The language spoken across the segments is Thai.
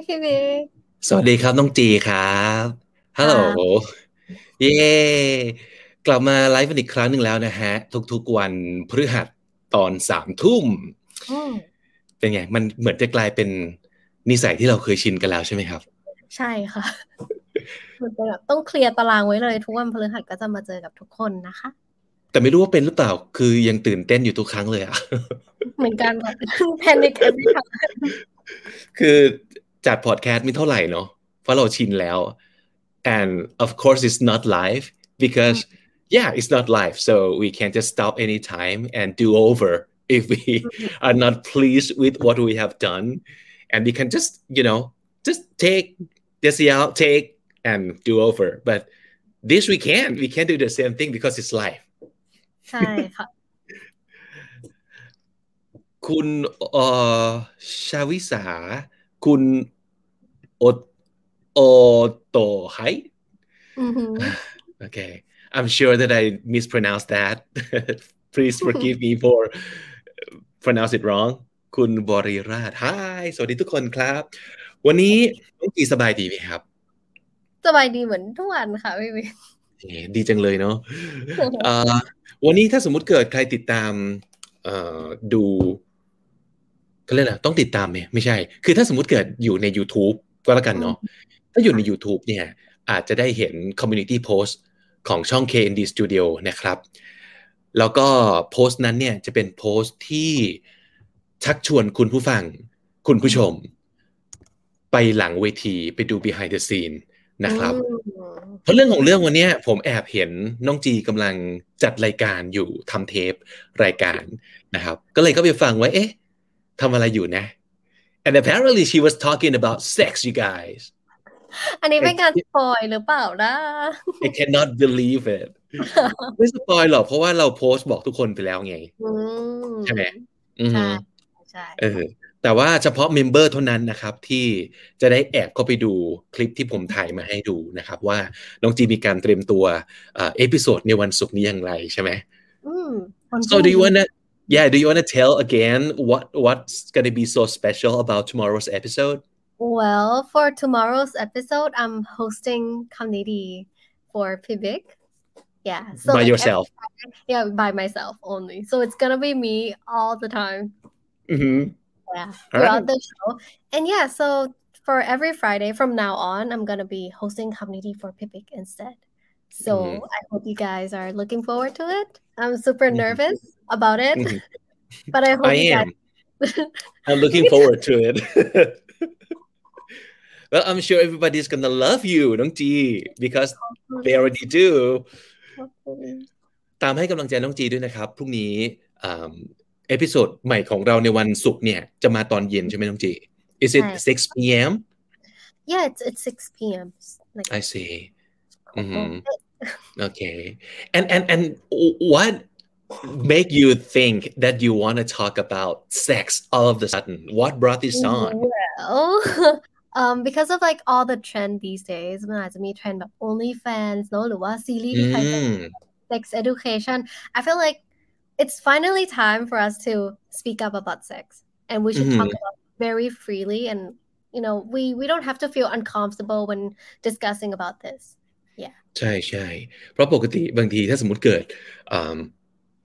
Hi พี่บิ๊กสวัสดีครับน้องจีครับฮัลโหลเย้กลับมาไลฟ์กันอีกครั้งหนึ่งแล้วนะฮะ ทุกๆวันพฤหัสตอนสามทุ่มเป็นไง มันเหมือนจะกลายเป็นนิสัยที่เราเคยชินกันแล้วใช่ไหมครับ ใช่ค่ะมันเป็นแบบต้องเคลียร์ตารางไว้เลย ทุกวันพฤหัสก็จะมาเจอกับทุกคนนะคะ แต่ไม่รู้ว่าเป็นหรือเปล่า คือยังตื่นเต้นอยู่ทุกครั้งเลยอะเหมือนกันแบบแพนิคเอฟครั้งคือ จัดพอดแคสต์ไม่เท่าไหร่เนาะเพราะเราชินแล้ว and of course it's not live because yeah it's not live so we can just stop anytime and do over if we are not pleased with what we have done and we can just you know just take this out take and do over but this we can't we can't do the same thing because it's live ใช่ค่ะคุณเอ่อชาวิสา คุณโอโอโตไฮ Okay I'm sure that I mispronounced that please forgive me for pronounce it wrong คุณบริราช Hi สวัสดีทุกคนครับ วันนี้น้องจีสบายดีไหมครับ สบายดีเหมือนทุกวันค่ะพี่วิดีจังเลยเนาะวันนี้ถ้าสมมุติเกิดใครติดตามดู เขาเรียกอะไรต้องติดตามไหมไม่ใช่ คือถ้าสมมติเกิดอยู่ใน YouTube ก็แล้วกันเนาะถ้าอยู่ใน YouTube เนี่ยอาจจะได้เห็น Community Post ของช่อง KND Studio นะครับ แล้วก็โพสต์นั้นเนี่ยจะเป็นโพสต์ที่ชักชวนคุณผู้ฟัง คุณผู้ชม ไปหลังเวทีไปดู behind the scene นะครับ เพราะเรื่องของเรื่องวันนี้ผมแอบเห็นน้องจีกำลังจัดรายการอยู่ทำเทปรายการนะครับ ก็เลยก็ไปฟังไว้เอ๊ะ ทำอะไรอยู่นะ and apparently she was talking about sex you guys อันนี้เป็นการ spoil หรือเปล่านะ I cannot believe it ไม่ spoil หรอกเพราะว่าเราโพสต์บอกทุกคนไปแล้วไงใช่ไหมใช่ใช่เออแต่ว่าเฉพาะ member เท่านั้นนะครับ ที่จะได้แอบเข้าไปดูคลิปที่ผมถ่ายมาให้ดูนะครับ ว่าน้องจีมีการเตรียมตัวเอพิโซดในวันศุกร์นี้อย่างไรใช่ไหม so do you wanna yeah do you wanna tell again what what's gonna be so special about tomorrow's episode? Well for tomorrow's episode I'm hosting community for Pivik. Yeah so by like yourself. Yeah by myself only. So it's gonna be me all the time. Mm-hmm. Yeah throughout right. the show. And yeah so for every friday from now on i'm gonna be hosting community for pipic instead so mm-hmm. i hope you guys are looking forward to it i'm super mm-hmm. nervous mm-hmm. about it mm-hmm. but i hope i am guys... i'm looking forward to it well i'm sure everybody's gonna love you don't you because they already do ตามให้กำลังใจน้องจีด้วยนะครับพรุ่งนี้เอพิโซดใหม่ของเราในวันศุกร์เนี่ยจะมาตอนเย็นใช่ไหมน้องจี Is it 6 p.m. Yeah it's it's 6 p.m. Like, I see mm-hmm. okay and and and what make you think that you want to talk about sex all of a sudden what brought this on well um because of like all the trend these days มันอาจจะมีเทรนด์แบบ only fans เนอะหรือว่าซีรีส์ที่ใคร sex education I feel like it's finally time for us to speak up about sex and we should mm-hmm. talk about very freely and you know we we don't have to feel uncomfortable when discussing about this yeah ใช่ใช่เพราะปกติบางทีถ้าสมมติเกิด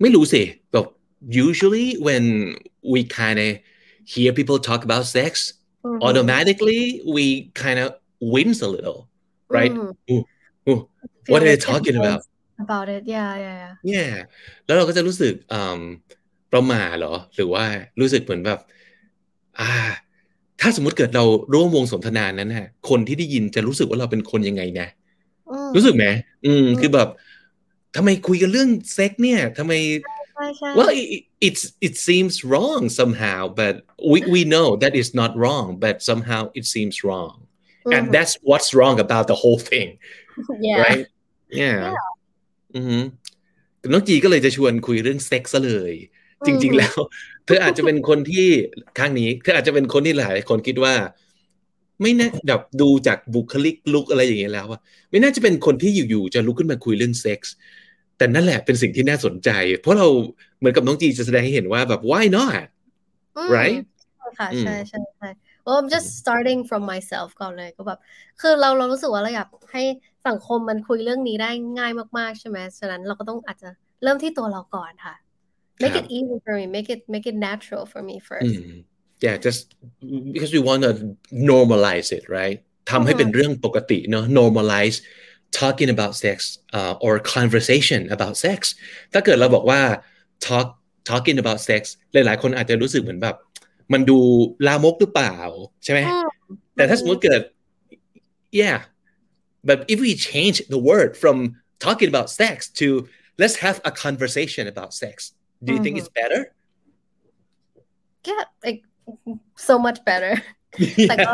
ไม่รู้สิแบบ usually when we kind of hear people talk about sex mm-hmm. automatically we kind of wince a little right mm-hmm. ooh, ooh, what are they talking about about it yeah yeah yeah yeah แล้วเราก็จะรู้สึกประมาเหรอ หรือว่ารู้สึกเหมือนแบบ อ่า ถ้าสมมติเกิดเราร่วมวงสนทนานั้นฮะคนที่ได้ยินจะรู้สึกว่าเราเป็นคนยังไงนะ รู้สึกไหมอืม คือแบบทำไมคุยกันเรื่องเซ็กเนี่ยทำไม well it, it's it seems wrong somehow but we we know that is not wrong but somehow it seems wrong and that's what's wrong about the whole thing yeah right yeah, yeah. อือน้องจีก็เลยจะชวนคุยเรื่องเซ็กซ์เลย จริง ๆ แล้ว เธออาจจะเป็นคนที่ข้างนี้ เธออาจจะเป็นคนที่หลายคนคิดว่า ไม่น่าแบบดูจากบุคลิกลุกอะไรอย่างเงี้ยแล้วว่าไม่น่าจะเป็นคนที่อยู่ๆจะลุกขึ้นมาคุยเรื่องเซ็กส์แต่นั่นแหละเป็นสิ่งที่น่าสนใจ เพราะเราเหมือนกับน้องจีจะแสดงให้เห็นว่าแบบ why not right ค่ะใช่ใช่ใช่ well I'm just starting from myself ก่อนเลยก็แบบคือเราเรารู้สึกว่าเราอยากให้สังคมมันคุยเรื่องนี้ได้ง่ายมากๆใช่ไหมฉะนั้นเราก็ต้องอาจจะเริ่มที่ตัวเราก่อนค่ะ make it easy for me make it make it natural for me first yeah just because we want to normalize it right ทำให้เป็นเรื่องปกติเนาะ normalize talking about sex uh, or conversation about sex ถ้าเกิดเราบอกว่า talk talking about sex หลายๆคนอาจจะรู้สึกเหมือนแบบ มันดูลามกหรือเปล่าใช่ไหมแต่ถ้าสมมติเกิด yeah but if we change the word from talking about sex to let's have a conversation about sex do you think it's better yeah like so much better แต่ก็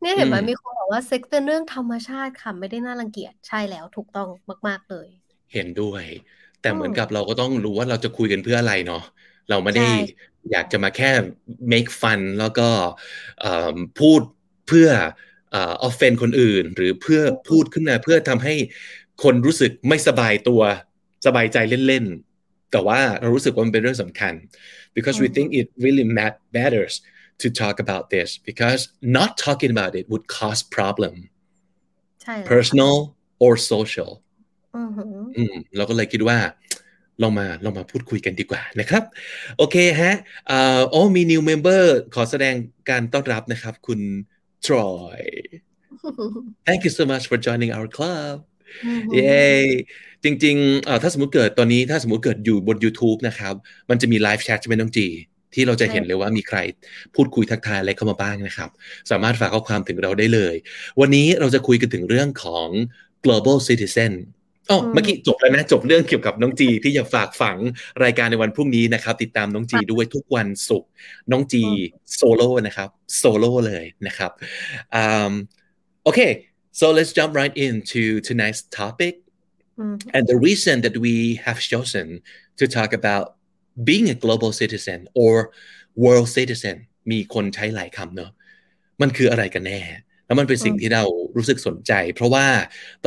เนี่ยเห็นไหมมีคนบอกว่าเซ็กเป็นเรื่องธรรมชาติค่ะไม่ได้น่ารังเกียจใช่แล้วถูกต้องมาก ๆเลย เห็นด้วย แต่เหมือนกับเราก็ต้องรู้ว่าเราจะคุยกันเพื่ออะไรเนาะเราไม่ได้อยากจะมาแค่ make fun แล้วก็พูดเพื่อ offend คนอื่น หรือเพื่อพูดขึ้นมาเพื่อทำให้คนรู้สึกไม่สบายตัวสบายใจเล่นๆ แต่ว่าเรารู้สึกว่ามันเป็นเรื่องสำคัญ because we think it really matters to talk about this because not talking about it would cause problem personal or social อืมเราก็เลยคิดว่าลองมาลองมาพูดคุยกันดีกว่านะครับ โอเคฮะอ๋อมี new member ขอแสดงการต้อนรับนะครับ คุณ Troy thank you so much for joining our club เย้จริงๆถ้าสมมติเกิดตอนนี้ถ้าสมมติเกิดอยู่บน YouTube นะครับ มันจะมี live chat ใช่ไหมน้องจีที่เราจะเห็นเลยว่ามีใครพูดคุยทักทายอะไรเข้ามาบ้างนะครับ สามารถฝากข้อความถึงเราได้เลย วันนี้เราจะคุยกันถึงเรื่องของ global citizen อ๋อเมื่อกี้จบแล้วนะ จบเรื่องเกี่ยวกับน้องจีที่จะฝากฝังรายการในวันพรุ่งนี้นะครับ ติดตามน้องจีด้วยทุกวันศุกร์น้องจีโซโล่นะครับโซโล่เลยนะครับโอเค so let's jump right into tonight's topic mm. and the reason that we have chosen to talk about being a global citizen or world citizen มีคนใช้หลายคำเนอะมันคืออะไรกันแน่ แล้วมันเป็นสิ่งที่เรารู้สึกสนใจ เพราะว่า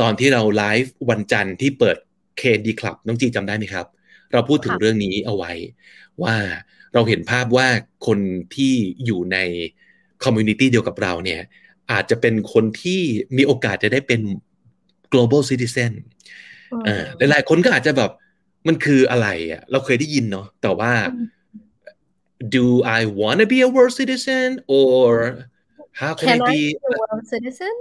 ตอนที่เราไลฟ์วันจันทร์ที่เปิดเคดีคลับน้องจีจำได้ไหมครับ เราพูดถึงเรื่องนี้เอาไว้ ว่าเราเห็นภาพว่าคนที่อยู่ในคอมมูนิตี้เดียวกับเราเนี่ย อาจจะเป็นคนที่มีโอกาสจะได้เป็น global citizen อ่าหลายๆคนก็อาจจะแบบมันคืออะไรอะเราเคยได้ยินเนาะแต่ว่า do I want to be a world citizen or How can, can I be a world citizen?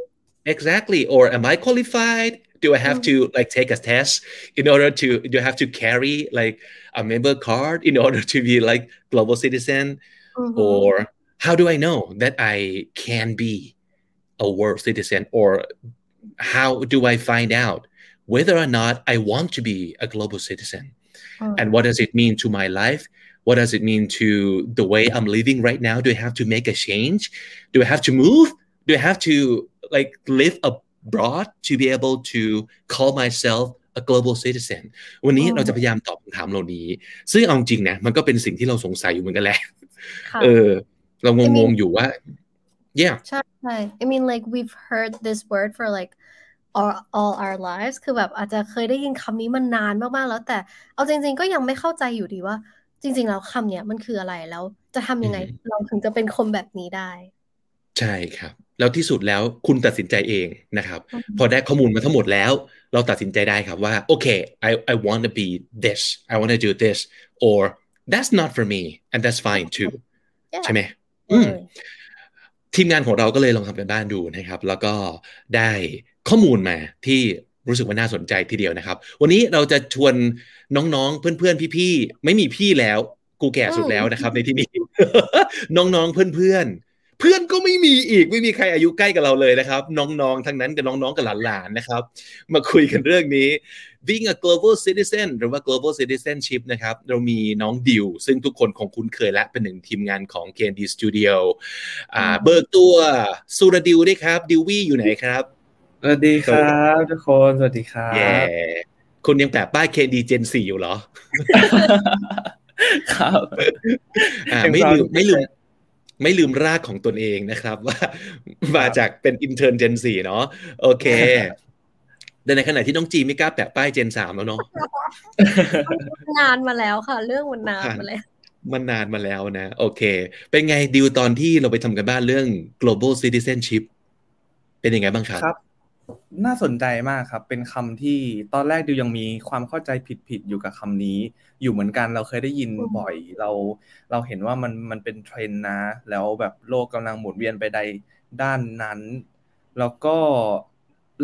Exactly. Or am I qualified? Do I have mm-hmm. to like take a test in order to do I have to carry like a member card in order to be like global citizen? Mm-hmm. Or how do I know that I can be a world citizen? Or how do I find out whether or not I want to be a global citizen? Mm-hmm. And what does it mean to my life? what does it mean to the way I'm living right now? Do I have to make a change? Do I have to move? Do I have to like live abroad to be able to call myself a global citizen วันนี้เราจะพยายามตอบคำถามเหล่านี้ ซึ่งเอาจริงนะมันก็เป็นสิ่งที่เราสงสัยอยู่เหมือนกันแหละเออเรางงๆอยู่ว่า yeah ใช่ I mean like we've heard this word for like all all our lives คือแบบอาจจะเคยได้ยินคำนี้มานานมากๆแล้วแต่เอาจริง ๆ ก็ยังไม่เข้าใจอยู่ดีว่า จริง ๆ แล้วคำเนี้ยมันคืออะไรแล้วจะทำยังไงเราถึงจะเป็นคนแบบนี้ได้ ใช่ครับ แล้วที่สุดแล้วคุณตัดสินใจเองนะครับ พอได้ข้อมูลมาทั้งหมดแล้ว เราตัดสินใจได้ครับว่าโอเค I I want to be this I want to do this or that's not for me and that's fine too ใช่ไหม ทีมงานของเราก็เลยลองทำกันบ้านดูนะครับ แล้วก็ได้ข้อมูลมาที่รู้สึกว่าน่าสนใจทีเดียวนะครับ วันนี้เราจะชวนน้องๆ เพื่อนๆ พี่ๆ ไม่มีพี่แล้ว กูแก่สุดแล้วนะครับในที่นี้ น้องๆ เพื่อนๆ เพื่อนก็ไม่มีอีกไม่มีใครอายุใกล้กับเราเลยนะครับ น้องๆ ทั้งนั้นกับน้องๆกับหลานๆนะครับ มาคุยกันเรื่องนี้ being a global citizen หรือว่า global citizenship นะครับ เรามีน้องดิว ซึ่งทุกคนคงคุ้นเคยและเป็นหนึ่งทีมงานของ KND Studio อ่าเบิกตัวสุรดิวด้วยครับ ดิววี่อยู่ไหนครับ สวัสดีครับทุกคน สวัสดีครับแย่คุณยังแปะป้าย KD Gen 4อยู่เหรอ ครับอ่าไม่ลืมไม่ลืม ไม่ลืมรากของตนเองนะครับ ว่ามาจากเป็นอินเทอร์เจนสี่เนาะโอเคแต่ในขณะที่น้องจีไม่กล้าแปะป้ายเจนสามแล้วเนาะนานมาแล้วค่ะ เรื่องมันนานมาแล้วมันนานมาแล้วนะ โอเค เป็นไงดิวตอนที่เราไปทำกันบ้านเรื่อง global citizenship เป็นยังไงบ้างครับครับ น่าสนใจมากครับ เป็นคำที่ตอนแรกดิวยังมีความเข้าใจผิดๆอยู่กับคำนี้ อยู่เหมือนกันเราเคยได้ยินบ่อย เราเราเห็นว่ามันมันเป็นเทรนนะ แล้วแบบโลกกำลังหมุนเวียนไปใดด้านนั้น แล้วก็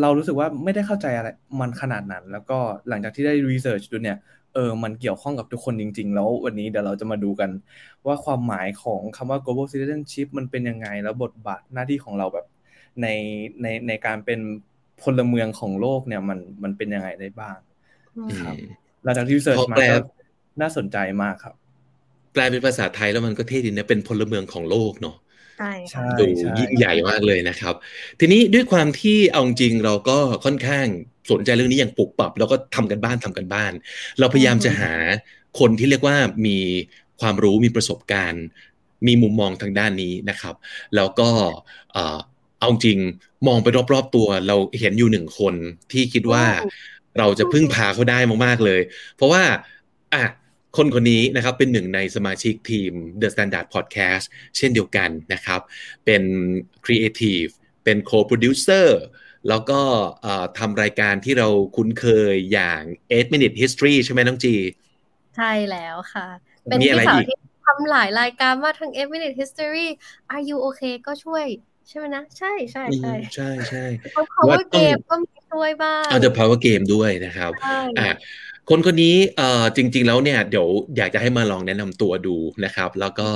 เรารู้สึกว่าไม่ได้เข้าใจอะไร มันขนาดนั้น แล้วก็หลังจากที่ได้รีเสิร์ชดูเนี่ยเออมันเกี่ยวข้องกับทุกคนจริง ๆ แล้ววันนี้เดี๋ยวเราจะมาดูกัน ว่าความหมายของคำว่า global citizenship มันเป็นยังไงแล้วบทบาทหน้าที่ของเราแบบในในในการเป็น พลเมืองของโลกเนี่ยมันมันเป็นยังไงได้บ้างครับหลังจากที่รีเสิร์ชมาก็น่าสนใจมากครับ แปลเป็นภาษาไทยแล้วมันก็เท่ดีนะเป็นพลเมืองของโลกเนาะใช่ดูยิ่งใหญ่มากเลยนะครับ ทีนี้ด้วยความที่เอาจริงเราก็ค่อนข้างสนใจเรื่องนี้อย่างปลุกปรับ แล้วก็ทำกันบ้านทำกันบ้าน เราพยายามจะหาคนที่เรียกว่ามีความรู้มีประสบการณ์ มีมุมมองทางด้านนี้นะครับ แล้วก็ เอาจริงมองไปรอบๆตัว เราเห็นอยู่หนึ่งคนที่คิดว่าเราจะพึ่งพาเขาได้มากๆเลย เพราะว่าอะคนคนนี้นะครับเป็นหนึ่งในสมาชิกทีม The Standard Podcast เช่นเดียวกันนะครับ เป็น Creative เป็น Co-Producer แล้วก็ทำรายการที่เราคุ้นเคยอย่าง 8 Minute History ใช่ไหมน้องจี ใช่แล้วค่ะ เป็นพี่สาวที่ทำหลายรายการมาทั้ง 8 Minute History Are You Okay ก็ช่วย ใช่ไหมนะ ใช่ใช่ใช่ใช่ใช่ Power Game ก็มีช่วยบ้างเอาจะ Power Game ด้วยนะครับอ่าคนคนนี้เอ่อจริง ๆ แล้วเนี่ยเดี๋ยวอยากจะให้มาลองแนะนำตัวดูนะครับ แล้วก็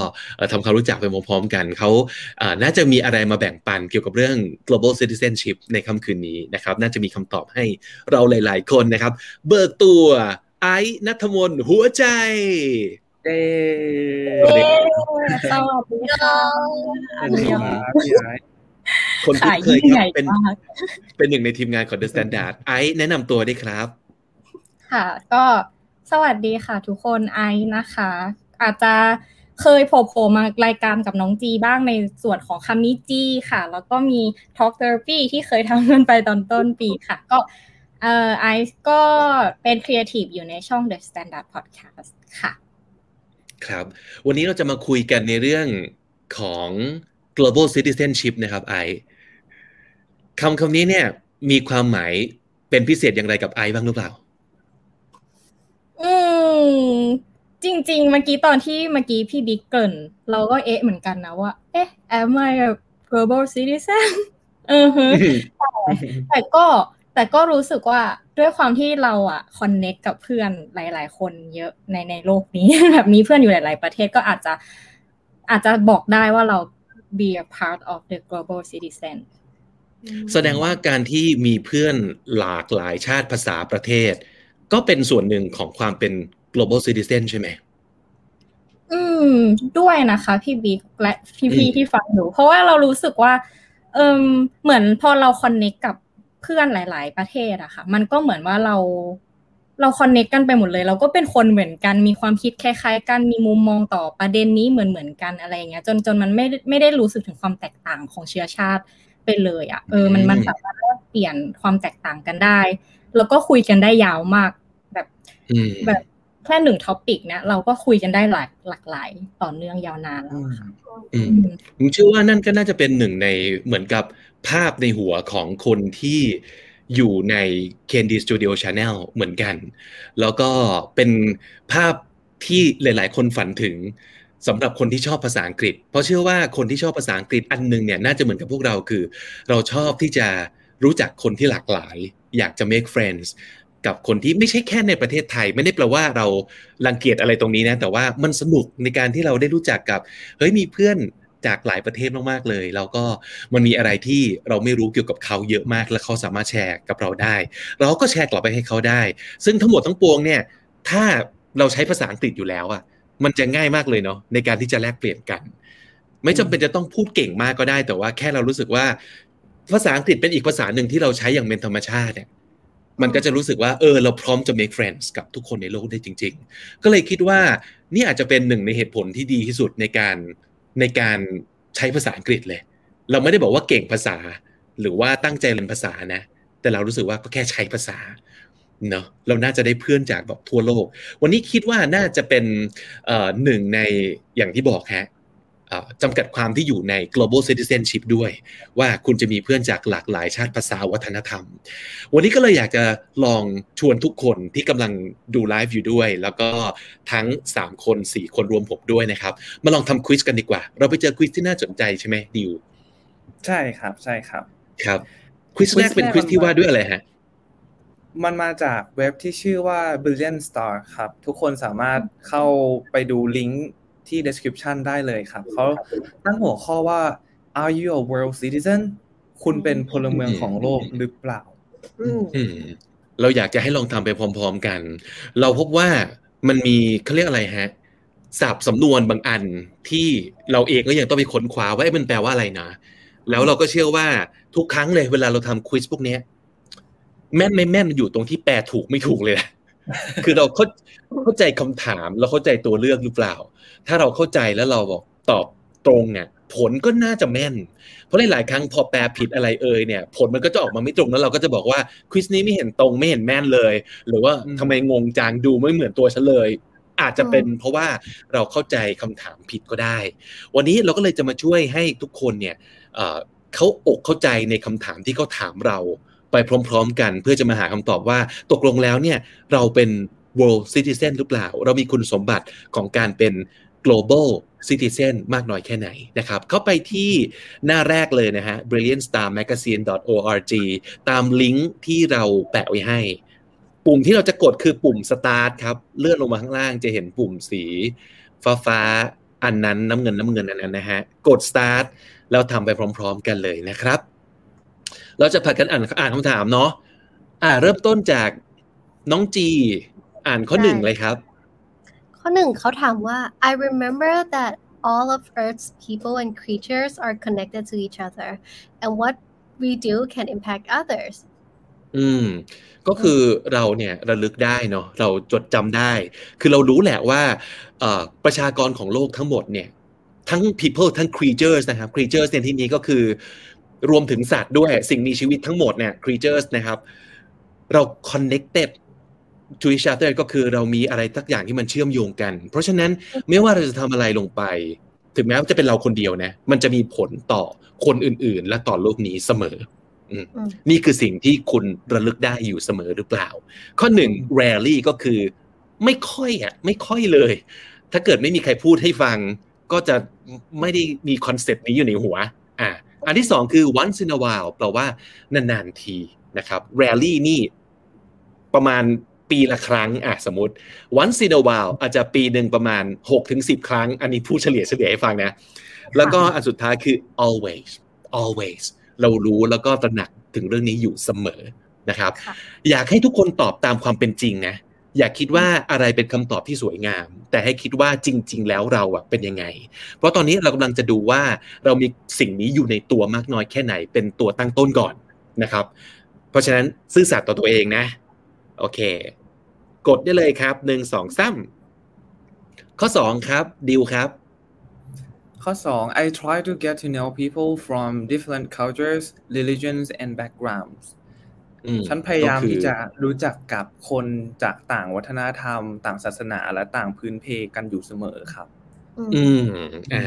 ทำความรู้จักไปพร้อมๆกันเขาน่าจะมีอะไรมาแบ่งปันเกี่ยวกับเรื่อง global citizenship ในค่ำคืนนี้นะครับ น่าจะมีคำตอบให้เราหลาย ๆ คนนะครับ เบิกตัวไอ้นัทมนหัวใจ เด้สวัสดีค่ะสวัสดีครับพี่ไอ้คนที่เคยเป็นเป็นหนึ่งในทีมงานของ The Standard ไอ้แนะนำตัวได้ครับ ค่ะ ก็สวัสดีค่ะ ทุกคนไอนะคะ อาจจะเคยโผล่มารายการกับน้องจีบ้างในส่วนของคำนี้จีค่ะ แล้วก็มี Talk Therapy ที่เคยทำกันไปตอนต้นปีค่ะ ก็เอ่อไอซ์ก็เป็นครีเอทีฟอยู่ในช่อง The Standard Podcast ค่ะ ครับ วันนี้เราจะมาคุยกันในเรื่องของ global citizenship นะครับไอคำคำนี้เนี่ย มีความหมายเป็นพิเศษอย่างไรกับไอบ้างหรือเปล่า อืม จริง ๆ เมื่อกี้ตอนที่เมื่อกี้พี่บิ๊กเกินเราก็เอ๊ะเหมือนกันนะว่า เอ๊ะ am I a global citizen เออฮึแต่ก็แต่ก็รู้สึกว่า ด้วยความที่เราอะคอนเน็กกับเพื่อนหลาย ๆ คนเยอะในในโลกนี้ แบบมีเพื่อนอยู่หลาย ๆ ประเทศก็อาจจะอาจจะบอกได้ว่าเรา be a part of the global citizen แสดงว่าการที่มีเพื่อนหลากหลายชาติภาษาประเทศ ก็เป็นส่วนหนึ่งของความเป็น global citizen ใช่ไหม อืม ด้วยนะคะ พี่บิ๊กและพี่ๆที่ฟังอยู่เพราะว่าเรารู้สึกว่า เออเหมือนพอเราคอนเน็กกับ เพื่อนหลาย ๆ ประเทศอะค่ะ มันก็เหมือนว่าเราเราคอนเน็กกันไปหมดเลย เราก็เป็นคนเหมือนกันมีความคิดคล้าย ๆ กันมีมุมมองต่อประเด็นนี้เหมือนเหมือนกันอะไรเงี้ย จนจนมันไม่ไม่ได้รู้สึกถึงความแตกต่างของเชื้อชาติไปเลยอะเออมันมันสามารถเปลี่ยนความแตกต่างกันได้ แล้วก็คุยกันได้ยาวมากแบบแค่หนึ่ง topic เนี่ยเราก็คุยกันได้หลายหลากหลายต่อเนื่องยาวนานแล้วค่ะผมเชื่อว่านั่นก็น่าจะเป็นหนึ่งในเหมือนกับ ภาพในหัวของคนที่อยู่ใน KND Studio Channel เหมือนกัน แล้วก็เป็นภาพที่หลาย ๆ คนฝันถึงสำหรับคนที่ชอบภาษาอังกฤษ เพราะเชื่อว่าคนที่ชอบภาษาอังกฤษอันนึงเนี่ยน่าจะเหมือนกับพวกเราคือ เราชอบที่จะรู้จักคนที่หลากหลาย อยากจะ make friends กับคนที่ไม่ใช่แค่ในประเทศไทย ไม่ได้แปลว่าเรารังเกียจอะไรตรงนี้นะ แต่ว่ามันสนุกในการที่เราได้รู้จักกับเฮ้ยมีเพื่อน จากหลายประเทศมากๆเลย แล้วก็มันมีอะไรที่เราไม่รู้เกี่ยวกับเขาเยอะมาก และเขาสามารถแชร์กับเราได้ เราก็แชร์กลับไปให้เขาได้ ซึ่งทั้งหมดทั้งปวงเนี่ยถ้าเราใช้ภาษาอังกฤษอยู่แล้วอะมันจะง่ายมากเลยเนาะในการที่จะแลกเปลี่ยนกัน ไม่จำเป็นจะต้องพูดเก่งมากก็ได้ แต่ว่าแค่เรารู้สึกว่า ภาษาอังกฤษเป็นอีกภาษาหนึ่งที่เราใช้อย่างเป็นธรรมชาติเนี่ยมันก็จะรู้สึกว่าเออเราพร้อมจะ make friends กับทุกคนในโลกได้จริง ๆ ก็เลยคิดว่านี่อาจจะเป็นหนึ่งในเหตุผลที่ดีที่สุดในการ ในการใช้ภาษาอังกฤษเลย เราไม่ได้บอกว่าเก่งภาษา หรือว่าตั้งใจเรียนภาษานะ แต่เรารู้สึกว่าก็แค่ใช้ภาษาเนาะเราน่าจะได้เพื่อนจากแบบทั่วโลก วันนี้คิดว่าน่าจะเป็นหนึ่งในอย่างที่บอกฮะ จำกัดความที่อยู่ใน global citizenship ด้วย ว่าคุณจะมีเพื่อนจากหลากหลายชาติภาษาวัฒนธรรม วันนี้ก็เลยอยากจะลองชวนทุกคนที่กำลังดูไลฟ์อยู่ด้วย แล้วก็ทั้ง 3 คน 4 คนรวมผมด้วยนะครับ มาลองทำ quiz กันดีกว่า เราไปเจอ quiz ที่น่าสนใจใช่ไหมดิวใช่ครับใช่ครับครับ quiz แรกเป็น quiz ที่ว่าด้วยอะไรฮะมันมาจากเว็บที่ชื่อว่า Billion Star ครับ ทุกคนสามารถเข้าไปดูลิงก์ ที่ description ได้เลยครับ เขาตั้งหัวข้อว่า are you a world citizen คุณเป็นพลเมืองของโลกหรือเปล่า เราอยากจะให้ลองทำไปพร้อม ๆกัน เราพบว่ามันมีเขาเรียกอะไรฮะสับสำนวนบางอันที่เราเองก็ยังต้องไปค้นคว้าว่ามันแปลว่าอะไรนะ แล้วเราก็เชื่อว่าทุกครั้งเลยเวลาเราทำควิสพวกนี้แม่นไม่แม่นอยู่ตรงที่แปลถูกไม่ถูกเลยคือเราเข้าเข้าใจคำถามเราเข้าใจตัวเลือกหรือเปล่า ถ้าเราเข้าใจแล้วเราบอกตอบตรงเนี่ยผลก็น่าจะแม่น เพราะหลายๆครั้งพอแปลผิดอะไรเอ่ยเนี่ย ผลมันก็จะออกมาไม่ตรงแล้วเราก็จะบอกว่าควิสนี้ไม่เห็นตรงไม่เห็นแม่นเลย หรือว่าทำไมงงจางดูไม่เหมือนตัวฉันเลย อาจจะเป็นเพราะว่าเราเข้าใจคำถามผิดก็ได้ วันนี้เราก็เลยจะมาช่วยให้ทุกคนเนี่ยเขาอกเข้าใจในคำถามที่เขาถามเราไปพร้อม ๆ กัน เพื่อจะมาหาคำตอบว่าตกลงแล้วเนี่ยเราเป็น world citizen หรือเปล่า เรามีคุณสมบัติของการเป็น global citizen มากน้อยแค่ไหนนะครับเข้าไปที่หน้าแรกเลยนะฮะ brilliantstarmagazine.org ตามลิงก์ที่เราแปะไว้ให้ ปุ่มที่เราจะกดคือปุ่ม start ครับ เลื่อนลงมาข้างล่างจะเห็นปุ่มสีฟ้าฟ้าอันนั้นน้ำเงินน้ำเงินอันนั้นนะฮะกด start แล้วทำไปพร้อม ๆ กันเลยนะครับ เราจะผัดกันอ่านอ่านคำถามเนาะอ่าเริ่มต้นจากน้องจี อ่านข้อหนึ่งเลยครับ ข้อหนึ่งเขาถามว่า I remember that all of Earth's people and creatures are connected to each other and what we do can impact others อืม ก็คือเราเนี่ยระลึกได้เนาะเราจดจำได้ คือเรารู้แหละว่าประชากรของโลกทั้งหมดเนี่ย ทั้ง people ทั้ง creatures นะครับ creatures ในที่นี้ก็คือ รวมถึงสัตว์ด้วยสิ่งมีชีวิตทั้งหมดเนี่ย creatures นะครับ เรา connected to each other ก็คือเรามีอะไรสักอย่างที่มันเชื่อมโยงกัน เพราะฉะนั้นไม่ว่าเราจะทำอะไรลงไป ถึงแม้ว่าจะเป็นเราคนเดียวนะ มันจะมีผลต่อคนอื่นๆ และต่อโลกนี้เสมอนี่คือสิ่งที่คุณระลึกได้อยู่เสมอหรือเปล่า ข้อหนึ่ง rarely ก็คือไม่ค่อยอะไม่ค่อยเลย ถ้าเกิดไม่มีใครพูดให้ฟัง ก็จะไม่ได้มีคอนเซปต์นี้อยู่ในหัว อ่าอันที่สองคือ once in a while แปลว่านานๆทีนะครับ rarely นี่ประมาณ ปีละครั้งอะสมมติ once in a while อาจจะปีหนึ่งประมาณ6ถึง10 ครั้ง อันนี้ผู้เฉลี่ยเฉลี่ยให้ฟังนะ แล้วก็อันสุดท้ายคือ always always เรารู้แล้วก็ตระหนักถึงเรื่องนี้อยู่เสมอนะครับ อยากให้ทุกคนตอบตามความเป็นจริงนะ อย่าคิดว่าอะไรเป็นคำตอบที่สวยงาม แต่ให้คิดว่าจริง ๆ แล้วเราอะเป็นยังไง เพราะตอนนี้เรากำลังจะดูว่าเรามีสิ่งนี้อยู่ในตัวมากน้อยแค่ไหน เป็นตัวตั้งต้นก่อนนะครับ เพราะฉะนั้นซื่อสัตย์ต่อตัวเองนะ โอเค กดได้เลยครับหนึ่งสองซ้ำข้อสองครับดิวครับ ข้อสอง I try to get to know people from different cultures religions and backgrounds ฉันพยายามที่จะรู้จักกับคนจากต่างวัฒนธรรม ต่างศาสนาและต่างพื้นเพกันอยู่เสมอครับ อืมอ่า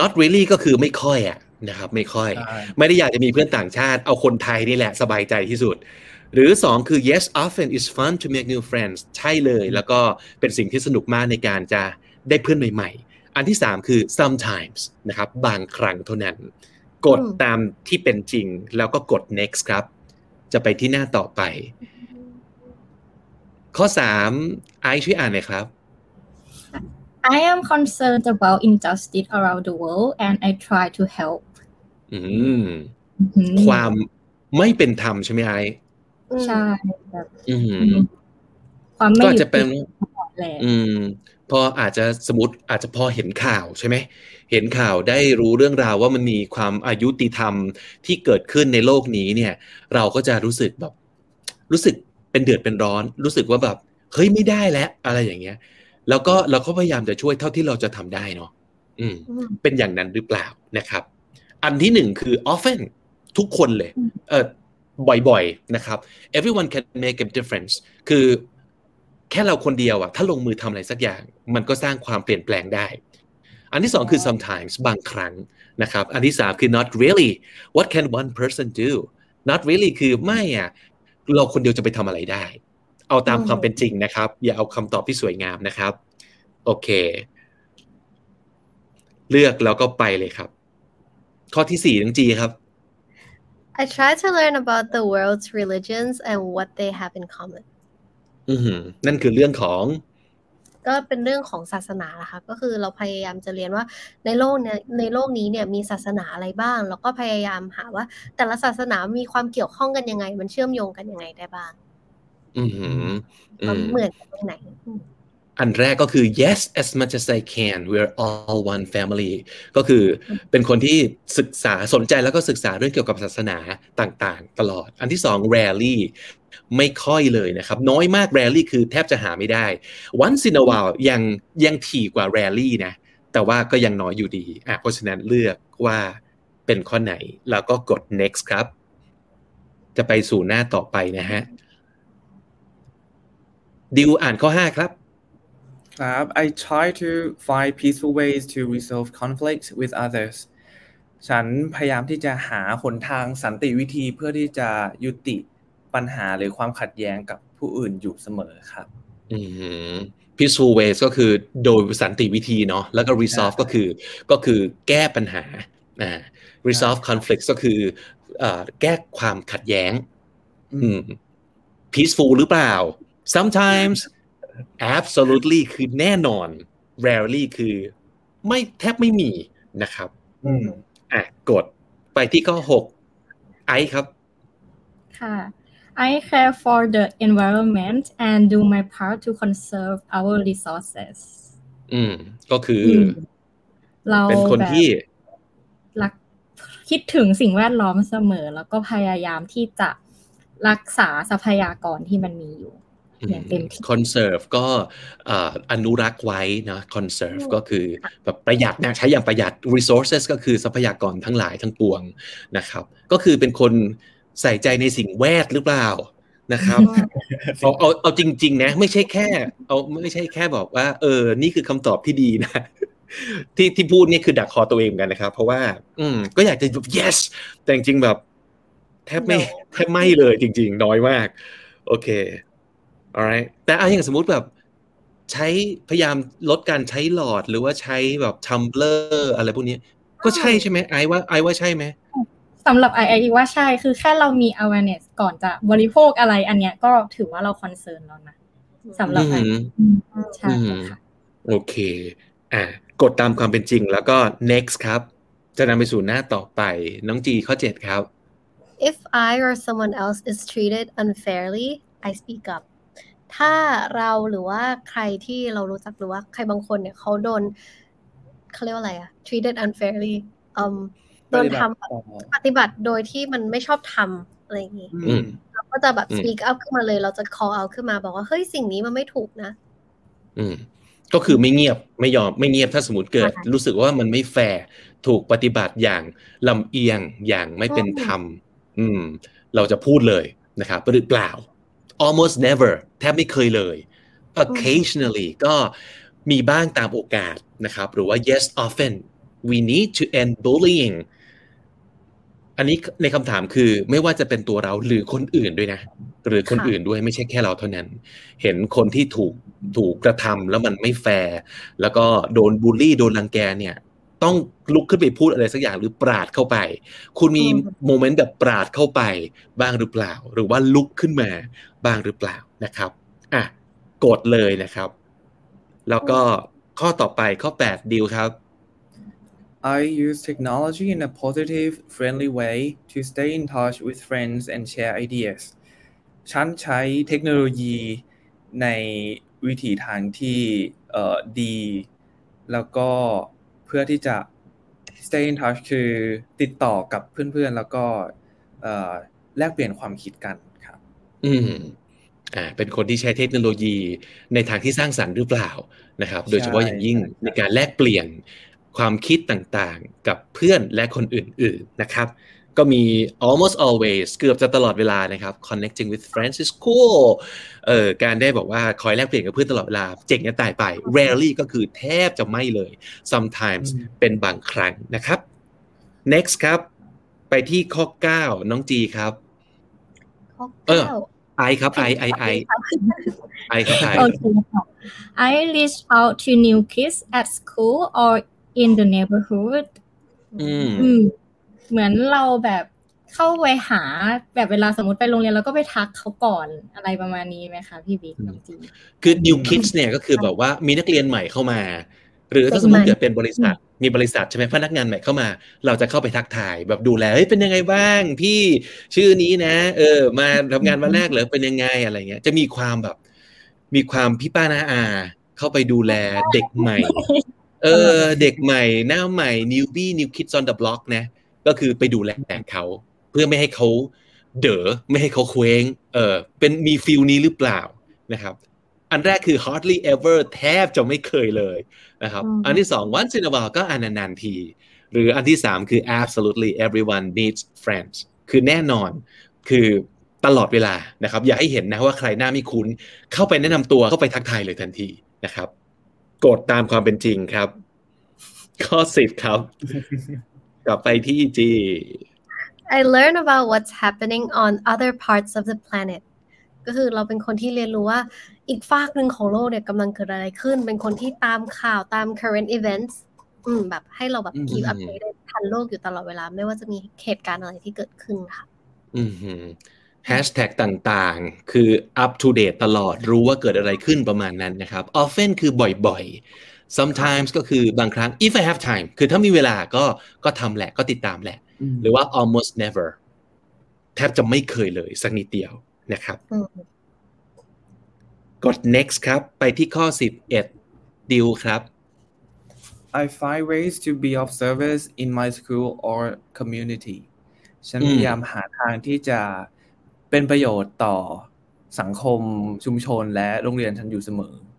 not really ก็คือไม่ค่อยอะนะครับ ไม่ค่อย ไม่ได้อยากจะมีเพื่อนต่างชาติ เอาคนไทยนี่แหละสบายใจที่สุด หรือสองคือ yes often is fun to make new friends ใช่เลย แล้วก็เป็นสิ่งที่สนุกมากในการจะได้เพื่อนใหม่ ๆ อันที่สามคือ sometimes นะครับ บางครั้งเท่านั้น กดตามที่เป็นจริง แล้วก็กด next ครับ จะไปที่หน้าต่อไป ข้อสามไอช่วยอ่านหน่อยครับ I am concerned about injustice around the world and I try to help อืมความไม่เป็นธรรมใช่ไหมไอ ใช่แบบความไม่ยุติธรรมอืม พออาจจะสมมติอาจจะพอเห็นข่าวใช่ไหมเห็นข่าวได้รู้เรื่องราวว่ามันมีความอายุติธรรมที่เกิดขึ้นในโลกนี้เนี่ย เราก็จะรู้สึกแบบ รู้สึกเป็นเดือดเป็นร้อน รู้สึกว่าแบบเฮ้ยไม่ได้แล้ว อะไรอย่างเงี้ย แล้วก็เราก็พยายามจะช่วยเท่าที่เราจะทำได้เนาะอืม เป็นอย่างนั้นหรือเปล่านะครับ อันที่หนึ่งคือ often ทุกคนเลย เออ บ่อยๆนะครับ everyone can make a difference คือแค่เราคนเดียวอะถ้าลงมือทำอะไรสักอย่าง มันก็สร้างความเปลี่ยนแปลงได้ อันที่สองคือ sometimes บางครั้งนะครับ อันที่สามคือ not really what can one person do not really คือไม่อะเราคนเดียวจะไปทำอะไรได้ เอาตามความเป็นจริงนะครับ อย่าเอาคำตอบที่สวยงามนะครับ โอเค เลือกแล้วก็ไปเลยครับ ข้อที่สี่ทั้งจีครับ I try to learn about the world's religions and what they have in common อือหือนั่นคือเรื่องของ ก็เป็นเรื่องของศาสนาละค่ะ ก็คือเราพยายามจะเรียนว่าในโลกเนี่ยในโลกนี้เนี่ยมีศาสนาอะไรบ้าง แล้วก็พยายามหาว่า แต่ละศาสนามีความเกี่ยวข้องกันยังไง มันเชื่อมโยงกันยังไงได้บ้าง อือหืออืความมเหมือนกันตรงไหน อันแรกก็คือ yes as much as I can we're all one family ก็คือเป็นคนที่ศึกษาสนใจแล้วก็ศึกษาเรื่องเกี่ยวกับศาสนาต่างๆ ตลอด อันที่สอง rarely ไม่ค่อยเลยนะครับ น้อยมาก rarely คือแทบจะหาไม่ได้ once in a while ยังยังถี่กว่า rarely นะ แต่ว่าก็ยังน้อยอยู่ดีอะเพราะฉะนั้นเลือกว่าเป็นข้อไหน แล้วก็กด next ครับ จะไปสู่หน้าต่อไปนะฮะดิวอ่านข้อ 5 ครับ ครับ I try to find peaceful ways to resolve conflicts with others ฉันพยายามที่จะหาหนทางสันติวิธีเพื่อที่จะยุติปัญหาหรือความขัดแย้งกับผู้อื่นอยู่เสมอครับ อืม peaceful ways ก็คือโดยสันติวิธีเนาะแล้วก็ resolve ใช่ก็คือก็คือแก้ปัญหาอ่า resolve conflicts ก็คือเอ่อแก้ความขัดแย้ง อืม peaceful หรือเปล่า sometimes absolutely คือแน่นอน rarely คือไม่แทบไม่มีนะครับอืมอะกดไปที่ข้อ6ไอซ์ครับค่ะ I care for the environment and do my part to conserve our resources อืมก็คือมเราเป็นคนแบบที่รักคิดถึงสิ่งแวดล้อมเสมอ แล้วก็พยายามที่จะรักษาทรัพยากรที่มันมีอยู่ อย่างเต็มที่ conserve ก็เอ่ออนุรักษ์ไว้นะ conserve อืมก็คือแบบประหยัดนะใช้อย่างประหยัด resources ก็คือทรัพยากรทั้งหลายทั้งปวงนะครับ ก็คือเป็นคนใส่ใจในสิ่งแวดหรือเปล่านะครับเอาเอาเอาจริง ๆ นะ ไม่ใช่แค่ เอาไม่ใช่แค่บอกว่า เออ นี่คือคำตอบที่ดีนะ ที่ที่พูดนี่คือดักคอตัวเองเหมือนกันนะครับ เพราะว่า อืม ก็อยากจะแบบ yes แต่จริงๆแบบ แทบไม่ No แทบไม่เลยจริง ๆ น้อยมาก โอเค alright แต่เอาอย่างสมมุติแบบใช้พยายามลดการใช้หลอดหรือว่าใช้แบบทัมเบลอร์อะไรพวกนี้ ก็ใช่ใช่ไหมไอว่าไอว่าใช่ไหมสำหรับไอไอว่าใช่คือแค่เรามี awareness ก่อนจะบริโภคอะไรอันเนี้ยก็ถือว่าเราคอนเซิร์นแล้วนะสำหรับไออืมใช่อืมค่ะโอเค อะกดตามความเป็นจริงแล้วก็ next ครับ จะนำไปสู่หน้าต่อไป น้องจีข้อเจ็ดครับ If I or someone else is treated unfairly I speak up ถ้าเราหรือว่าใครที่เรารู้จักหรือว่าใครบางคนเนี่ยเขาโดนเขาเรียกว่าอะไรอะ treated unfairly อืมโดนทำปฏิบัติโดยที่มันไม่ชอบทำอะไรอย่างงี้อืมเราก็จะแบบอืม speak up ขึ้นมาเลย เราจะ call out ขึ้นมาบอกว่า เฮ้ยสิ่งนี้มันไม่ถูกนะ อืมก็คือไม่เงียบไม่ยอมไม่เงียบถ้าสมมติเกิดค่ะรู้สึกว่ามันไม่แฟร์ถูกปฏิบัติอย่างลำเอียงอย่างไม่เป็นอืมธรรม อืม เราจะพูดเลยนะครับหรือเปล่า almost never แทบไม่เคยเลย occasionally ก็มีบ้างตามโอกาสนะครับ หรือว่า yes often we need to end bullying อันนี้ในคำถามคือไม่ว่าจะเป็นตัวเราหรือคนอื่นด้วยนะ หรือคนค่ะอื่นด้วยไม่ใช่แค่เราเท่านั้น เห็นคนที่ถูกถูกกระทำแล้วมันไม่แฟร์แล้วก็โดนบูลลี่โดนรังแกเนี่ย ต้องลุกขึ้นไปพูดอะไรสักอย่างหรือปราดเข้าไป คุณมีอืมโมเมนต์แบบปราดเข้าไปบ้างหรือเปล่า หรือว่าลุกขึ้นมาบ้างหรือเปล่านะครับอะกดเลยนะครับ แล้วก็ข้อต่อไปข้อ 8ดิวครับ I use technology in a positive, friendly way to stay in touch with friends and share ideas. ฉันใช้เทคโนโลยีในวิถีทางที่เอ่อดี แล้วก็เพื่อที่จะ stay in touch คือติดต่อกับเพื่อนๆ แล้วก็เอ่อแลกเปลี่ยนความคิดกันครับ อืมอ่าเป็นคนที่ใช้เทคโนโลยีในทางที่สร้างสรรค์หรือเปล่านะครับ โดยเฉพาะอย่างยิ่งใช่ในการแลกเปลี่ยนความคิดต่างๆ กับเพื่อนและคนอื่น ๆนะครับ ก็มี almost always เกือบจะตลอดเวลานะครับ connecting with friends is cool เอ่อการได้บอกว่าคอยแลกเปลี่ยนกับเพื่อนตลอดเวลา เจ๋งจะตายไป rarely ก็คือแทบจะไม่เลย sometimes เป็นบางครั้งนะครับ next ครับ ไปที่ข้อ 9 น้องจีครับข้อเออเก้าไอครับไอไอไอไอครับไอโอเคค่ะ I reach out to new kids at school or in the neighborhood อืมอืม เหมือนเราแบบเข้าไปหาแบบเวลาสมมติไปโรงเรียนเราก็ไปทักเขาก่อนอะไรประมาณนี้ไหมคะพี่บิ๊กน้องจีคือ new kids เนี่ยก็คือแบบว่ามีนักเรียนใหม่เข้ามา หรือถ้าสมมติเกิดเป็นบริษัทมีบริษัทใช่ไหมพนักงานใหม่เข้ามา เราจะเข้าไปทักทายแบบดูแลเฮ้ยเป็นยังไงบ้างพี่ชื่อนี้นะ เออ มาทำงานวันแรกเหรอเป็นยังไงอะไรเงี้ยจะมีความแบบ มีความพี่ป้าน้าอา เข้าไปดูแลเด็กใหม่ เออ เด็กใหม่หน้าใหม่ newbie new kids on the block นะ ก็คือไปดูแลเขาเพื่อไม่ให้เขาเด๋อไม่ให้เขาเคว้งเออเป็นมีฟิลนี้หรือเปล่านะครับ อันแรกคือ hardly ever แทบจะไม่เคยเลยนะครับอืมอันที่สอง once in a while ก็อนานๆที หรืออันที่สามคือ absolutely everyone needs friends คือแน่นอนคือตลอดเวลานะครับ อย่าให้เห็นนะว่าใครหน้าไม่คุ้น เข้าไปแนะนำตัวเข้าไปทักทายเลยทันทีนะครับกดตามความเป็นจริงครับ ข้อสิบครับ กลับไปที่จี I learn about what's happening on other parts of the planet ก็คือเราเป็นคนที่เรียนรู้ว่าอีกฝากหนึ่งของโลกเนี่ยกำลังเกิดอะไรขึ้น เป็นคนที่ตามข่าวตาม current events อืมแบบให้เราแบบอืม keep updated ทันโลกอยู่ตลอดเวลา ไม่ว่าจะมีเหตุการณ์อะไรที่เกิดขึ้นค่ะ อืมแฮชแท็กต่างๆ คือ up to date ตลอดรู้ว่าเกิดอะไรขึ้นประมาณนั้นนะครับ often คือบ่อยๆ sometimes ก็คือบางครั้ง if I have time คือถ้ามีเวลาก็ก็ทำแหละก็ติดตามแหละ หรือว่า almost never แทบจะไม่เคยเลยสักนิดเดียวนะครับอืมกด next ครับ ไปที่ข้อ 11 ดิวครับ I find ways to be of service in my school or community ฉันอืมพยายามหาทางที่จะเป็นประโยชน์ต่อสังคมชุมชนและโรงเรียนฉันอยู่เสมออืม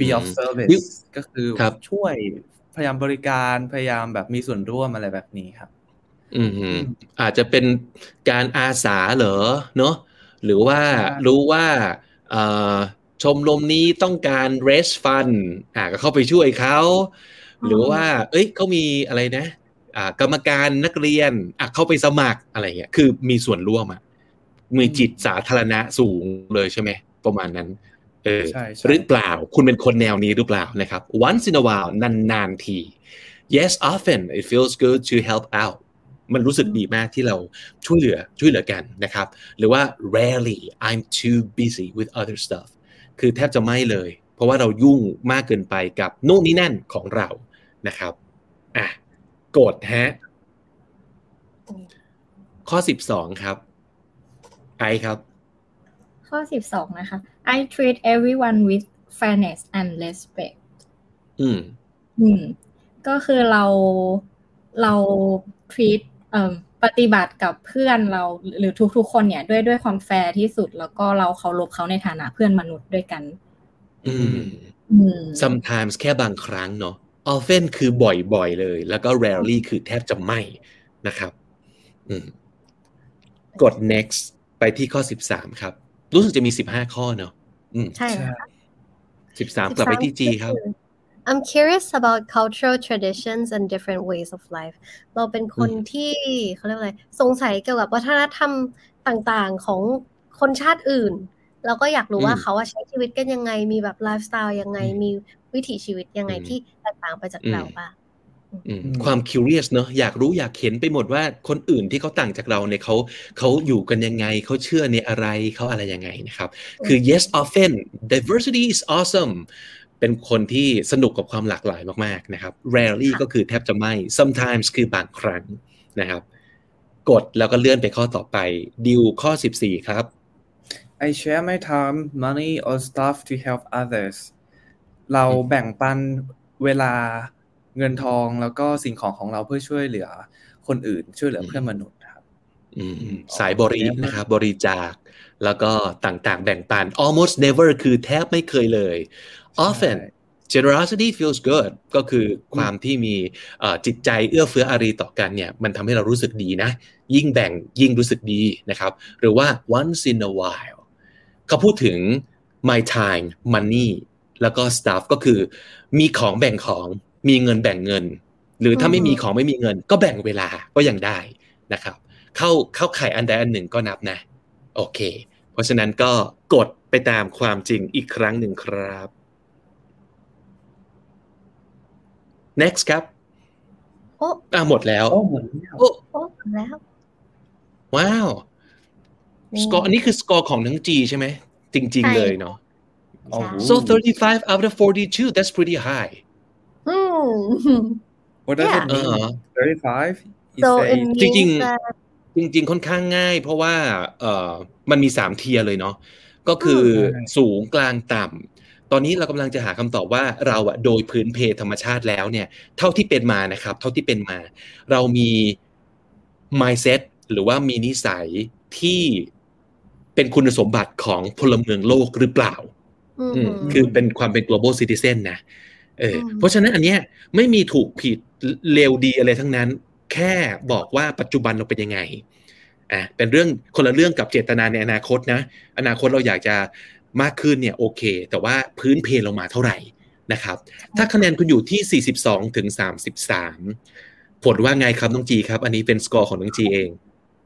be of ดิว service ก็คือครับช่วยพยายามบริการพยายามแบบมีส่วนร่วมอะไรแบบนี้ครับ อืมฮึอาจจะเป็นการอาสาเหรอเนอะหรือว่าใช่รู้ว่าเอ่อชมรมนี้ต้องการ raise fund อ่าก็เข้าไปช่วยเขาหรือว่า เอ้ยเขามีอะไรนะ อ่ากรรมการนักเรียนอะเข้าไปสมัครอะไรเงี้ยคือมีส่วนร่วมอะมีจิตสาธารณะสูงเลยใช่ไหมประมาณนั้น เออใช่ใช่หรือเปล่าคุณเป็นคนแนวนี้หรือเปล่านะครับ once in a while นานๆที yes often it feels good to help out มันรู้สึกดีมากที่เราช่วยเหลือช่วยเหลือกันนะครับ หรือว่า rarely I'm too busy with other stuff คือแทบจะไม่เลย เพราะว่าเรายุ่งมากเกินไปกับโน่นนี่นั่นของเรานะครับอะกดฮะข้อ 12 ครับ ไอครับ ข้อสิบสองนะคะ I treat everyone with fairness and respect อืม อืม ก็คือเราเรา treat เอ่อปฏิบัติกับเพื่อนเราหรือทุกๆคนเนี่ย ด้วยด้วยความแฟร์ที่สุด แล้วก็เราเคารพเขาในฐานะเพื่อนมนุษย์ด้วยกัน อืมอืม sometimes แค่บางครั้งเนาะ often คือบ่อยๆเลย แล้วก็ rarely คือแทบจะไม่นะครับอืมกด next ไปที่ข้อ 13 ครับ รู้สึกจะมี15ข้อเนาะอืมใช่ค่ะ13กลับไปที่ G ครับ I'm curious about cultural traditions and different ways of life เราเป็นคนอืมที่เขาเรียกว่าอะไรสงสัยเกี่ยวกับวัฒนธรรมต่างๆของคนชาติอื่น เราก็อยากรู้ว่าอืมเขาว่าใช้ชีวิตกันยังไง มีแบบไลฟ์สไตล์ยังไงอืมมีวิถีชีวิตยังไงอืมที่แตกต่างไปจากอืมเราบ้าง อืมอืมความ curious เนอะอยากรู้อยากเห็นไปหมดว่าคนอื่นที่เขาต่างจากเราเนี่ยเขาเขาอยู่กันยังไงเขาเชื่อในอะไรเขาอะไรยังไงนะครับ คือ yes often diversity is awesome เป็นคนที่สนุกกับความหลากหลายมากๆนะครับ rarely ค่ะก็คือแทบจะไม่ sometimes คือบางครั้งนะครับ กดแล้วก็เลื่อนไปข้อต่อไปดิวข้อ 14 ครับ I share my time money or stuff to help others เราอืมแบ่งปันเวลา เงินทองแล้วก็สิ่งของของเราเพื่อช่วยเหลือ คนอื่นช่วยเหลือเพื่อนมนุษย์ครับอืมอืมสายบริ never นะครับ บริจาค แล้วก็ต่างๆ แบ่งปัน almost never คือแทบไม่เคยเลย often ใช่ generosity feels good ก็คือความที่มีจิตใจเอื้อเฟื้ออารีต่อกันเนี่ย มันทำให้เรารู้สึกดีนะ ยิ่งแบ่งยิ่งรู้สึกดีนะครับ หรือว่า once in a while เขาพูดถึง my time money แล้วก็ stuff ก็คือมีของแบ่งของ มีเงินแบ่งเงิน หรือถ้าไม่มีของไม่มีเงิน ก็แบ่งเวลาก็ยังได้นะครับ เข้าเข้าไข่อันใดอันหนึ่งก็นับนะ โอเค เพราะฉะนั้นก็กดไปตามความจริงอีกครั้งหนึ่งครับ next ครับโอ้อะหมดแล้ว โอ้หมดแล้วโอ้โอ้แล้ว ว้าวสกอร์อันนี้คือสกอร์ของทั้ง G ใช่ไหมจริง ๆ เลยเนาะโอ้โห so 35 out of 42 that's pretty high อืม What does it เอ mean อ35 He so say it means จริงๆ that จริง ๆ ค่อนข้างง่าย เพราะว่าเอ่อมันมีสามเทียร์เลยเนาะก็คืออมสูงกลางต่ำตอนนี้เรากำลังจะหาคำตอบว่าเราอะโดยพื้นเพธรรมชาติแล้วเนี่ย เท่าที่เป็นมานะครับ เท่าที่เป็นมา เรามี mindset หรือว่ามีนิสัยที่เป็นคุณสมบัติของพลเมืองโลกหรือเปล่าอืมอืมคือเป็นความเป็น global citizen นะ เอออมเพราะฉะนั้นอันเนี้ยไม่มีถูกผิดเลวดีอะไรทั้งนั้น แค่บอกว่าปัจจุบันเราเป็นยังไงอะเป็นเรื่องคนละเรื่องกับเจตนาในอนาคตนะ อนาคตเราอยากจะมากขึ้นเนี่ยโอเค แต่ว่าพื้นเพเรามาเท่าไหร่นะครับ ถ้าคะแนนคุณอยู่ที่ 42ถึง33 ผลว่าไงครับน้องจีครับ อันนี้เป็นสกอร์ของน้องจีเอง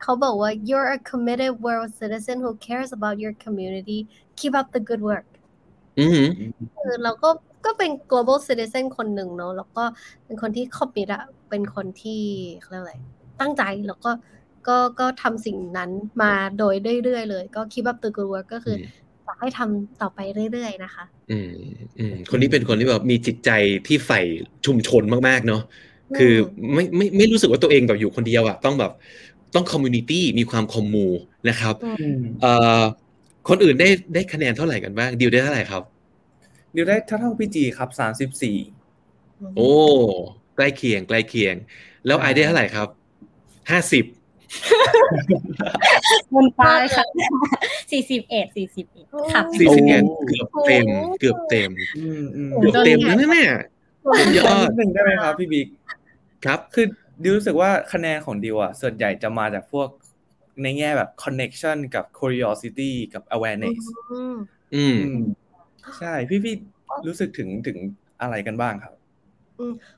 เขาบอกว่า you're a committed world citizen who cares about your community keep up the good work อือหือคือเราก็ ก็เป็น global citizen คนหนึ่งเนาะแล้วก็เป็นคนที่ commit อะเป็นคนที่เขาเรียกอะไรตั้งใจแล้วก็ก็ก็ทำสิ่งนั้นมาโดยเรื่อยๆเลย ก็ keep up the good work ก็คือออยากให้ทำต่อไปเรื่อยๆนะคะ อืมอืมคนนี้เป็นคนที่แบบมีจิตใจที่ใฝ่ชุมชนมากๆเนาะคือไม่ไม่ไม่รู้สึกว่าตัวเองแบบอยู่คนเดียวอะต้องแบบต้องคอมมูนิตี้มีความคอมมูนะครับอืมเอ่อคนอื่นได้ได้คะแนนเท่าไหร่กันบ้างดิวได้เท่าไหร่ครับ ดิวได้เท่าเท่าพี่จีครับสามสิบสี่โอ้ ใกล้เคียง ใกล้เคียง แล้วไอได้เท่าไหร่ครับห้าสิบบนไปค่ะสี่สิบเอ็ดสี่สิบเอ็ดค่ะสี่สิบเอ็ดโอ้เกือบเต็ม เกือบเต็มอืมอืมเกือบเต็มแล้วนะเนี่ยสุดยอดนิดนึงได้ไหมครับพี่บิ๊กครับ คือดิวรู้สึกว่าคะแนนของดิวอะส่วนใหญ่จะมาจากพวกในแง่แบบ connection กับ curiosity กับ awareness อืมอืมอืม ใช่พี่พี่รู้สึกถึงถึงอะไรกันบ้างครับ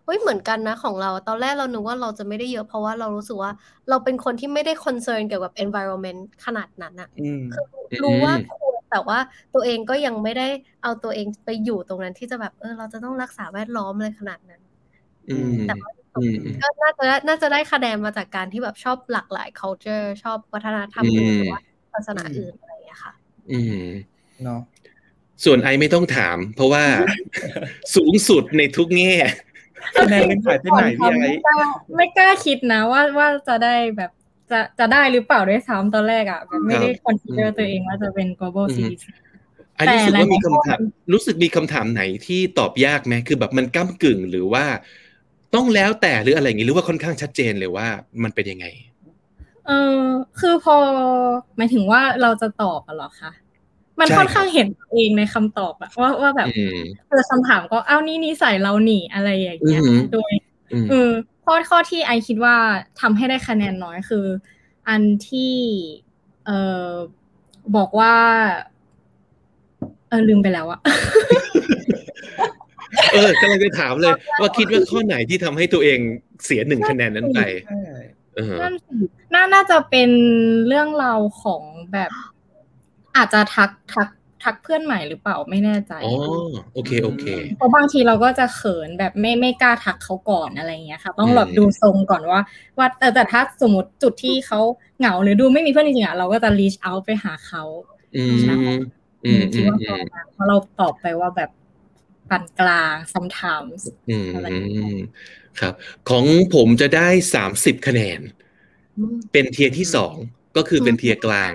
เฮ้ยเหมือนกันนะของเรา ตอนแรกเรานึกว่าเราจะไม่ได้เยอะเพราะว่าเรารู้สึกว่า เราเป็นคนที่ไม่ได้ concern เกี่ยวกับ environment ขนาดนั้นอะอืมรู้ว่าควรแต่ว่าตัวเองก็ยังไม่ได้เอาตัวเองไปอยู่ตรงนั้นที่จะแบบเออ เราจะต้องรักษาแวดล้อมอะไรขนาดนั้นอืมแต่ว่าอืมอืมก็น่าจะได้น่าจะได้คะแนนมาจากการที่แบบชอบหลากหลาย culture ชอบวัฒนธรรมอื่นอืมหรือว่าศาสนาอื่นอะไรอย่างเงี้ยค่ะ อืมเนาะ ส่วนไอไม่ต้องถาม เพราะว่าสูงสุดในทุกแง่คะแนนนึงหายไปไหนพี่ไอ้ไม่กล้าไม่กล้าคิดนะว่าว่าจะได้แบบจะจะได้หรือเปล่าด้วยซ้ำตอนแรกอะแบบไม่ได้คอนซิเดอร์ตัวเองว่าจะเป็น global อืม citizen ไอรู้สึกว่ามีแต่คำถามรู้สึกมีคำถามไหนที่ตอบยากไหมคือแบบมันก้ากึ่งหรือว่าต้องแล้วแต่หรืออะไรอย่างงี้หรือว่าค่อนข้างชัดเจนเลยว่ามันเป็นยังไง เออคือพอหมายถึงว่าเราจะตอบอะเหรอคะ มันใช่ค่อนข้างเห็นตัวเองในคำตอบอะว่าว่าแบบอืมเออคำถามก็อ้าวนี่นิสัยเราหนีอะไรอย่างเงี้ยอือหือโดยอืมเออข้อข้อที่ไอคิดว่าทำให้ได้คะแนนน้อยคือ อันที่เออบอกว่า เออลืมไปแล้วอะเออกำลังจะถามเลย ว่าคิดว่าข้อไหนที่ทำให้ตัวเองเสียหนึ่งคะแนนนั้นไปใช่เออนั่นสิน่าน่าจะเป็นเรื่องราวของแบบ อาจจะทักทักทักเพื่อนใหม่หรือเปล่าไม่แน่ใจอ๋อโอเคโอเคเพราะบางทีเราก็จะเขินแบบไม่ไม่กล้าทักเขาก่อนอะไรอย่างเงี้ยค่ะ ต้องแบบอืมดูทรงก่อนว่า ว่าแต่แต่ถ้าสมมติจุดที่เขาเหงาหรือดูไม่มีเพื่อนจริงๆอะเราก็จะ reach out ไปหาเขาอืมใช่อืมคิอืดมว่าอืตอมบมาเพราะเราตอบไปว่าแบบปานกลาง sometimes อืมอะไรครับ ของผมจะได้สามสิบคะแนนอืมเป็นเทียร์ที่สองก็คือเป็นเทียร์กลาง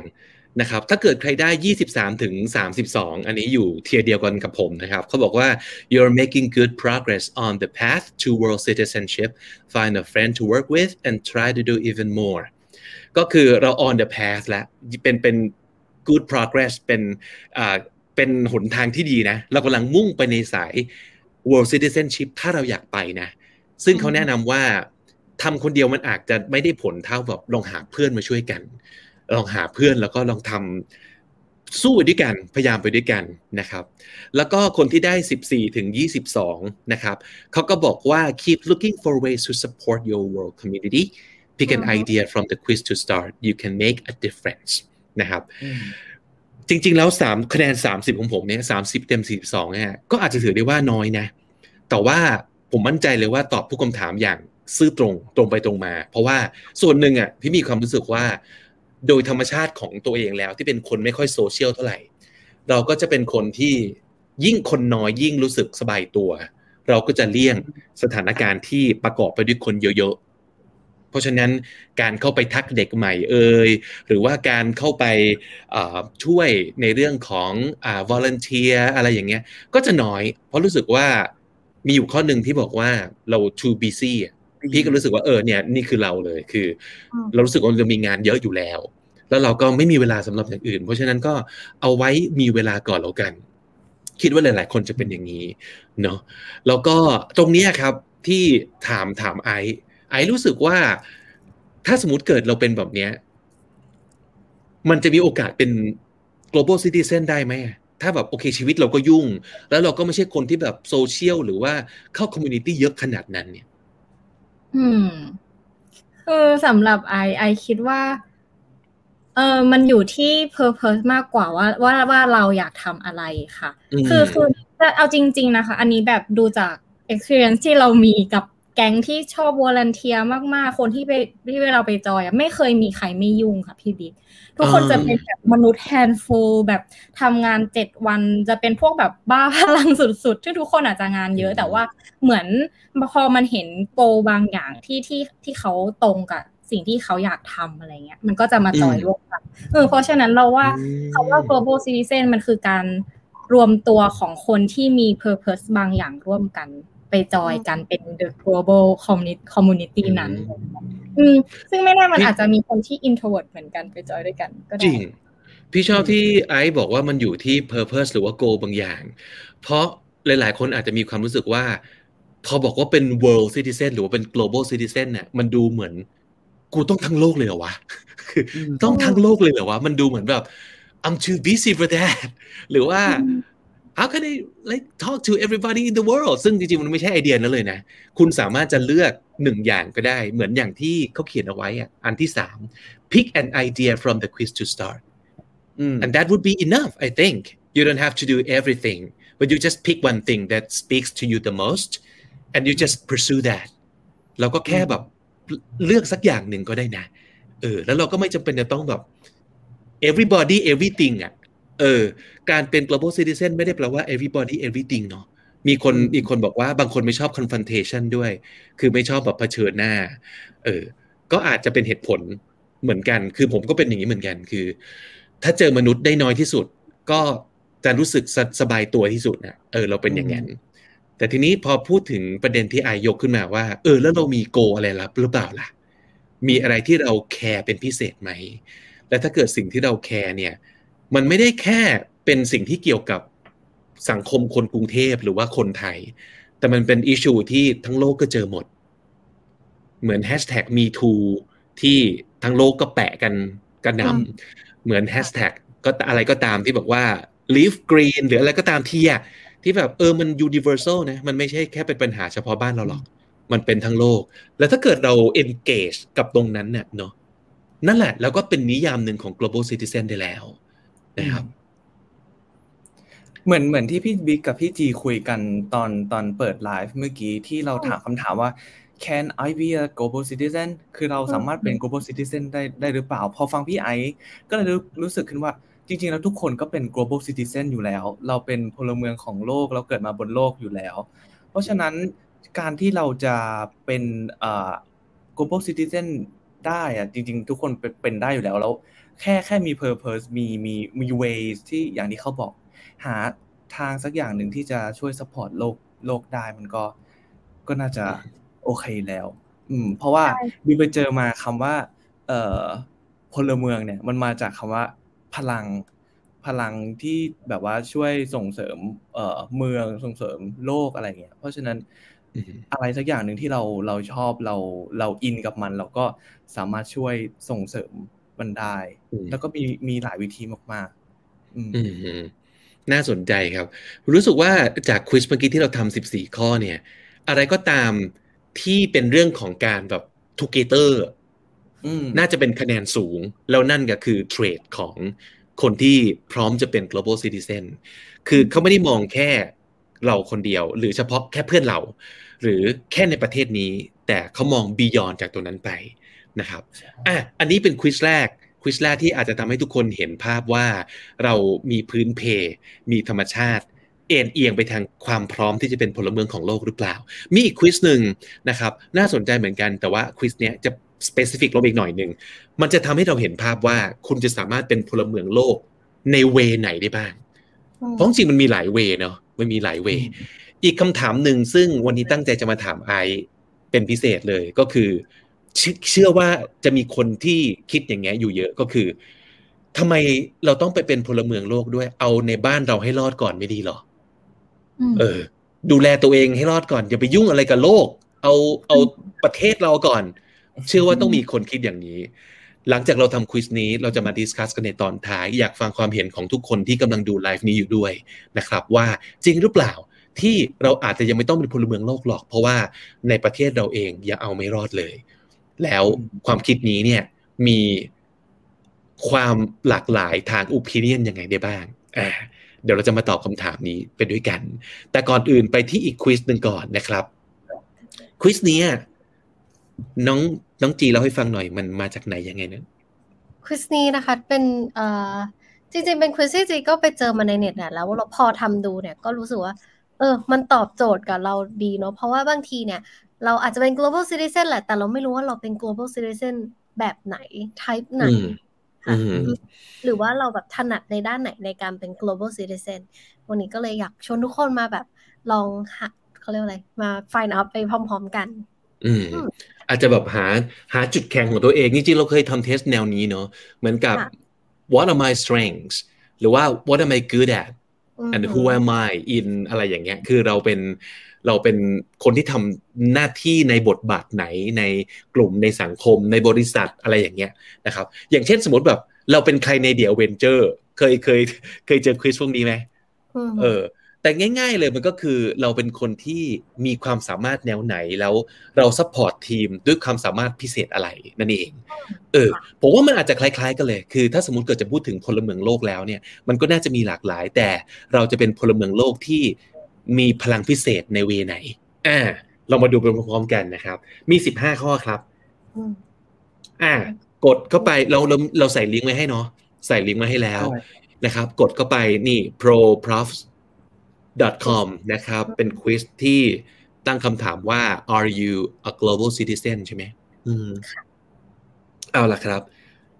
นะครับถ้าเกิดใครได้ 23 ถึง 32 อันนี้อยู่เทียร์เดียวกันกับผมนะครับเขาบอกว่า you're making good progress on the path to world citizenship find a friend to work with and try to do even more ก็คือเรา on the path แล้วเป็นเป็น good progress เป็นอ่าเป็นหนทางที่ดีนะ เรากำลังมุ่งไปในสาย world citizenship ถ้าเราอยากไปนะ ซึ่งเขาแนะนำว่าทำคนเดียวมันอาจจะไม่ได้ผลเท่าแบบลองหาเพื่อนมาช่วยกัน ลองหาเพื่อนแล้วก็ลองทำสู้ไปด้วยกันพยายามไปด้วยกันนะครับ แล้วก็คนที่ได้ 14 ถึง 22 นะครับเขาก็บอกว่า keep looking for ways to support your world community pick an idea from the quiz to start you can make a difference นะครับจริง ๆ แล้ว 3 คะแนน 30 ของผมเนี่ย 30 เต็ม 42 เนี่ยก็อาจจะถือได้ว่าน้อยนะ แต่ว่าผมมั่นใจเลยว่าตอบผู้คำถามอย่างซื่อตรงตรงไปตรงมา เพราะว่าส่วนหนึ่งอะพี่มีความรู้สึกว่า โดยธรรมชาติของตัวเองแล้ว ที่เป็นคนไม่ค่อยโซเชียลเท่าไหร่ เราก็จะเป็นคนที่ยิ่งคนน้อยยิ่งรู้สึกสบายตัว เราก็จะเลี่ยงสถานการณ์ที่ประกอบไปด้วยคนเยอะๆ เพราะฉะนั้นการเข้าไปทักเด็กใหม่เอ่ยหรือว่าการเข้าไปช่วยในเรื่องของอ volunteer อะไรอย่างเงี้ย ก็จะน้อย เพราะรู้สึกว่ามีอยู่ข้อหนึ่งที่บอกว่าเรา too busy พี่ก็รู้สึกว่าเออเนี่ยนี่คือเราเลยคือ เรารู้สึกว่าเรามีงานเยอะอยู่แล้ว แล้วเราก็ไม่มีเวลาสำหรับอย่างอื่น เพราะฉะนั้นก็เอาไว้มีเวลาก่อนแล้วกัน คิดว่าหลาย ๆ คนจะเป็นอย่างนี้เนาะแล้วก็ตรงนี้ครับที่ถามถามไอไอรู้สึกว่า ถ้าสมมติเกิดเราเป็นแบบเนี้ยมันจะมีโอกาสเป็น global citizen ได้ไหมถ้าแบบโอเคชีวิตเราก็ยุ่ง แล้วเราก็ไม่ใช่คนที่แบบโซเชียลหรือว่าเข้า community เยอะขนาดนั้นเนี่ย อืม คือสำหรับไอไอคิดว่า เออมันอยู่ที่ purpose มากกว่าว่า ว่าว่าเราอยากทำอะไรค่ะคือคือเอาจริง ๆ นะคะ อันนี้แบบดูจาก experience ที่เรามีกับ แก๊งที่ชอบ volunteer มากๆ คนที่ไปที่เราไปจอยอะไม่เคยมีใครไม่ยุ่งค่ะพี่บิ๊กทุกคนจะเป็นแบบมนุษย์ hands full แบบทำงานเจ็ดวันจะเป็นพวกแบบบ้าพลังสุดๆที่ทุกคนอาจจะงานเยอะ แต่ว่าเหมือนพอมันเห็น goal บางอย่างที่ที่ที่เขาตรงกับสิ่งที่เขาอยากทำอะไรเงี้ย มันก็จะมาจอยร่วมกันเออเพราะฉะนั้นเราว่าคาว่า global citizen มันคือการรวมตัวของคนที่มี purpose บางอย่างร่วมกัน ไปจอยกันเป็น the global community นั้น อืมซึ่งไม่แน่มันอาจจะมีคนที่ introvert เหมือนกันไปจอยด้วยกัน ก็ได้จริง พี่ชอบที่ไอซ์บอกว่ามันอยู่ที่ purpose หรือว่า goal บางอย่าง เพราะหลาย ๆ คนอาจจะมีความรู้สึกว่า พอบอกว่าเป็น world citizen หรือว่าเป็น global citizen เนี่ยมันดูเหมือน กูต้องทั้งโลกเลยเหรอวะต้องทั้งโลกเลยเหรอวะ มันดูเหมือนแบบ I'm too busy for that หรือว่า how can I like talk to everybody in the world ซึ่งจริงๆ มันไม่ใช่ไอเดียนั้นเลยนะ คุณสามารถจะเลือกหนึ่งอย่างก็ได้ เหมือนอย่างที่เขาเขียนเอาไว้อะอันที่สาม pick an idea from the quiz to start and that would be enough I think you don't have to do everything but you just pick one thing that speaks to you the most and you just pursue that เราก็แค่แบบเลือกสักอย่างหนึ่งก็ได้นะ เออ แล้วเราก็ไม่จำเป็นจะต้องแบบ everybody everything อะ เออ การเป็น global citizen ไม่ได้แปลว่า everybody everything เนาะมีคนอีกคนบอกว่าบางคนไม่ชอบ confrontation ด้วย คือไม่ชอบแบบเผชิญหน้า เออ ก็อาจจะเป็นเหตุผลเหมือนกัน คือผมก็เป็นอย่างนี้เหมือนกัน คือ ถ้าเจอมนุษย์ได้น้อยที่สุด ก็จะรู้สึกสบายตัวที่สุดนะเออ เราเป็นอย่างนั้น แต่ทีนี้พอพูดถึงประเด็นที่อายยกขึ้นมาว่า เออ แล้วเรามีโกอะไรลับหรือเปล่าล่ะ มีอะไรที่เราแคร์เป็นพิเศษไหม และถ้าเกิดสิ่งที่เราแคร์เนี่ย มันไม่ได้แค่เป็นสิ่งที่เกี่ยวกับสังคมคนกรุงเทพหรือว่าคนไทย แต่มันเป็นอิชูที่ทั้งโลกก็เจอหมด เหมือนแฮชแท็ก me too ที่ทั้งโลกก็แปะกันกันนำเหมือนแฮชแท็กก็อะไรก็ตามที่บอกว่า live green หรืออะไรก็ตามที่อะที่แบบเออมัน universal นะ มันไม่ใช่แค่เป็นปัญหาเฉพาะบ้านเราหรอก มันเป็นทั้งโลก แล้วถ้าเกิดเรา engage กับตรงนั้นเนี่ยเนาะนั่นแหละ แล้วก็เป็นนิยามหนึ่งของ global citizen ได้แล้ว นะครับ เหมือนเหมือนที่พี่บิ๊กกับพี่จีคุยกันตอนตอนเปิดไลฟ์เมื่อกี้ที่เราถามคำถามว่า can I be a global citizen คือเราสามารถเป็น global citizen ได้ได้หรือเปล่า พอฟังพี่ไอซ์ก็เลยรู้สึกขึ้นว่าจริงๆ แล้วทุกคนก็เป็น global citizen อยู่แล้ว เราเป็นพลเมืองของโลก เราเกิดมาบนโลกอยู่แล้ว เพราะฉะนั้นการที่เราจะเป็นเอ่อ global citizen ได้อะจริง ๆ ทุกคนเป็นเป็นได้อยู่แล้วแล้ว แค่แค่มี purpose มีมีมี ways ที่อย่างที่เขาบอก หาทางสักอย่างหนึ่งที่จะช่วย support โลกโลกได้มันก็ก็น่าจะโอเคแล้ว อืม เพราะว่าบีไปเจอมาคำว่า เอ่อพลเมืองเนี่ยมันมาจากคำว่า พลังพพลังที่แบบว่าช่วยส่งเสริม เอ่อเมืองส่งเสริมโลกอะไรเงี้ย เพราะฉะนั้นอะไรสักอย่างหนึ่งที่เราเราชอบเราเราอินกับมัน เราก็สามารถช่วยส่งเสริม มันได้ แล้วก็มีมีหลายวิธีมากๆอืมน่าสนใจครับ รู้สึกว่าจาก quiz เมื่อกี้ที่เราทำสิบสี่ข้อเนี่ย อะไรก็ตามที่เป็นเรื่องของการแบบ together น่าจะเป็นคะแนนสูง แล้วนั่นก็คือ trait ของคนที่พร้อมจะเป็น global citizen คือเขาไม่ได้มองแค่เราคนเดียว หรือเฉพาะแค่เพื่อนเรา หรือแค่ในประเทศนี้ แต่เขามอง beyond จากตัวนั้นไป นะครับอะอันนี้เป็น quiz แรก quiz แรกที่อาจจะทำให้ทุกคนเห็นภาพว่าเรามีพื้นเพ มีธรรมชาติ เอ็นเอียงไปทางความพร้อมที่จะเป็นพลเมืองของโลกหรือเปล่า มีอีก quiz หนึ่งนะครับน่าสนใจเหมือนกันแต่ว่า quiz เนี้ยจะ specific ลงอีกหน่อยหนึ่งมันจะทำให้เราเห็นภาพว่าคุณจะสามารถเป็นพลเมืองโลกใน way ไหนได้บ้างเพราะจริงมันมีหลาย way เนาะมันมีหลาย way อีกคำถามหนึ่งซึ่งวันนี้ตั้งใจจะมาถามไอเป็นพิเศษเลยก็คือ เชื่อว่าจะมีคนที่คิดอย่างเงี้ยอยู่เยอะก็คือทำไมเราต้องไปเป็นพลเมืองโลกด้วย เอาในบ้านเราให้รอดก่อนไม่ดีหรอเออ ดูแลตัวเองให้รอดก่อนอย่าไปยุ่งอะไรกับโลก เอาเอาประเทศเราก่อน เชื่อว่าต้องมีคนคิดอย่างนี้ หลังจากเราทำ quiz นี้เราจะมา discuss กันในตอนท้าย อยากฟังความเห็นของทุกคนที่กำลังดูไลฟ์นี้อยู่ด้วยนะครับ ว่าจริงหรือเปล่าที่เราอาจจะยังไม่ต้องเป็นพลเมืองโลกหรอก เพราะว่าในประเทศเราเองยังเอาไม่รอดเลย แล้วความคิดนี้เนี่ยมีความหลากหลายทางอุปิเนียนยังไงได้บ้างอ่าเดี๋ยวเราจะมาตอบคำถามนี้ไปด้วยกัน แต่ก่อนอื่นไปที่อีกควิสหนึ่งก่อนนะครับควิสนี้น้องน้องจีเราให้ฟังหน่อยมันมาจากไหนยังไงนะควิสนี้นะคะเป็นเอ่อจริงๆเป็นควิสที่จีก็ไปเจอมาในเน็ตแหละแล้วเราพอทำดูเนี่ยก็รู้สึกว่า เออ มันตอบโจทย์กับเราดีเนาะเพราะว่าบางทีเนี่ย เราอาจจะเป็น global citizen แหละ แต่เราไม่รู้ว่าเราเป็น global citizen แบบไหน type ไหนหรือว่าเราแบบถนัดในด้านไหนในการเป็น global citizen วันนี้ก็เลยอยากชวนทุกคนมาแบบลองหาเขาเรียกอะไรมา find out ไปพร้อม ๆกัน อืมอาจจะแบบหาหาจุดแข็งของตัวเองจริงๆเราเคยทำเทสแนวนี้เนาะเหมือนกับ what are my strengths หรือว่า what am I good at and who am I in อะไรอย่างเงี้ย คือเราเป็น เราเป็นคนที่ทำหน้าที่ในบทบาทไหนในกลุ่มในสังคมในบริษัทอะไรอย่างเงี้ยนะครับ อย่างเช่นสมมติแบบเราเป็นใครในเดียวเวนเจอร์เคยเคยเคยเจอควิสพวกนี้ไหมเออ แต่ง่าย ๆเลยมันก็คือเราเป็นคนที่มีความสามารถแนวไหนแล้วเรา support ทีมด้วยความสามารถพิเศษอะไรนั่นเอง เออผมว่ามันอาจจะคล้าย ๆ กันเลย คือ ถ้าสมมติเกิดจะพูดถึงพลเมืองโลกแล้วเนี่ย มันก็น่าจะมีหลากหลาย แต่เราจะเป็นพลเมืองโลกที่ มีพลังพิเศษใน way ไหน อ่า เรามาดูไปพร้อมๆกันนะครับ มีสิบห้าข้อครับ อ่า กดเข้าไปเราเราเราใส่ลิงก์ไว้ให้เนาะใส่ลิงก์มาให้แล้วนะครับ กดเข้าไปนี่ proprofs com นะครับ เป็นควิสที่ตั้งคำถามว่า are you a global citizen ใช่ไหมอืมเอาล่ะครับ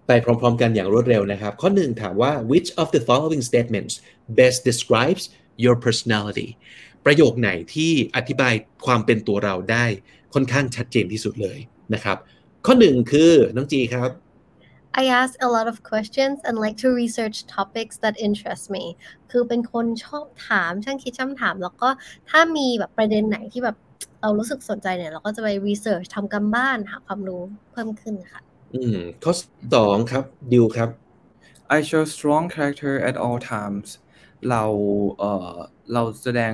ไปพร้อมๆกันอย่างรวดเร็วนะครับ ข้อหนึ่งถามว่า which of the following statements best describes your personality ประโยคไหนที่อธิบายความเป็นตัวเราได้ค่อนข้างชัดเจนที่สุดเลยนะครับ ข้อหนึ่งคือน้องจีครับ I ask a lot of questions and like to research topics that interest me คือเป็นคนชอบถามช่างคิดช่างถาม แล้วก็ถ้ามีแบบประเด็นไหนที่แบบเรารู้สึกสนใจเนี่ย เราก็จะไป research ทำกันบ้านหาความรู้เพิ่มขึ้นค่ะ อืม ข้อสองครับดิวครับ I show strong character at all times เราเอ่อเราแสดง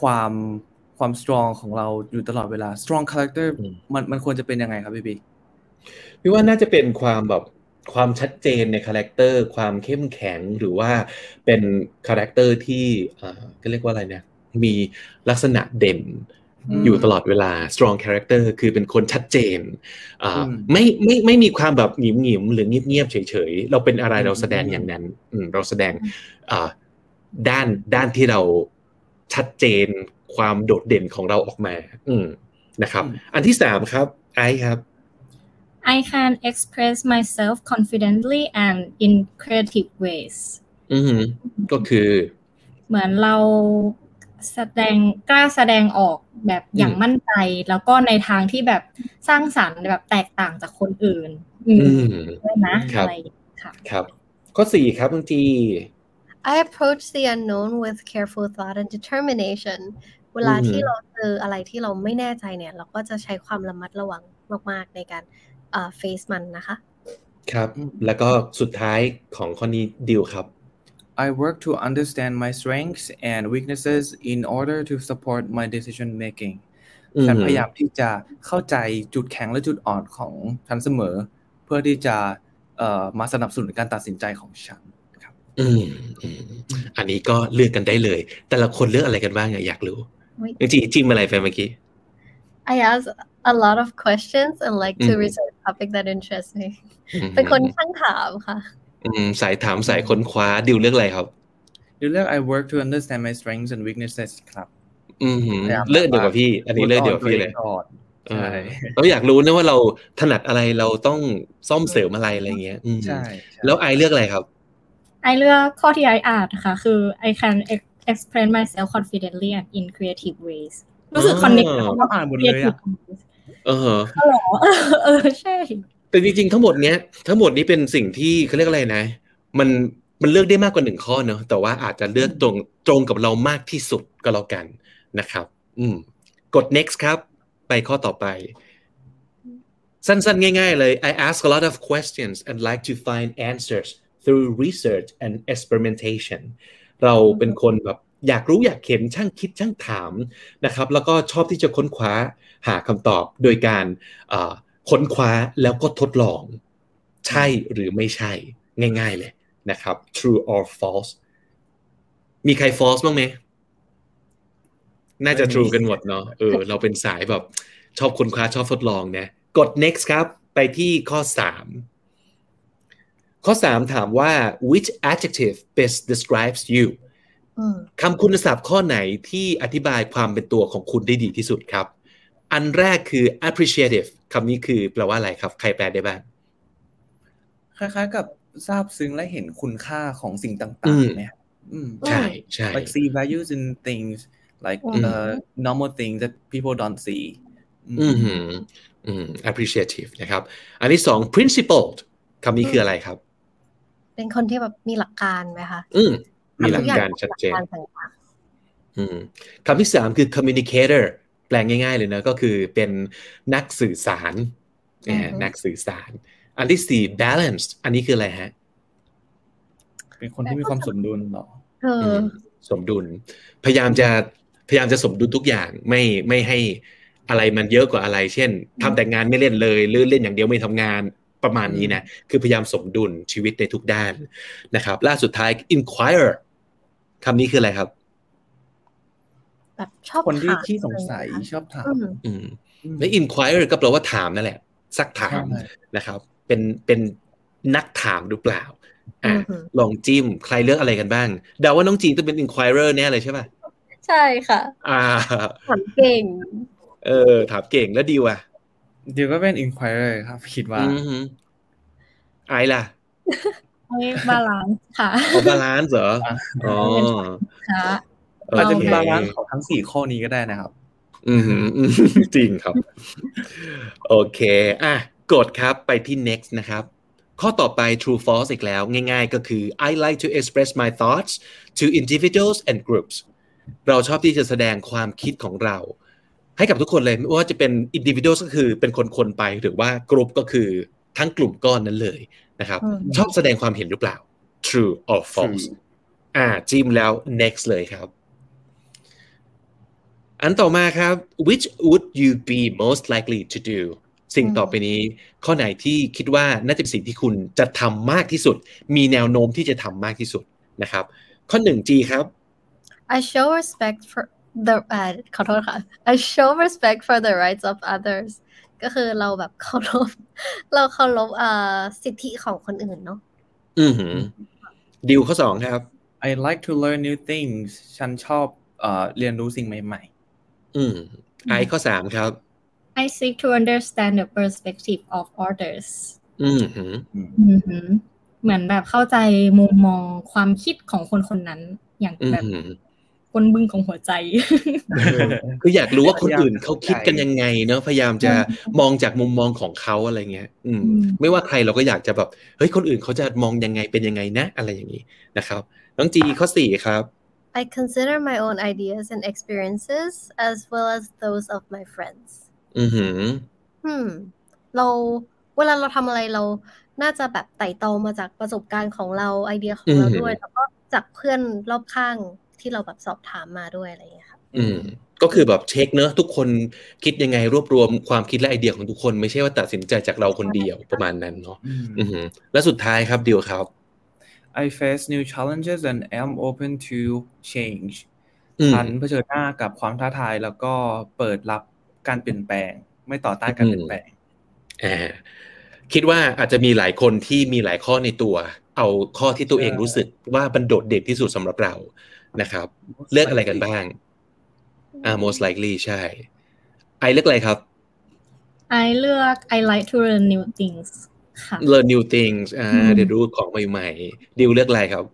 ความความ strong ของเราอยู่ตลอดเวลา strong character มันมันควรจะเป็นยังไงครับพี่บิ๊กพี่ว่าน่าจะเป็นความแบบความชัดเจนในคาแรคเตอร์ความเข้มแข็งหรือว่าเป็นคาแรคเตอร์ที่อ่าก็เรียกว่าอะไรเนี่ยมีลักษณะเด่นอยู่ตลอดเวลา strong character คือเป็นคนชัดเจนอ่าไม่ไม่ไม่มีความแบบหงิมหงิมหรือเงียบเงียบเฉยเฉยเราเป็นอะไรเราแสดงอย่างนั้นเราแสดงอ่า ด้านด้านที่เราชัดเจนความโดดเด่นของเราออกมา อืมนะครับ อันที่สามครับไอครับ I can express myself confidently and in creative ways อืมก็คือ เหมือนเราแสดงกล้าแสดงออกแบบอย่างมั่นใจ แล้วก็ในทางที่แบบสร้างสรรค์แบบแตกต่างจากคนอื่น อืมด้วยนะอะไรค่ะครับ ข้อสี่ครับบางที I approach the unknown with careful thought and determination เวลาที่เราเจออะไรที่เราไม่แน่ใจเนี่ย เราก็จะใช้ความระมัดระวังมากๆในการเอ่อ face มันนะคะ ครับ แล้วก็สุดท้ายของข้อนี้ดิวครับ I work to understand my strengths and weaknesses in order to support my decision making ฉันพยายามที่จะเข้าใจจุดแข็งและจุดอ่อนของฉันเสมอ เพื่อที่จะเอ่อมาสนับสนุนการตัดสินใจของฉันครับ อืมอืมอันนี้ก็เลือกกันได้เลย แต่ละคนเลือกอะไรกันบ้างอะอยากรู้อุ๊ยจริงๆจิ้มอะไรไปเมื่อกี้ I ask a lot of questions and like to อืม research topic that interests me อืมเป็นคนช่างถามค่ะอืมสายถามสายค้นคว้าดิวเลือกอะไรครับดิวเลือก I work to understand my strengths and weaknesses ครับอืมหืมพยายามเลือกเดียวกับพี่ อันนี้เลือกเดียวกับพี่เลยก่อนเอใช่อเราอยากรู้นะว่าเราถนัดอะไรเราต้องซ่อมเสริมอะไรอะไรเงี้ยอืมใช่ แล้วไอเลือกอะไรครับ ไอเลือกข้อที่ไออ่านนะคะ คือ I can ex- express myself confidently and in creative ways รู้สึกอ๋อ connect ก็อ่านหมดเลยอะเอออ๋อเหรอเออเออใช่ แต่จริงๆ ทั้งหมดเนี้ย ทั้งหมดนี้เป็นสิ่งที่เขาเรียกอะไรนะ มันมันเลือกได้มากกว่าหนึ่งข้อเนอะแต่ว่าอาจจะเลือกตรงตรงกับเรามากที่สุดก็แล้วกันนะครับ อืม กด next ครับ ไปข้อต่อไป สั้นๆ ง่ายๆเลย I ask a lot of questions and like to find answers through research and experimentation เราเป็นคนแบบอยากรู้อยากเห็นช่างคิดช่างถามนะครับ แล้วก็ชอบที่จะค้นคว้าหาคำตอบโดยการเอ่อค้นคว้าแล้วก็ทดลอง ใช่หรือไม่ใช่ ง่ายๆเลยนะครับ true or false มีใคร false บ้างไหมน่าจะ true กันหมดเนาะเออเราเป็นสายแบบชอบค้นคว้าชอบทดลองนะกด next ครับ ไปที่ข้อ 3 ข้อ 3 ถามว่า which adjective best describes you อืมคำคุณศัพท์ข้อไหนที่อธิบายความเป็นตัวของคุณได้ดีที่สุดครับ อันแรกคือ appreciative คำนี้คือแปลว่าอะไรครับ ใครแปลได้บ้าง คล้ายๆกับทราบซึ้งและเห็นคุณค่าของสิ่งต่อืางมๆเนี่ยอืมใช่ใช่ like see values in things like อืม uh, normal things that people don't see อืมหืมอืม appreciative นะครับ อันที่สอง principled คำนี้คืออะไรครับ เป็นคนที่แบบมีหลักการไหมคะ อืมมีหลัทุกอย่งการชัดเจนหลักการต่างอืมคำที่สามคือ communicator แปลงง่าย ๆ เลยนะ ก็คือเป็นนักสื่อสารเอ่อนักสื่อสาร อันที่สี่ balanced อันนี้คืออะไรฮะ เป็นคนที่มีความสมดุลเหรอๆเอออมสมดุล พยายามจะพยายามจะสมดุลทุกอย่างไม่ไม่ให้อะไรมันเยอะกว่าอะไร เช่นทำแต่งานไม่เล่นเลย หรือเล่นอย่างเดียวไม่ทำงาน ประมาณนี้นะคือพยายามสมดุลชีวิตในทุกด้านนะครับล่าสุดท้าย inquire คำนี้คืออะไรครับแบบชอบคนที่ถามขี้สงสัยอะไรอย่างเงี้ยชอบถามอืมอืมอืมและ inquire ก็แปลว่าถามนั่นแหละซักถามใช่นะครับ เป็นเป็นนักถามหรือเปล่าอะอือหือลองจิ้มใครเลือกอะไรกันบ้างเดาว่าน้องจีนต้องเป็น inquirer แน่เลยใช่ป่ะใช่ค่ะ อ่าถามเก่ง เออ ถามเก่งแล้วดีว่ะเดี๋ยวก็เป็น inquirer ครับ คิดว่าอือหือไอล่ะให้ balance ค่ะขอ balance เหรออ๋อค่ะอาจจะมีโอเค balance ของทั้งสี่ข้อนี้ก็ได้นะครับ อือหืออืมจริงครับ โอเค อะ กดครับไปที่ next นะครับ ข้อต่อไป true false อีกแล้ว ง่ายๆ ก็คือ I like to express my thoughts to individuals and groups เราชอบที่จะแสดงความคิดของเรา ให้กับทุกคนเลยไม่ว่าจะเป็น individuals ก็คือเป็นคนๆไปหรือว่า group ก็คือทั้งกลุ่มก้อนนั้นเลยนะครับอืมชอบแสดงความเห็นหรือเปล่า true or false True อ่าจิ้มแล้ว next เลยครับ อันต่อมาครับ which would you be most likely to do สิ่งต่อไปนี้ ข้อไหนที่คิดว่าน่าจะเป็นสิ่งที่คุณจะทำมากที่สุด มีแนวโน้มที่จะทำมากที่สุดนะครับ ข้อหนึ่ง G ครับ I show respect for the เอ่อขอโทษค่ะ I show respect for the rights of others ก็คือเราแบบเคารพเราเคารพเอ่อสิทธิของคนอื่นเนาะอือหือดิวข้อสองครับ I like to learn new things ฉันชอบเอ่อเรียนรู้สิ่งใหม่อืมไอข้อสามครับ I seek to understand the perspective of others อือหือๆอืมอือหือเหมือนแบบเข้าใจมุมมองความคิดของคนคนนั้นอย่างอือแบบ หือคนบึ้งของหัวใจ คืออยากรู้ว่าคนอื่นเขาคิดกันยังไงเนาะพยายามจะมองจากมุมมองของเขาอะไรเงี้ยอืมอืม ไม่ว่าใครเราก็อยากจะแบบเฮ้ยคนอื่นเขาจะมองยังไงเป็นยังไงนะ อะไรอย่างนี้นะครับ น้องจีข้อสี่ครับ I consider my own ideas and experiences as well as those of my friends อือหือ อืม เราเวลาเราทำอะไรเราน่าจะแบบไต่ตองมาจากประสบการณ์ของเราไอเดียของเราด้วย แล้วก็จากเพื่อนรอบข้าง ที่เราแบบสอบถามมาด้วยอะไรอย่างเงี้ยค่ะอืมก็คือแบบเช็คเนอะทุกคนคิดยังไงรวบรวมความคิดและไอเดียของทุกคนไม่ใช่ว่าตัดสินใจจากเราคนเดียวประมาณนั้นเนาะอืมอือหือและสุดท้ายครับเดียวครับ I face new challenges and am open to change อืมฉันเผชิญหน้ากับความท้าทายแล้วก็เปิดรับการเปลี่ยนแปลง ไม่ต่อต้านการเปลี่ยนแปลงอ่าคิดว่าอาจจะมีหลายคนที่มีหลายข้อในตัว เอาข้อที่ตัวเองรู้สึกว่ามันโดดเด่นที่สุดสำหรับเรา นะครับ เลือกอะไรกันบ้าง อ่า most likely ใช่ ไอเลือกอะไรครับ ไอเลือก I like to learn new things ค่ะ learn new things อ่าอืมเรียนรู้ของใหม่ๆ ดิวเลือกอะไรครับ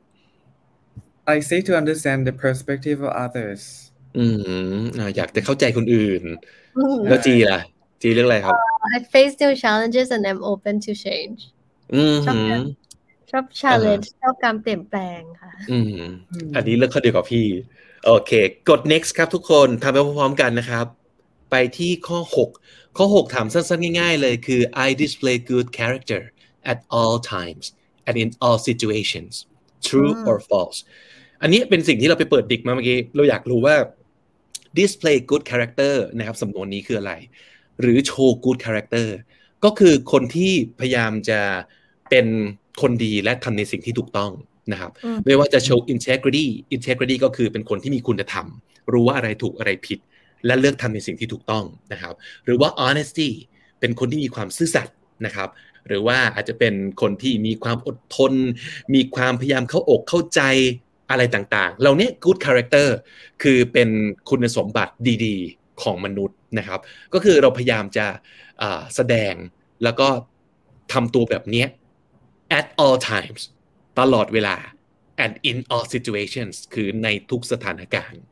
I seek to understand the perspective of others อืมอ่าอยากจะเข้าใจคนอื่นอืมแล้วจีล่ะ จีเลือกอะไรครับ I face new challenges and am open to change อืม ชอบการชอบ challenge ชอบการเปลี่ยนแปลงค่ะ อืม อันนี้เลือกข้อเดียวกับพี่ โอเค กด next ครับทุกคนทำไปพร้อมๆกันนะครับ ไปที่ข้อ 6 ข้อ 6 ถามสั้นๆ ง่ายๆ เลยคือ I display good character at all times and in all situations true อืม or false อันนี้เป็นสิ่งที่เราไปเปิดดิกมาเมื่อกี้ เราอยากรู้ว่า display good character นะครับสำนวนนี้คืออะไร หรือโชว์ good character ก็คือคนที่พยายามจะเป็น คนดีและทำในสิ่งที่ถูกต้องนะครับอืมไม่ว่าจะโชว์ integrity integrity ก็คือเป็นคนที่มีคุณธรรม รู้ว่าอะไรถูกอะไรผิด และเลือกทำในสิ่งที่ถูกต้องนะครับ หรือว่า honesty เป็นคนที่มีความซื่อสัตย์นะครับหรือว่าอาจจะเป็นคนที่มีความอดทน มีความพยายามเข้าอกเข้าใจอะไรต่างๆ เหล่านี้ good character คือเป็นคุณสมบัติดีๆ ของมนุษย์นะครับ ก็คือเราพยายามจะอ่าแสดงแล้วก็ทำตัวแบบเนี้ย at all times ตลอดเวลา and in all situations คือในทุกสถานการณ์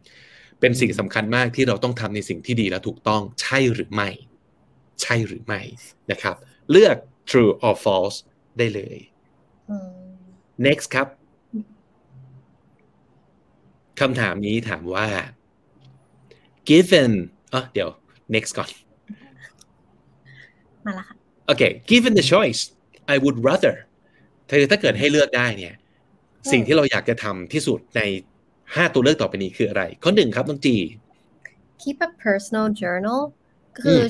เป็นสิ่งสำคัญมากที่เราต้องทำในสิ่งที่ดีและถูกต้องใช่หรือไม่ ใช่หรือไม่นะครับ เลือก true or false ได้เลยอืม next ครับคำถามนี้ถามว่า given อะเดี๋ยว next ก่อน มาละค่ะโอเค given the choice I would rather เธอถ้าเกิดให้เลือกได้เนี่ย สิ่งที่เราอยากจะทำที่สุดใน5ตัวเลือกต่อไปนี้คืออะไร ข้อหนึ่งครับน้องจี keep a personal journal ก็คือ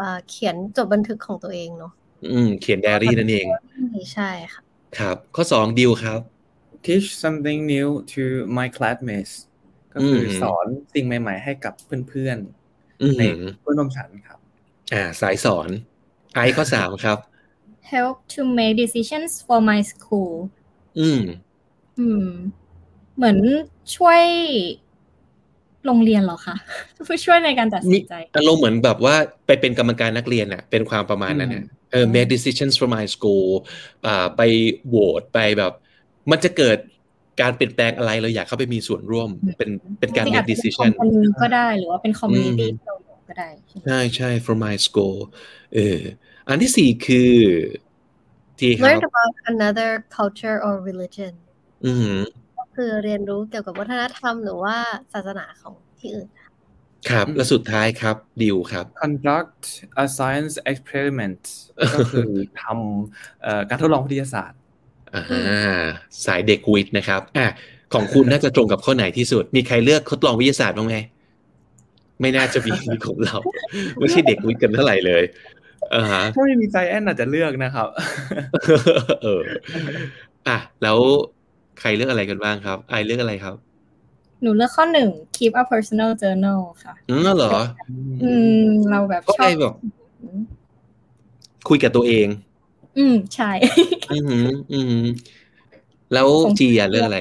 อ่าเขียนจดบันทึกของตัวเองเนาะอืม เขียนไดอารี่นั่นเองใช่ค่ะ ครับ ข้อสองดิวครับ teach something new to my classmates ก็คืออมสอนสิ่งใหม่ๆ ให้กับเพื่อนอือๆในหือเพื่อนร่วมชั้นครับ อ่า สายสอน ไอข้อสามครับ help to make decisions for my school อืม อืม เหมือนช่วยโรงเรียนเหรอคะช่วยในการตัดสินใจอารมณ์เหมือนแบบว่าไปเป็นกรรมการนักเรียนน่ะ เป็นความประมาณนั้นน่ะเออ make decisions for my school อ่า ไปโหวตไปแบบ มันจะเกิดการเปลี่ยนแปลงอะไรเราอยากเข้าไปมีส่วนร่วม เป็นเป็นการจริงๆอา make จจะเป็น decision คอมม commune ก็ได้หรือว่าเป็น community อืมที่เราอยู่ก็ได้ใช่ไหมใช่ใช่ for my school เออ อันที่สี่คือทีครั learn บ about another culture or religion อืมก็คือเรียนรู้เกี่ยวกับวัฒนธรรมหรือว่าศาสนาของที่อื่นค่ะครับอืมและสุดท้ายครับดิวครับ conduct a science experiment ก็คือทำเอ่อการทดลองวิทยาศาสตร์อ่าสายเด็กวิทย์นะครับอะของคุณน่าจะตรงกับข้อไหนที่สุด มีใครเลือกทดลองวิทยาศาสตร์บ้างไหมไม่น่าจะมีมีของเรา ไม่ใช่เด็กวิทย์กันเท่าไหร่เลยอ่าฮะ ถ้าไม่มีใจแอนอาจจะเลือกนะครับ เออ อะ แล้วใครเลือกอะไรกันบ้างครับ ไอเลือกอะไรครับ หนูเลือกข้อหนึ่ง keep a personal journal ค่ะอืมเหรอ อืม เราแบบก็ชไออบแบบคุยกับตัวเอง อืม ใช่ อือหืออือหือแล้วของจีอะเลือกอะไร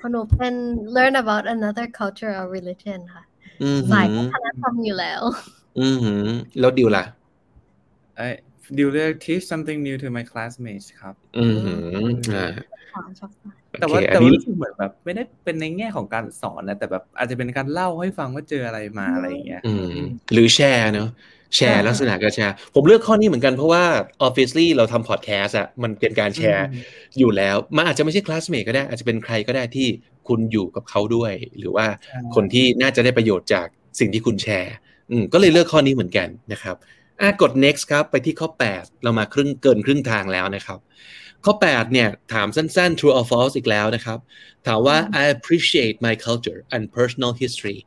ของหนูเป็น learn about another culture or religion ค่ะอือสาหืยอวัฒนธรรมอยู่แล้ว อือหือแล้วดิวล่ะ ไอ้ดิวเลือก teach something new to my classmates ครับ อือหืออ่าชอบมากแต่ว่าโอเคอัแต่นว่านี้รู้สึกเหมือนแบบ ไม่ได้เป็นในแง่ของการสอนนะแต่แบบอาจจะเป็นการเล่าให้ฟังว่าเจออะไรมาอะไรอย่างเงี้ยอืมหรือแชร์เนาะแชร์ลักษณะการแชร์ ผมเลือกข้อนี้เหมือนกันเพราะว่า obviously เราทำพอดแคสต์อะมันเป็นการแชร์อยู่แล้วมันอาจจะไม่ใช่คลาสเมทก็ได้ อาจจะเป็นใครก็ได้ที่คุณอยู่กับเขาด้วย หรือว่าคนที่น่าจะได้ประโยชน์จากสิ่งที่คุณแชร์ อืมก็เลยเลือกข้อนี้เหมือนกันนะครับอะ กด next ครับ ไปที่ข้อ 8 เรามาครึ่งเกินครึ่งทางแล้วนะครับ ข้อ 8 เนี่ย ถามสั้นๆ true or false อีกแล้วนะครับ ถามว่า I appreciate my culture and personal history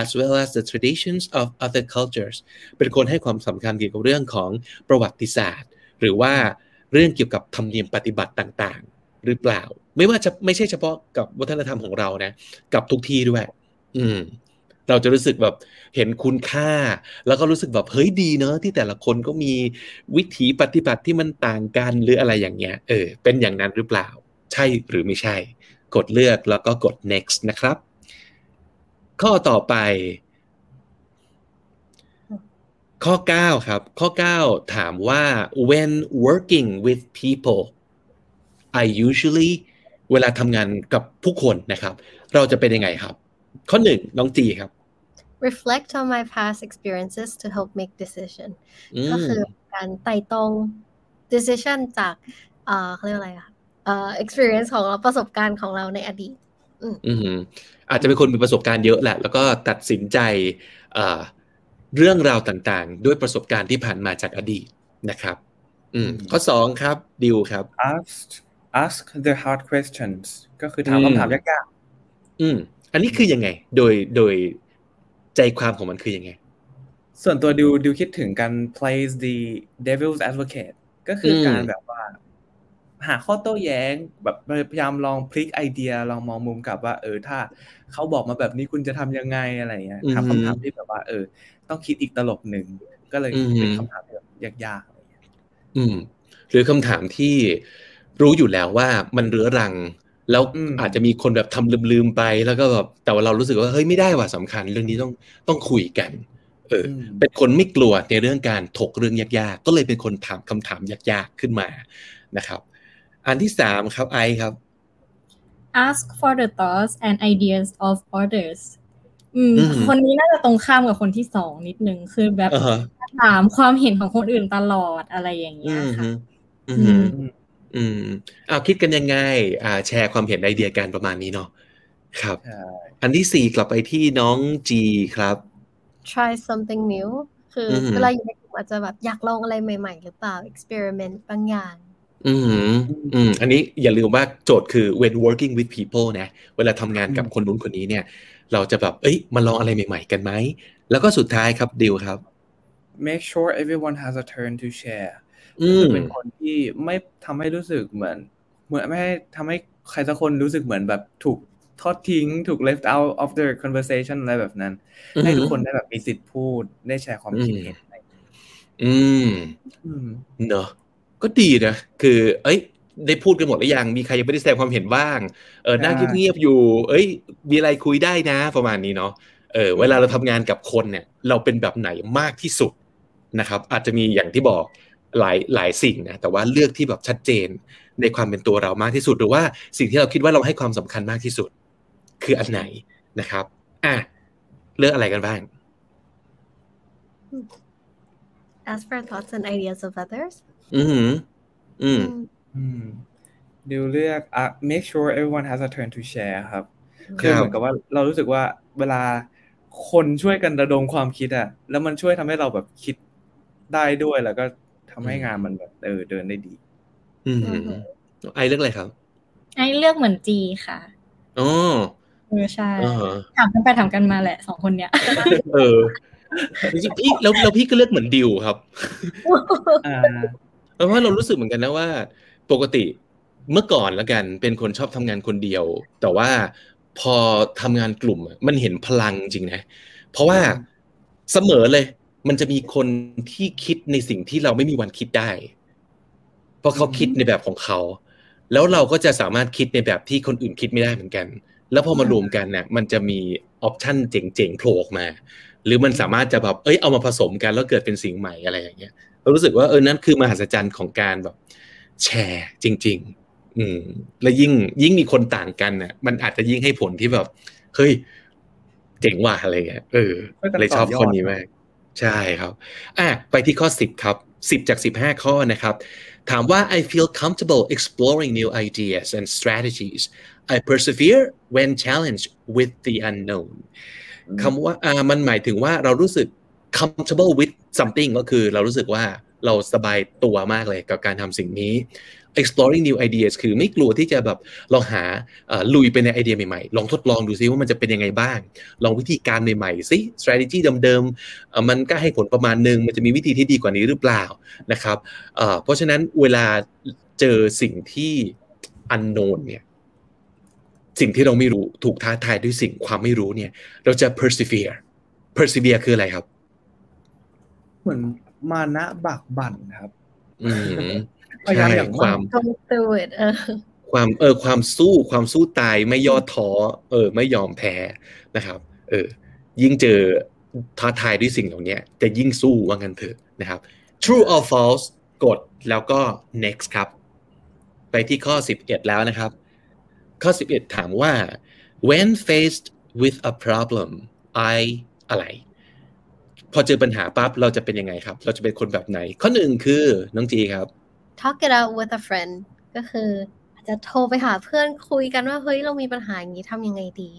as well as the traditions of other cultures เป็นคนให้ความสำคัญเกี่ยวกับเรื่องของประวัติศาสตร์ หรือว่าเรื่องเกี่ยวกับธรรมเนียมปฏิบัติต่างๆ หรือเปล่า ไม่ว่าจะไม่ใช่เฉพาะกับวัฒนธรรมของเรานะ กับทุกที่ด้วย อืม เราจะรู้สึกแบบเห็นคุณค่า แล้วก็รู้สึกแบบเฮ้ยดีเนอะที่แต่ละคนก็มีวิถีปฏิบัติที่มันต่างกันหรืออะไรอย่างเงี้ยเออเป็นอย่างนั้นหรือเปล่า ใช่หรือไม่ใช่ กดเลือกแล้วก็กด next นะครับ ข้อต่อไป ข้อ 9 ครับ ข้อ 9 ถามว่า when working with people I usually เวลาทำงานกับผู้คนนะครับ เราจะเป็นยังไงครับ ข้อหนึ่งน้องจีครับ reflect on my past experiences to help make decision ก็คือการไต่ตรง decision จากเอ่อเขาเรียกอะไรอะเอ่อ experience ของเราประสบการณ์ของเราในอดีตอืมอาจจะเป็นคนมีประสบการณ์เยอะแหละ แล้วก็ตัดสินใจเอ่อเรื่องราวต่างๆ ด้วยประสบการณ์ที่ผ่านมาจากอดีตนะครับอืมข้อสองครับดิวครับ ask ask the hard questions ก็คือถามคำถามยากๆอืม อันนี้คือยังไง โดยโดยใจความของมันคือยังไง ส่วนตัวดิวดิวคิดถึงการ play the devil's advocate ก็คือการแบบว่า หาข้อโต้แย้งแบบพยายามลองพลิกไอเดียลองมองมุมกลับว่า เออถ้าเขาบอกมาแบบนี้คุณจะทำยังไงอะไรเงี้ยถามคำถามที่แบบว่า เออ ต้องคิดอีกตลบหนึ่งก็เลยเป็นคำถามแบบยากๆอะไรเงี้ยอืม หรือคำถามที่รู้อยู่แล้วว่ามันเรื้อรัง แล้วอาจจะมีคนแบบทำลืมๆไปแล้วก็แบบแต่ว่าเรารู้สึกว่าเฮ้ยไม่ได้ว่ะสำคัญ เรื่องนี้ต้องต้องคุยกัน เออ เป็นคนไม่กลัวในเรื่องการถกเรื่องยากๆ ก็เลยเป็นคนถามคำถามยากๆขึ้นมานะครับ อันที่สามครับไอครับ ask for the thoughts and ideas of others อืมคนนี้น่าจะตรงข้ามกับคนที่สองนิดนึงคือแบบถามความเห็นของคนอื่นตลอดอะไรอย่างเงี้ยค่ะ อืมเอาคิดกันยังไง อ่า แชร์ความเห็นไอเดียกันประมาณนี้เนาะครับ อันที่สี่กลับไปที่น้องจีครับ try something new คือเวลาอยู่ในกลุ่มอาจจะแบบอยากลองอะไรใหม่ ๆ หรือเปล่า experiment บางอย่าง อืมอืมอันนี้อย่าลืมว่าโจทย์คือ when working with people นะ เวลาทำงานกับคนนู้นคนนี้เนี่ย เราจะแบบ เอ้ยมาลองอะไรใหม่ ๆ กันไหม แล้วก็สุดท้ายครับดิวครับ make sure everyone has a turn to share คือ เป็นคนที่ไม่ทำให้รู้สึกเหมือน เหมือนไม่ให้ทำให้ใครสักคนรู้สึกเหมือนแบบถูกทอดทิ้ง ถูก left out of the conversation อะไรแบบนั้น ให้ทุกคนได้แบบมีสิทธิ์พูดได้แชร์ความคิดเห็นอืมเนอะก็ดีนะคือ เอ้ย ได้พูดกันหมดหรือยังมีใครยังไม่ได้แสดงความเห็นบ้างเออน่าเงียบๆอยู่ เอ้ย มีอะไรคุยได้นะ ประมาณนี้เนาะเออเวลาเราทำงานกับคนเนี่ย เราเป็นแบบไหนมากที่สุดนะครับ อาจจะมีอย่างที่บอก หลายหลายสิ่งนะแต่ว่าเลือกที่แบบชัดเจนในความเป็นตัวเรามากที่สุด หรือว่าสิ่งที่เราคิดว่าเราให้ความสำคัญมากที่สุด คืออันไหนนะครับอะเลือกอะไรกันบ้าง As for thoughts and ideas of others อืมอืมอืมดิวเลือก uh, make sure everyone has a turn to share ครับคือเหมือนกับว่าเรารู้สึกว่าเวลาคนช่วยกันระดมความคิดอะแล้วมันช่วยทำให้เราแบบคิดได้ด้วยแล้วก็ ทำให้งานมันแบบเออเดินได้ดี อืมไอเลือกอะไรครับ ไอเลือกเหมือนจีค่ะอ๋อเออใช่ถามกันไปถามกันมาแหละสองคนเนี้ย เออจริงพี่แล้วแล้วพี่ก็เลือกเหมือนดิวครับเพราะว่าเรารู้สึกเหมือนกันนะว่า ปกติเมื่อก่อนแล้วกันเป็นคนชอบทำงานคนเดียว แต่ว่าพอทำงานกลุ่มมันเห็นพลังจริงนะ เพราะว่าเสมอเลย มันจะมีคนที่คิดในสิ่งที่เราไม่มีวันคิดได้ เพราะเขาคิดในแบบของเขา แล้วเราก็จะสามารถคิดในแบบที่คนอื่นคิดไม่ได้เหมือนกัน แล้วพอมารวมกันเนี่ยมันจะมีออปชันเจ๋งๆโผล่ออกมา หรือมันสามารถจะแบบเอ้ยเอามาผสมกันแล้วเกิดเป็นสิ่งใหม่อะไรอย่างเงี้ยเรารู้สึกว่าเออนั่นคือมหัศจรรย์ของการแบบ แชร์จริง ๆ อืม แล้วยิ่งยิ่งมีคนต่างกันเนี่ยมันอาจจะยิ่งให้ผลที่แบบเฮ้ยเจ๋งว่ะอะไรเงี้ยเออเลยชอบคนนี้มาก ใช่ครับอะไปที่ข้อ 10 ครับ 10 จาก 15 ข้อนะครับ ถามว่า I feel comfortable exploring new ideas and strategies I persevere when challenged with the unknown คำว่าอ่ามันหมายถึงว่าเรารู้สึก comfortable with something ก็คือเรารู้สึกว่าเราสบายตัวมากเลยกับการทำสิ่งนี้ exploring new ideas คือไม่กลัวที่จะแบบลองหาลุยไปในไอเดียใหม่ๆ ลองทดลองดูซิว่ามันจะเป็นยังไงบ้าง ลองวิธีการใหม่ๆซิ strategy เดิมๆมันก็ให้ผลประมาณนึงมันจะมีวิธีที่ดีกว่านี้หรือเปล่านะครับเพราะฉะนั้นเวลาเจอสิ่งที่ unknown เนี่ยสิ่งที่เราไม่รู้ถูกท้าทายด้วยสิ่งความไม่รู้เนี่ย เราจะ persevere persevere คืออะไรครับ เหมือนมานะบักบั่นครับอืม พยายามอย่างความ go through it เออความเออความสู้ความสู้ตายไม่ย่อท้อเออ ไม่ยอมแพ้นะครับ เออ ยิ่งเจอท้าทายด้วยสิ่งเหล่านี้จะยิ่งสู้ว่างั้นเถอะนะครับ true or false กดแล้วก็ next ครับ ไปที่ข้อ 11 แล้วนะครับ ข้อ 11 ถามว่า when faced with a problem I อะไร พอเจอปัญหาปั๊บเราจะเป็นยังไงครับ เราจะเป็นคนแบบไหน ข้อหนึ่งคือน้องจีครับ talk it out with a friend ก็คืออาจจะโทรไปหาเพื่อนคุยกันว่าเฮ้ยเรามีปัญหาอย่างนี้ทำยังไงดี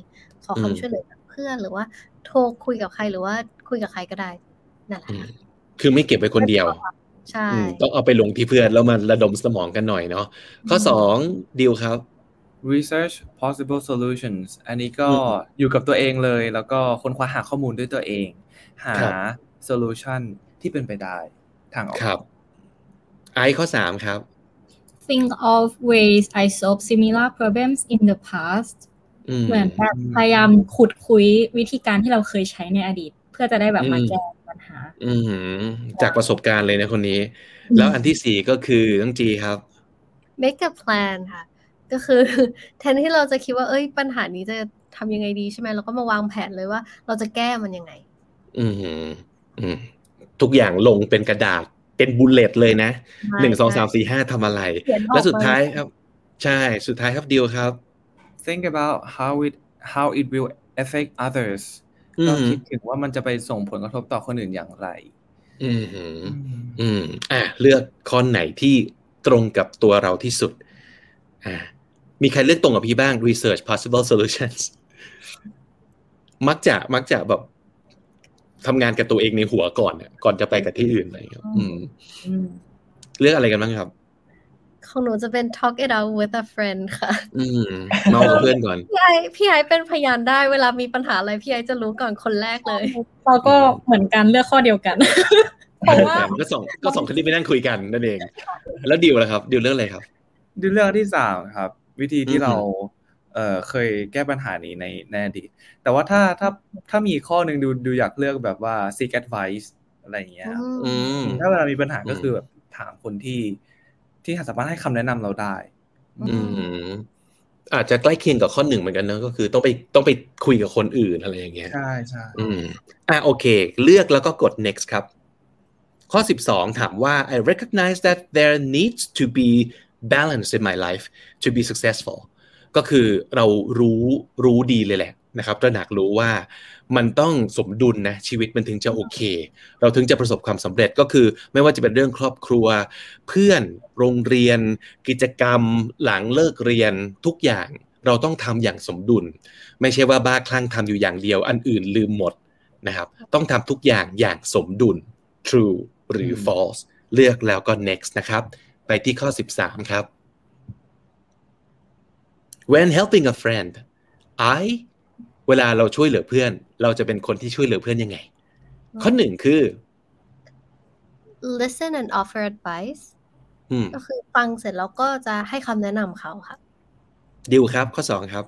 ขอความช่วยเหลือจากเพื่อนหรือว่า โทรคุยกับใครหรือว่าคุยกับใครก็ได้นั่นแหละอืมคือไม่เก็บไว้คนเดียวใช่อืมต้องเอาไปลงที่เพื่อนแล้วมาระดมสมองกันหน่อยเนาะข้อสองดิวครับ research possible solutions อันนี้ก็อืมอยู่กับตัวเองเลย แล้วก็ค้นคว้าหาข้อมูลด้วยตัวเอง หาครับ solution ที่เป็นไปได้ทางออกครับ ไอข้อสามครับ think of ways I solved similar problems in the past อืมเหมือนแบบพยายามขุดคุยวิธีการที่เราเคยใช้ในอดีต เพื่อจะได้แบบมาอืมแก้ปัญหาอืมจากประสบการณ์เลยนะคนนี้ แล้วอันที่สี่ก็คือน้องจีครับ make a plan ค่ะ ก็คือแทนที่เราจะคิดว่าเอ้ย ปัญหานี้จะทำยังไงดีใช่ไหมเราก็มาวางแผนเลยว่า เราจะแก้มันยังไง อืมอืมทุกอย่างลงเป็นกระดาษ เป็นบุลเลตเลยนะใช่หนึ่งสองใช่สามสี่ห้าทำอะไรเขียนออกและสุดท้ายมาครับ ใช่สุดท้ายครับดิวครับ think about how it how it will affect others อืก็มคิดถึงว่ามันจะไปส่งผลกระทบต่อคนอื่นอย่างไร อืมอืมอะเลือกข้อไหนที่ตรงกับตัวเราที่สุด อ่า มีใครเลือกตรงกับพี่บ้าง research possible solutions มักจะมักจะแบบ ทำงานกับตัวเองในหัวก่อนอะก่อนจะไปกับที่อื่นอะไรอย่างเงี้ยอืมอืมเลือกอะไรกันบ้างครับของหนูจะเป็น talk it out with a friend ค่ะ อืมเมากับเพื่อนก่อน พี่ไอพี่ไอเป็นพยานได้เวลามีปัญหาอะไรพี่ไอจะรู้ก่อนคนแรกเลย เราก็เหมือนกันเลือกข้อเดียวกันเพราะว่าก็ส่งก็ส่งคนที่ไปนั่งคุยกันนั่นเอง แล้วดิวล่ะครับดิวเรื่องอะไรครับดูเรื่องที่สามครับ วิธีที่อืมเรา เอ่อเคยแก้ปัญหานี้ในในอดีตแต่ว่าถ้าถ้าถ้ามีข้อหนึ่งดูดูอยากเลือกแบบว่า seek advice อะไรอย่างเงี้ยครับอืมถ้าเวลามีปัญหาอืมก็คือแบบถามคนที่ ที่สามารถให้คำแนะนำเราได้ อืมอาจจะใกล้เคียงกับข้อหนึ่งเหมือนกันเนอะก็คือต้องไปต้องไปคุยกับคนอื่นอะไรอย่างเงี้ยใช่ใช่อืมอะโอเค เลือกแล้วก็กด next ครับ ข้อ 12 ถามว่า I recognize that there needs to be balance in my life to be successful ก็คือเรารู้รู้ดีเลยแหละนะครับตระหนักรู้ว่ามันต้องสมดุลนะชีวิตมันถึงจะโอเค เราถึงจะประสบความสำเร็จก็คือ ไม่ว่าจะเป็นเรื่องครอบครัว เพื่อนโรงเรียน กิจกรรม หลังเลิกเรียนทุกอย่างเราต้องทำอย่างสมดุล ไม่ใช่ว่าบ้าคลั่งทำอยู่อย่างเดียว อันอื่นลืมหมดนะครับ ต้องทำทุกอย่างอย่างสมดุล true หรือ false เลือกแล้วก็ next นะครับ ไปที่ข้อ 13 ครับ when helping a friend I เวลาเราช่วยเหลือเพื่อน เราจะเป็นคนที่ช่วยเหลือเพื่อนยังไง ข้อหนึ่งคือ listen and offer advice อืมก็คือฟังเสร็จแล้วก็จะให้คำแนะนำเขาค่ะดิวครับข้อสองครับ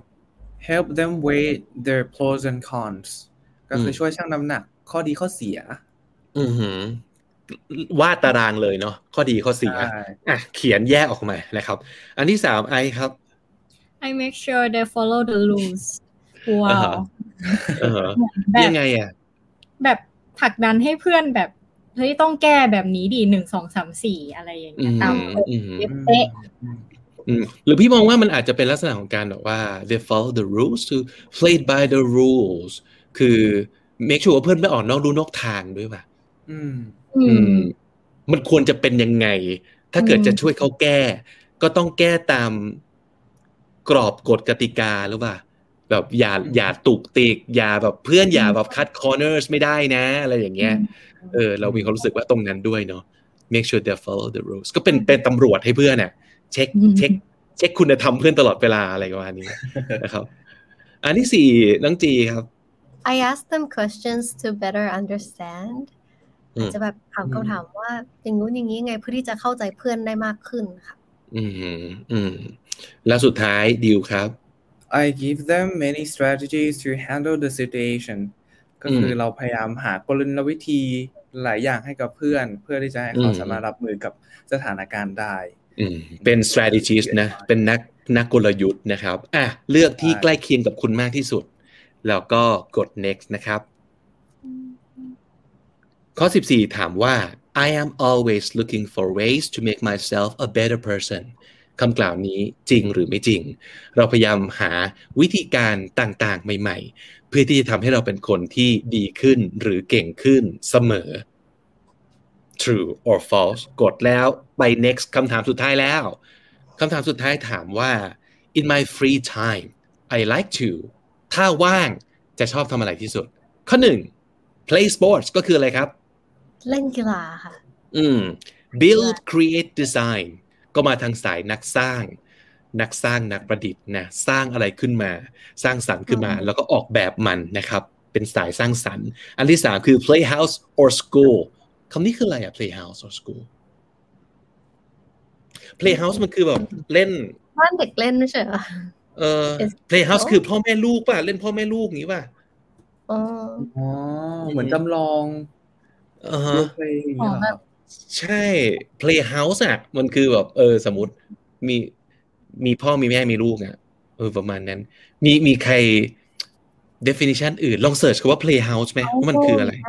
help them weigh their pros and cons ก็คืออมช่วยชั่งน้ำหนัก ข้อดีข้อเสีย อือหือวาดตารางเลยเนาะข้อดีข้อเสียใช่อะเขียนแยกออกมานะครับ อันที่สามไอครับ I make sure they follow the rules ว้าอ่าวฮะเออแบบยังไงอะ แบบผลักดันให้เพื่อนแบบเฮ้ยต้องแก้แบบนี้ดีหนึ่งสองสามสี่อะไรอย่างอืเงี้ยมตามอืมเป๊ะอืมหรือพี่มองว่ามันอาจจะเป็นลักษณะของการแบบว่า they follow the rules to play by the rules คือ make sure ว่าเพื่อนไม่ออกนอกรูนอกทางด้วยป่ะอืม อือืมมมันควรจะเป็นยังไง ถ้าเกิดอืมจะช่วยเขาแก้ ก็ต้องแก้ตาม กรอบกฎกติกาหรือเปล่าแบบอย่าอย่าตุกติก อย่าแบบเพื่อนอย่าแบบ cut corner ไม่ได้นะ อะไรอย่างเงี้ยเออเรามีความรู้สึกว่าตรงนั้นด้วยเนาะ make sure they follow the rules ก็เป็นเป็นตำรวจให้เพื่อนน่ะเช็คอืมเช็คเช็คคุณธรรมเพื่อนตลอดเวลาอะไรประมาณนี้นะครับ อันที่สี่น้องจีครับ I ask them questions to better understand อืมอาจจะแบบถามอืมคำถามว่าอย่างงู้นอย่างนี้ไงเพื่อที่จะเข้าใจเพื่อนได้มากขึ้นค่ะ อืมอืม แล้วสุดท้ายดิวครับ I give them many strategies to handle the situation ก็คือเราพยายามหากลวิธีหลายอย่างให้กับเพื่อน เพื่อที่จะให้เขาอืมสามารถรับมือกับสถานการณ์ได้อืมเป็น strategist นะ เป็นนักนักกลยุทธ์นะครับ อะ เลือกที่ใช่ใกล้เคียงกับคุณมากที่สุด แล้วก็กด next นะครับ ข้อ 14 ถามว่า I am always looking for ways to make myself a better person คำกล่าวนี้จริงหรือไม่จริง เราพยายามหาวิธีการต่างๆ ใหม่ ๆ เพื่อที่จะทำให้เราเป็นคนที่ดีขึ้นหรือเก่งขึ้นเสมอ true or false กดแล้วไป next คำถามสุดท้ายแล้วคำถามสุดท้ายถามว่า in my free time I like to ถ้าว่างจะชอบทำอะไรที่สุด ข้อหนึ่ง play sports ก็คืออะไรครับ เล่นกีฬาค่ะ อืม build create design ก็มาทางสายนักสร้าง นักสร้างนักประดิษฐ์นะสร้างอะไรขึ้นมา สร้างสรรค์ขึ้นมาอืมแล้วก็ออกแบบมันนะครับ เป็นสายสร้างสรรค์ อันที่สามคือ playhouse or school คำนี้คืออะไรอะ playhouse or school playhouse มันคือแบบเล่นบ้านเด็กเล่นไม่ใช่เหรอเออ Is- playhouse อ๋อคือพ่อแม่ลูกป่ะเล่นพ่อแม่ลูกอย่างนี้ป่ะอ๋ออ๋อเหมือนจำลองอ่า role play อย่างเงี้ยเหรอครับ ใช่ playhouse อะ มันคือแบบ เออ สมมติมีมีพ่อมีแม่มีลูกอะเออประมาณนั้น มีมีใคร definition อื่น ลอง search คำว่า playhouse ไหมว่ามันคืออะไร It's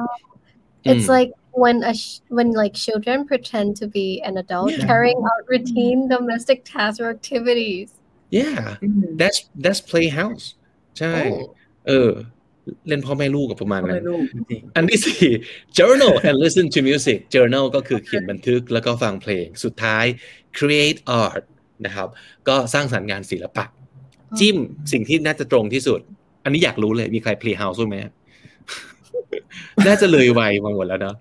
อืม like when a sh- when like children pretend to be an adult Yeah. carrying out routine domestic tasks or activities. yeah that's that's playhouse ใช่ Oh. เออ เล่นพ่อแม่ลูกกับประมาณพ่อนั้แม่นลูกจริงอันที่สี่ journal and listen to music journal ก็คือเขียนบันทึกแล้วก็ฟังเพลง สุดท้าย create art นะครับ ก็สร้างสรรค์งานศิลปะ จิ้มสิ่งที่น่าจะตรงที่สุด อันนี้อยากรู้เลยมีใคร playhouse บ้างไหมน่าจะเลยวัยมาหมดแล้วเนาะ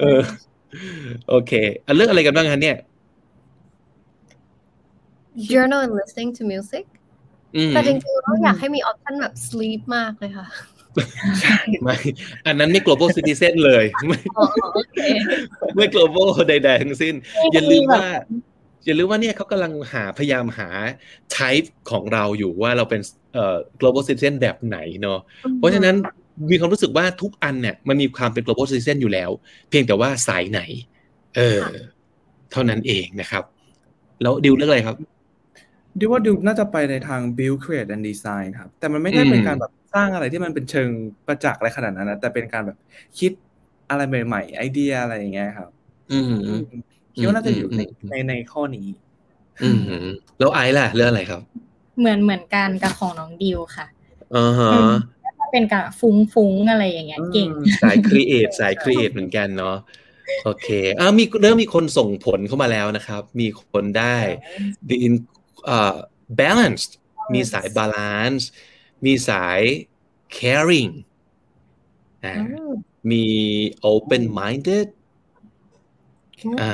เออ โอเคอันเรื่องอะไรกันบ้างคะเนี่ย Journal and listening to music อืมแต่จริงๆเราอยากให้มีออปชั่นแบบ sleep มากเลยค่ะ ไม่อันนั้นไม่ global citizen เลยไม่อ๋อโอเคไม่ global ใดๆทั้งสิ้น อย่าลืมว่าอย่าลืมว่าเนี่ยเขากำลังหาพยายามหา type ของเราอยู่ว่าเราเป็นเอ่อ global citizen แบบไหนเนาะเพราะฉะนั้นมีความรู้สึกว่าทุกอันเนี่ยมันมีความเป็น global citizen อยู่แล้ว เพียงแต่ว่าสายไหน เออ เท่านั้นเองนะครับ แล้วดิวเรื่องอะไรครับๆดิวว่าดิวน่าจะไปในทาง build create and design ครับ แต่มันไม่ได้อืมเป็นการแบบ สร้างอะไรที่มันเป็นเชิงประจักษ์อะไรขนาดนั้นนะแต่เป็นการแบบคิดอะไรใหม่ๆไอเดียอะไรอย่างเงี้ยครับ อืมคิดว่าน่าจะอยู่ในอืมในในข้อนี้ อืมแล้วไอซ์ล่ะ เรื่องอะไรครับ เหมือนเหมือนกันกับของน้องดิวค่ะอ่าฮะถ้าเป็นการฟุ้งฟุ้งๆอะไรอย่างเงี้ยเก่งสายครีเอทสายครีเอทเหมือนกันเนาะโอเคอ่ามีเริ่มมีคนส่งผลเข้ามาแล้วนะครับ มีคนได้ the in อ่า balanced มีสาย balance มีสาย caring อ่าอืมมี open minded อ่า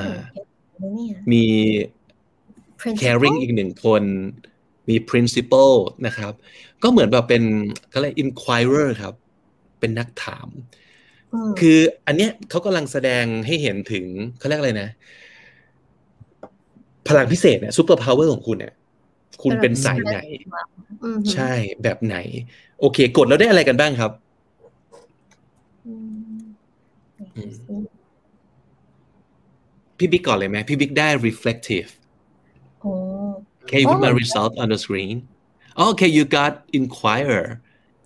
เนี่ยมี Principle caring อีกหนึ่งคนมี principle นะครับ ก็เหมือนแบบเป็นเขาเรียก inquirer ครับ เป็นนักถามมคืออันเนี้ยเขากำลังแสดงให้เห็นถึงเขาเรียกอะไรนะ พลังพิเศษเนี่ยซูเปอร์พาวเวอร์ของคุณเนี่ย คุณเป็นสายไหนอืมใช่แบบไหน โอเค กดแล้วได้อะไรกันบ้างครับอืมอืมพี่บิ๊กก่อนเลยไหมพี่บิ๊กได้ reflective โอ้ Can you put my Oh. result on the screen Okay you got inquire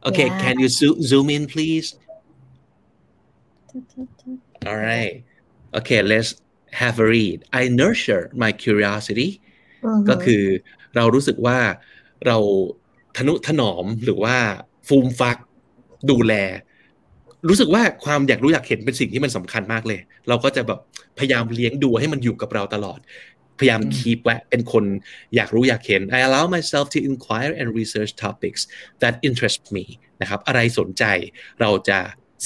Okay Yeah. can you zo- zoom in please All right Okay let's have a read I nurture my curiosity ก็คือ เรารู้สึกว่าเราทนุถนอมหรือว่าฟูมฟักดูแล รู้สึกว่าความอยากรู้อยากเห็นเป็นสิ่งที่มันสำคัญมากเลย เราก็จะแบบพยายามเลี้ยงดูให้มันอยู่กับเราตลอด พยายามคีบไว้เป็นคนอยากรู้อยากเห็น I allow myself to inquire and research topics that interest me นะครับ อะไรสนใจเราจะ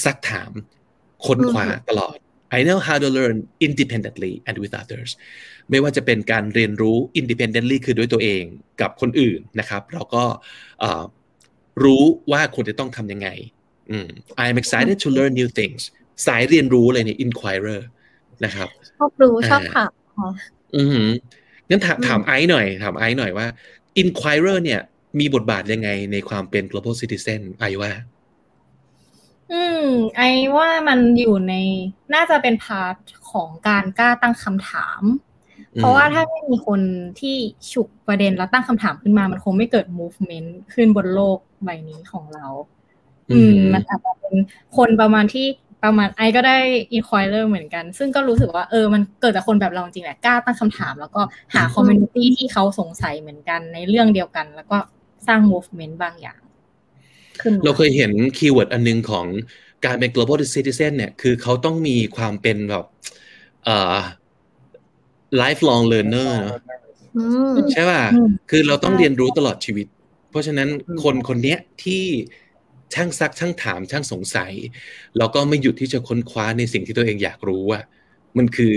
ซักถามค้นคว้าตลอด I know how to learn independently and with others ไม่ว่าจะเป็นการเรียนรู้ independently คือด้วยตัวเองกับคนอื่นนะครับ เราก็รู้ว่าควรจะต้องทำยังไง I'm excited to learn new things สายเรียนรู้เลยเนี่ย inquirer นะครับ ชอบรู้ ชอบถามอืมงั้นถามถามไอซ์หน่อย ถามไอซ์หน่อยว่า inquirer เนี่ย มีบทบาทยังไงในความเป็น global citizen ไอว่า อืม ไอว่ามันอยู่ในน่าจะเป็นพาร์ทของการกล้าตั้งคำถาม เพราะว่าถ้าไม่มีคนที่ฉุกประเด็นแล้วตั้งคำถามขึ้นมา มันคงไม่เกิด movement ขึ้นบนโลกใบนี้ของเรา อืม มันอาจจะเป็นคนประมาณที่ประมาณไอก็ได้ inquirer เหมือนกัน ซึ่งก็รู้สึกว่าเออมันเกิดจากคนแบบเราจริงแหละกล้าตั้งคำถาม แล้วก็หา community ที่เขาสงสัยเหมือนกันในเรื่องเดียวกัน แล้วก็สร้าง movement บางอย่างขึ้น เราเคยเห็น keyword อันนึงของการเป็น global citizen เนี่ย คือเขาต้องมีความเป็นแบบเอ่อ lifelong learner เนาะใช่ป่ะ คือเราต้องเรียนรู้ตลอดชีวิต เพราะฉะนั้นคนคนนี้ที่ช่างซักช่างถามช่างสงสัย แล้วก็ไม่หยุดที่จะค้นคว้าในสิ่งที่ตัวเองอยากรู้อะมันคือ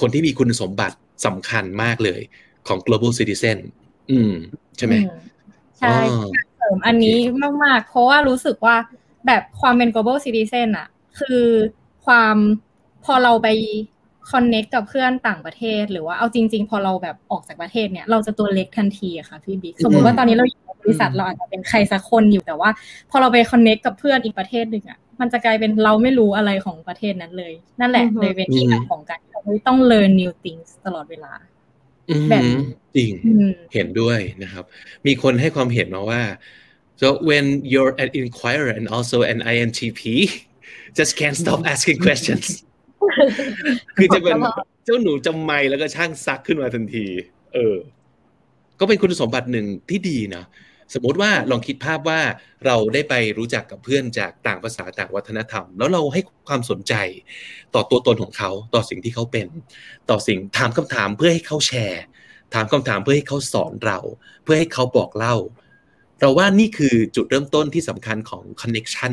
คนที่มีคุณสมบัติสำคัญมากเลยของ global citizen อืม ใช่ไหมใช่เสริ มอันนี้มาก ๆ เพราะว่ารู้สึกว่าแบบความเป็น global citizen อะคือความพอเราไปคอนเน็กกับเพื่อนต่างประเทศ หรือว่าเอาจริง ๆ พอเราแบบออกจากประเทศเนี่ยเราจะตัวเล็กทันทีอะค่ะพี่บิ๊กสมมติว่าตอนนี้เราอยู่ในบริษัทเราอาจจะเป็นใครสักคนอยู่แต่ว่า พอเราไปคอนเน็กกับเพื่อนอีกประเทศหนึ่งอะมันจะกลายเป็นเราไม่รู้อะไรของประเทศนั้นเลย นั่นแหละเลยเป็นที่มาของการเราต้อง learn new things ตลอดเวลาแบบจริงเห็นด้วยนะครับ มีคนให้ความเห็นมาว่า so when you're an inquirer and also an INTP just can't stop asking questions คือจะเป็นเจ้าหนูจำไม่แล้วก็ช่างซักขึ้นมาทันที เออ ก็เป็นคุณสมบัติหนึ่งที่ดีนะ สมมติว่าลองคิดภาพว่าเราได้ไปรู้จักกับเพื่อนจากต่างภาษาต่างวัฒนธรรม แล้วเราให้ความสนใจต่อตัวตนของเขาต่อสิ่งที่เขาเป็น ต่อสิ่งถามคำถามเพื่อให้เขาแชร์ ถามคำถามเพื่อให้เขาสอนเรา เพื่อให้เขาบอกเล่า เราว่านี่คือจุดเริ่มต้นที่สำคัญของคอนเน็ชัน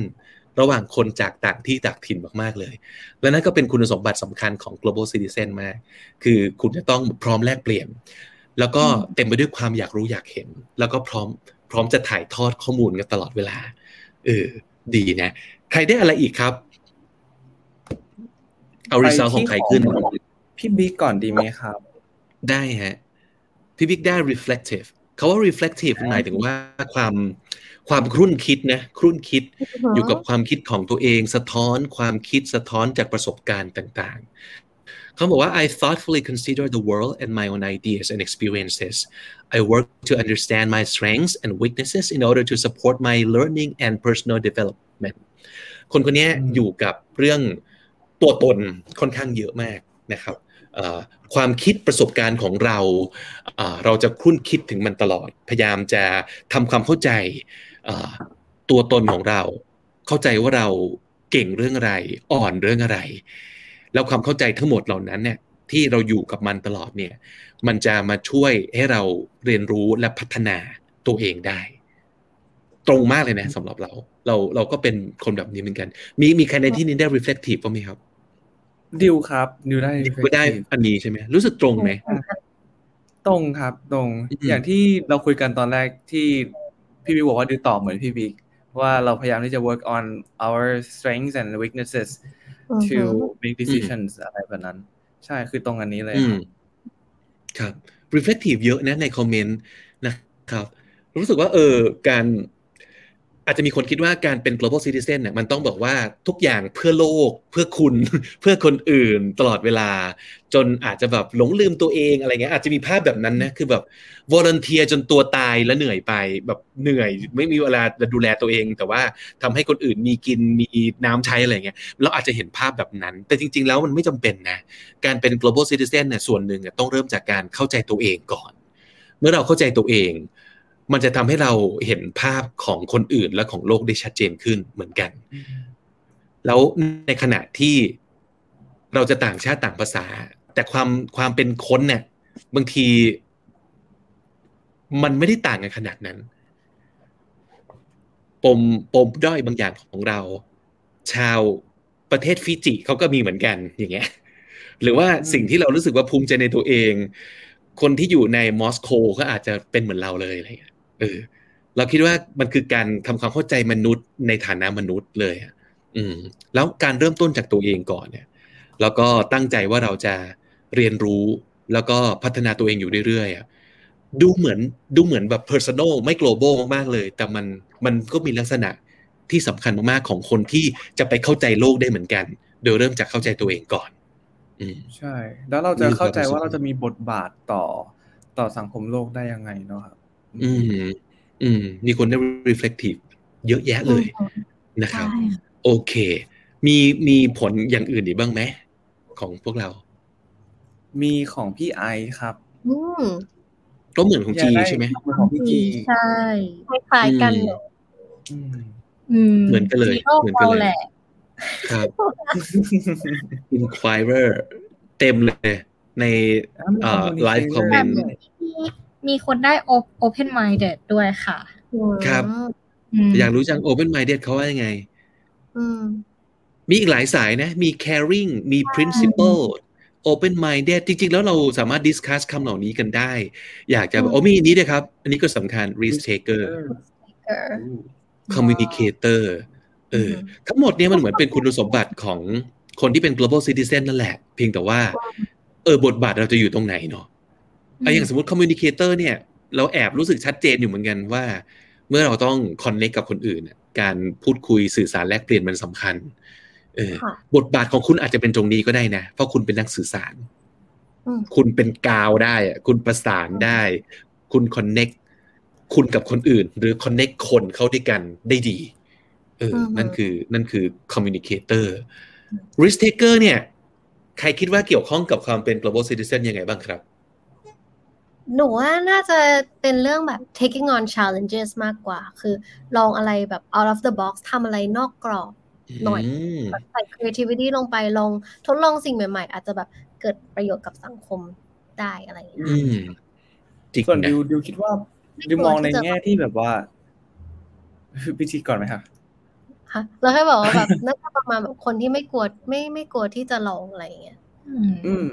ระหว่างคนจากต่างที่ต่างถิ่นมากๆเลย และนั่นก็เป็นคุณสมบัติสำคัญของ global citizen มาก คือคุณจะต้องพร้อมแลกเปลี่ยน แล้วก็เต็มไปด้วยความอยากรู้อยากเห็น แล้วก็พร้อมพร้อมจะถ่ายทอดข้อมูลกันตลอดเวลา เออ ดีนะ ใครได้อะไรอีกครับ เอารีซอลของใครขึ้น พี่บิ๊กก่อนดีไหมครับ ได้ฮะ พี่บิ๊กได้ reflective เขาว่า reflective หมายถึงว่าความความครุ่นคิดนะครุ่นคิดอยู่กับความคิดของตัวเอง สะท้อนความคิดสะท้อนจากประสบการณ์ต่างๆเขาบอกว่า I thoughtfully consider the world and my own ideas and experiences I work to understand my strengths and weaknesses in order to support my learning and personal development คนคนนี้อยู่กับเรื่องตัวตนค่อนข้างเยอะมากนะครับ ความคิดประสบการณ์ของเรา เราจะคุ้นคิดถึงมันตลอด พยายามจะทำความเข้าใจตัวตนของเรา เข้าใจว่าเราเก่งเรื่องอะไร อ่อนเรื่องอะไร แล้วความเข้าใจทั้งหมดเหล่านั้นเนี่ยที่เราอยู่กับมันตลอดเนี่ย มันจะมาช่วยให้เราเรียนรู้และพัฒนาตัวเองได้ ตรงมากเลยนะสำหรับเรา เราเราก็เป็นคนแบบนี้เหมือนกัน มีมีใครในที่นี้ได้ reflective ป่ะไหมครับ ดิวครับดิวได้ดิวได้อันนี้ใช่ไหมรู้สึกตรงไหมตรงครับตรง อย่างที่เราคุยกันตอนแรกที่พี่บิ๊กบอกว่าดิวตอบเหมือนพี่บิ๊กว่าเราพยายามที่จะ work on our strengths and weaknesses to make decisions อะไรแบบนั้น ใช่คือตรงอันนี้เลยครับ reflective เยอะนะใน comment นะครับ รู้สึกว่าเออการ อาจจะมีคนคิดว่าการเป็น global citizen เนี่ยมันต้องบอกว่าทุกอย่างเพื่อโลกเพื่อคุณเพื่อคนอื่นตลอดเวลา จนอาจจะแบบหลงลืมตัวเองอะไรเงี้ยอาจจะมีภาพแบบนั้นนะคือแบบ volunteer จนตัวตายแล้วเหนื่อยไปแบบเหนื่อย ไม่มีเวลาดูแลตัวเอง แต่ว่าทำให้คนอื่นมีกินมีน้ำใช้อะไรเงี้ยเราอาจจะเห็นภาพแบบนั้น แต่จริง ๆ แล้วมันไม่จำเป็นนะการเป็น global citizen เนี่ยส่วนหนึ่งต้องเริ่มจากการเข้าใจตัวเองก่อน เมื่อเราเข้าใจตัวเอง มันจะทำให้เราเห็นภาพของคนอื่นและของโลกได้ชัดเจนขึ้นเหมือนกัน แล้วในขณะที่เราจะต่างชาติต่างภาษา แต่ความความเป็นคนเนี่ย บางที มันไม่ได้ต่างกันขนาดนั้น ปมปมด้อยบางอย่างของเรา ชาวประเทศฟิจิเขาก็มีเหมือนกันอย่างเงี้ย หรือว่าสิ่งที่เรารู้สึกว่าภูมิใจในตัวเอง คนที่อยู่ในมอสโกก็อาจจะเป็นเหมือนเราเลยอะไรเงี้ย เออ เราคิดว่ามันคือการทำความเข้าใจมนุษย์ในฐานะมนุษย์เลยอะอืม แล้วการเริ่มต้นจากตัวเองก่อนเนี่ย แล้วก็ตั้งใจว่าเราจะเรียนรู้แล้วก็พัฒนาตัวเองอยู่เรื่อยๆอะดูเหมือนดูเหมือนแบบ personal ไม่ global มากๆเลย แต่มันมันก็มีลักษณะที่สำคัญมากๆของคนที่จะไปเข้าใจโลกได้เหมือนกัน โดยเริ่มจากเข้าใจตัวเองก่อนอืใช่ แล้วเราจะเข้าใจว่าเราจะมีบทบาทต่อต่อสังคมโลกได้ยังไงเนาะครับ อืม อืม มีคนได้ reflective เยอะแยะเลยนะครับใช่โอเค มีมีผลอย่างอื่นอีกบ้างไหมของพวกเรา มีของพี่ไอซ์ครับ อืมก็เหมือนของอยาจีกได้ใช่ไหมของพี่จีใช่คล้ายๆกันอืมเลยอืมอืมเหมือนกันเลยโลกเหมือนกันเราเลยแหละครับ inquirer เต็มเลยในเอ่อ live comment มี มีคนได้ op- open minded ด้วยค่ะ ครับอืมอยากรู้จัง open minded เขาว่ายังไงอืมมีอีกหลายสายนะ มี caring มี principle open minded จริง ๆ แล้วเราสามารถ discuss คำเหล่านี้กันได้ อยากจะแบบอืมโอ้มีอันนี้ด้วยครับ อันนี้ก็สำคัญ risk taker เออ communicator เออทั้งหมดเนี่ยมันเหมือนเป็นคุณสมบัติของคนที่เป็น global citizen นั่นแหละ เพียงแต่ว่า เออบทบาทเราจะอยู่ตรงไหนเนาะ ไอะอย่างสมมติ communicator เนี่ยเราแอบรู้สึกชัดเจนอยู่เหมือนกันว่า เมื่อเราต้อง connect กับคนอื่นน่ะการพูดคุยสื่อสารแลกเปลี่ยนมันสำคัญ เออค่ะบทบาทของคุณอาจจะเป็นตรงนี้ก็ได้นะ เพราะคุณเป็นนักสื่อสารอืมคุณเป็นกาวได้อะคุณประสานได้ คุณ connect คุณกับคนอื่น หรือ connect คนเข้าด้วยกันได้ดี เอออือฮึนั่นคือนั่นคือ communicator risk taker เนี่ย ใครคิดว่าเกี่ยวข้องกับความเป็น global citizen ยังไงบ้างครับ หนูว่าน่าจะเป็นเรื่องแบบ taking on challenges มากกว่า คือลองอะไรแบบ out of the box ทำอะไรนอกกรอบหน่อยมแบบใส่ creativity ลงไปลองทดลองสิ่งใหม่ ๆ อาจจะแบบเกิดประโยชน์กับสังคมได้อะไรอย่างเงี้ยอืมจริงส่วนนะดิวดิวคิดว่าไม่ดิวมองในกลัวที่จะแง่ที่แบบว่าพิธีก่อนไหมครับฮะเราแค่บอกว่าแบบน่าจะประมาณแบบคนที่ไม่กลัวไม่ไม่กลัวที่จะลองอะไรอย่างเงี้ย อืมอืมอืม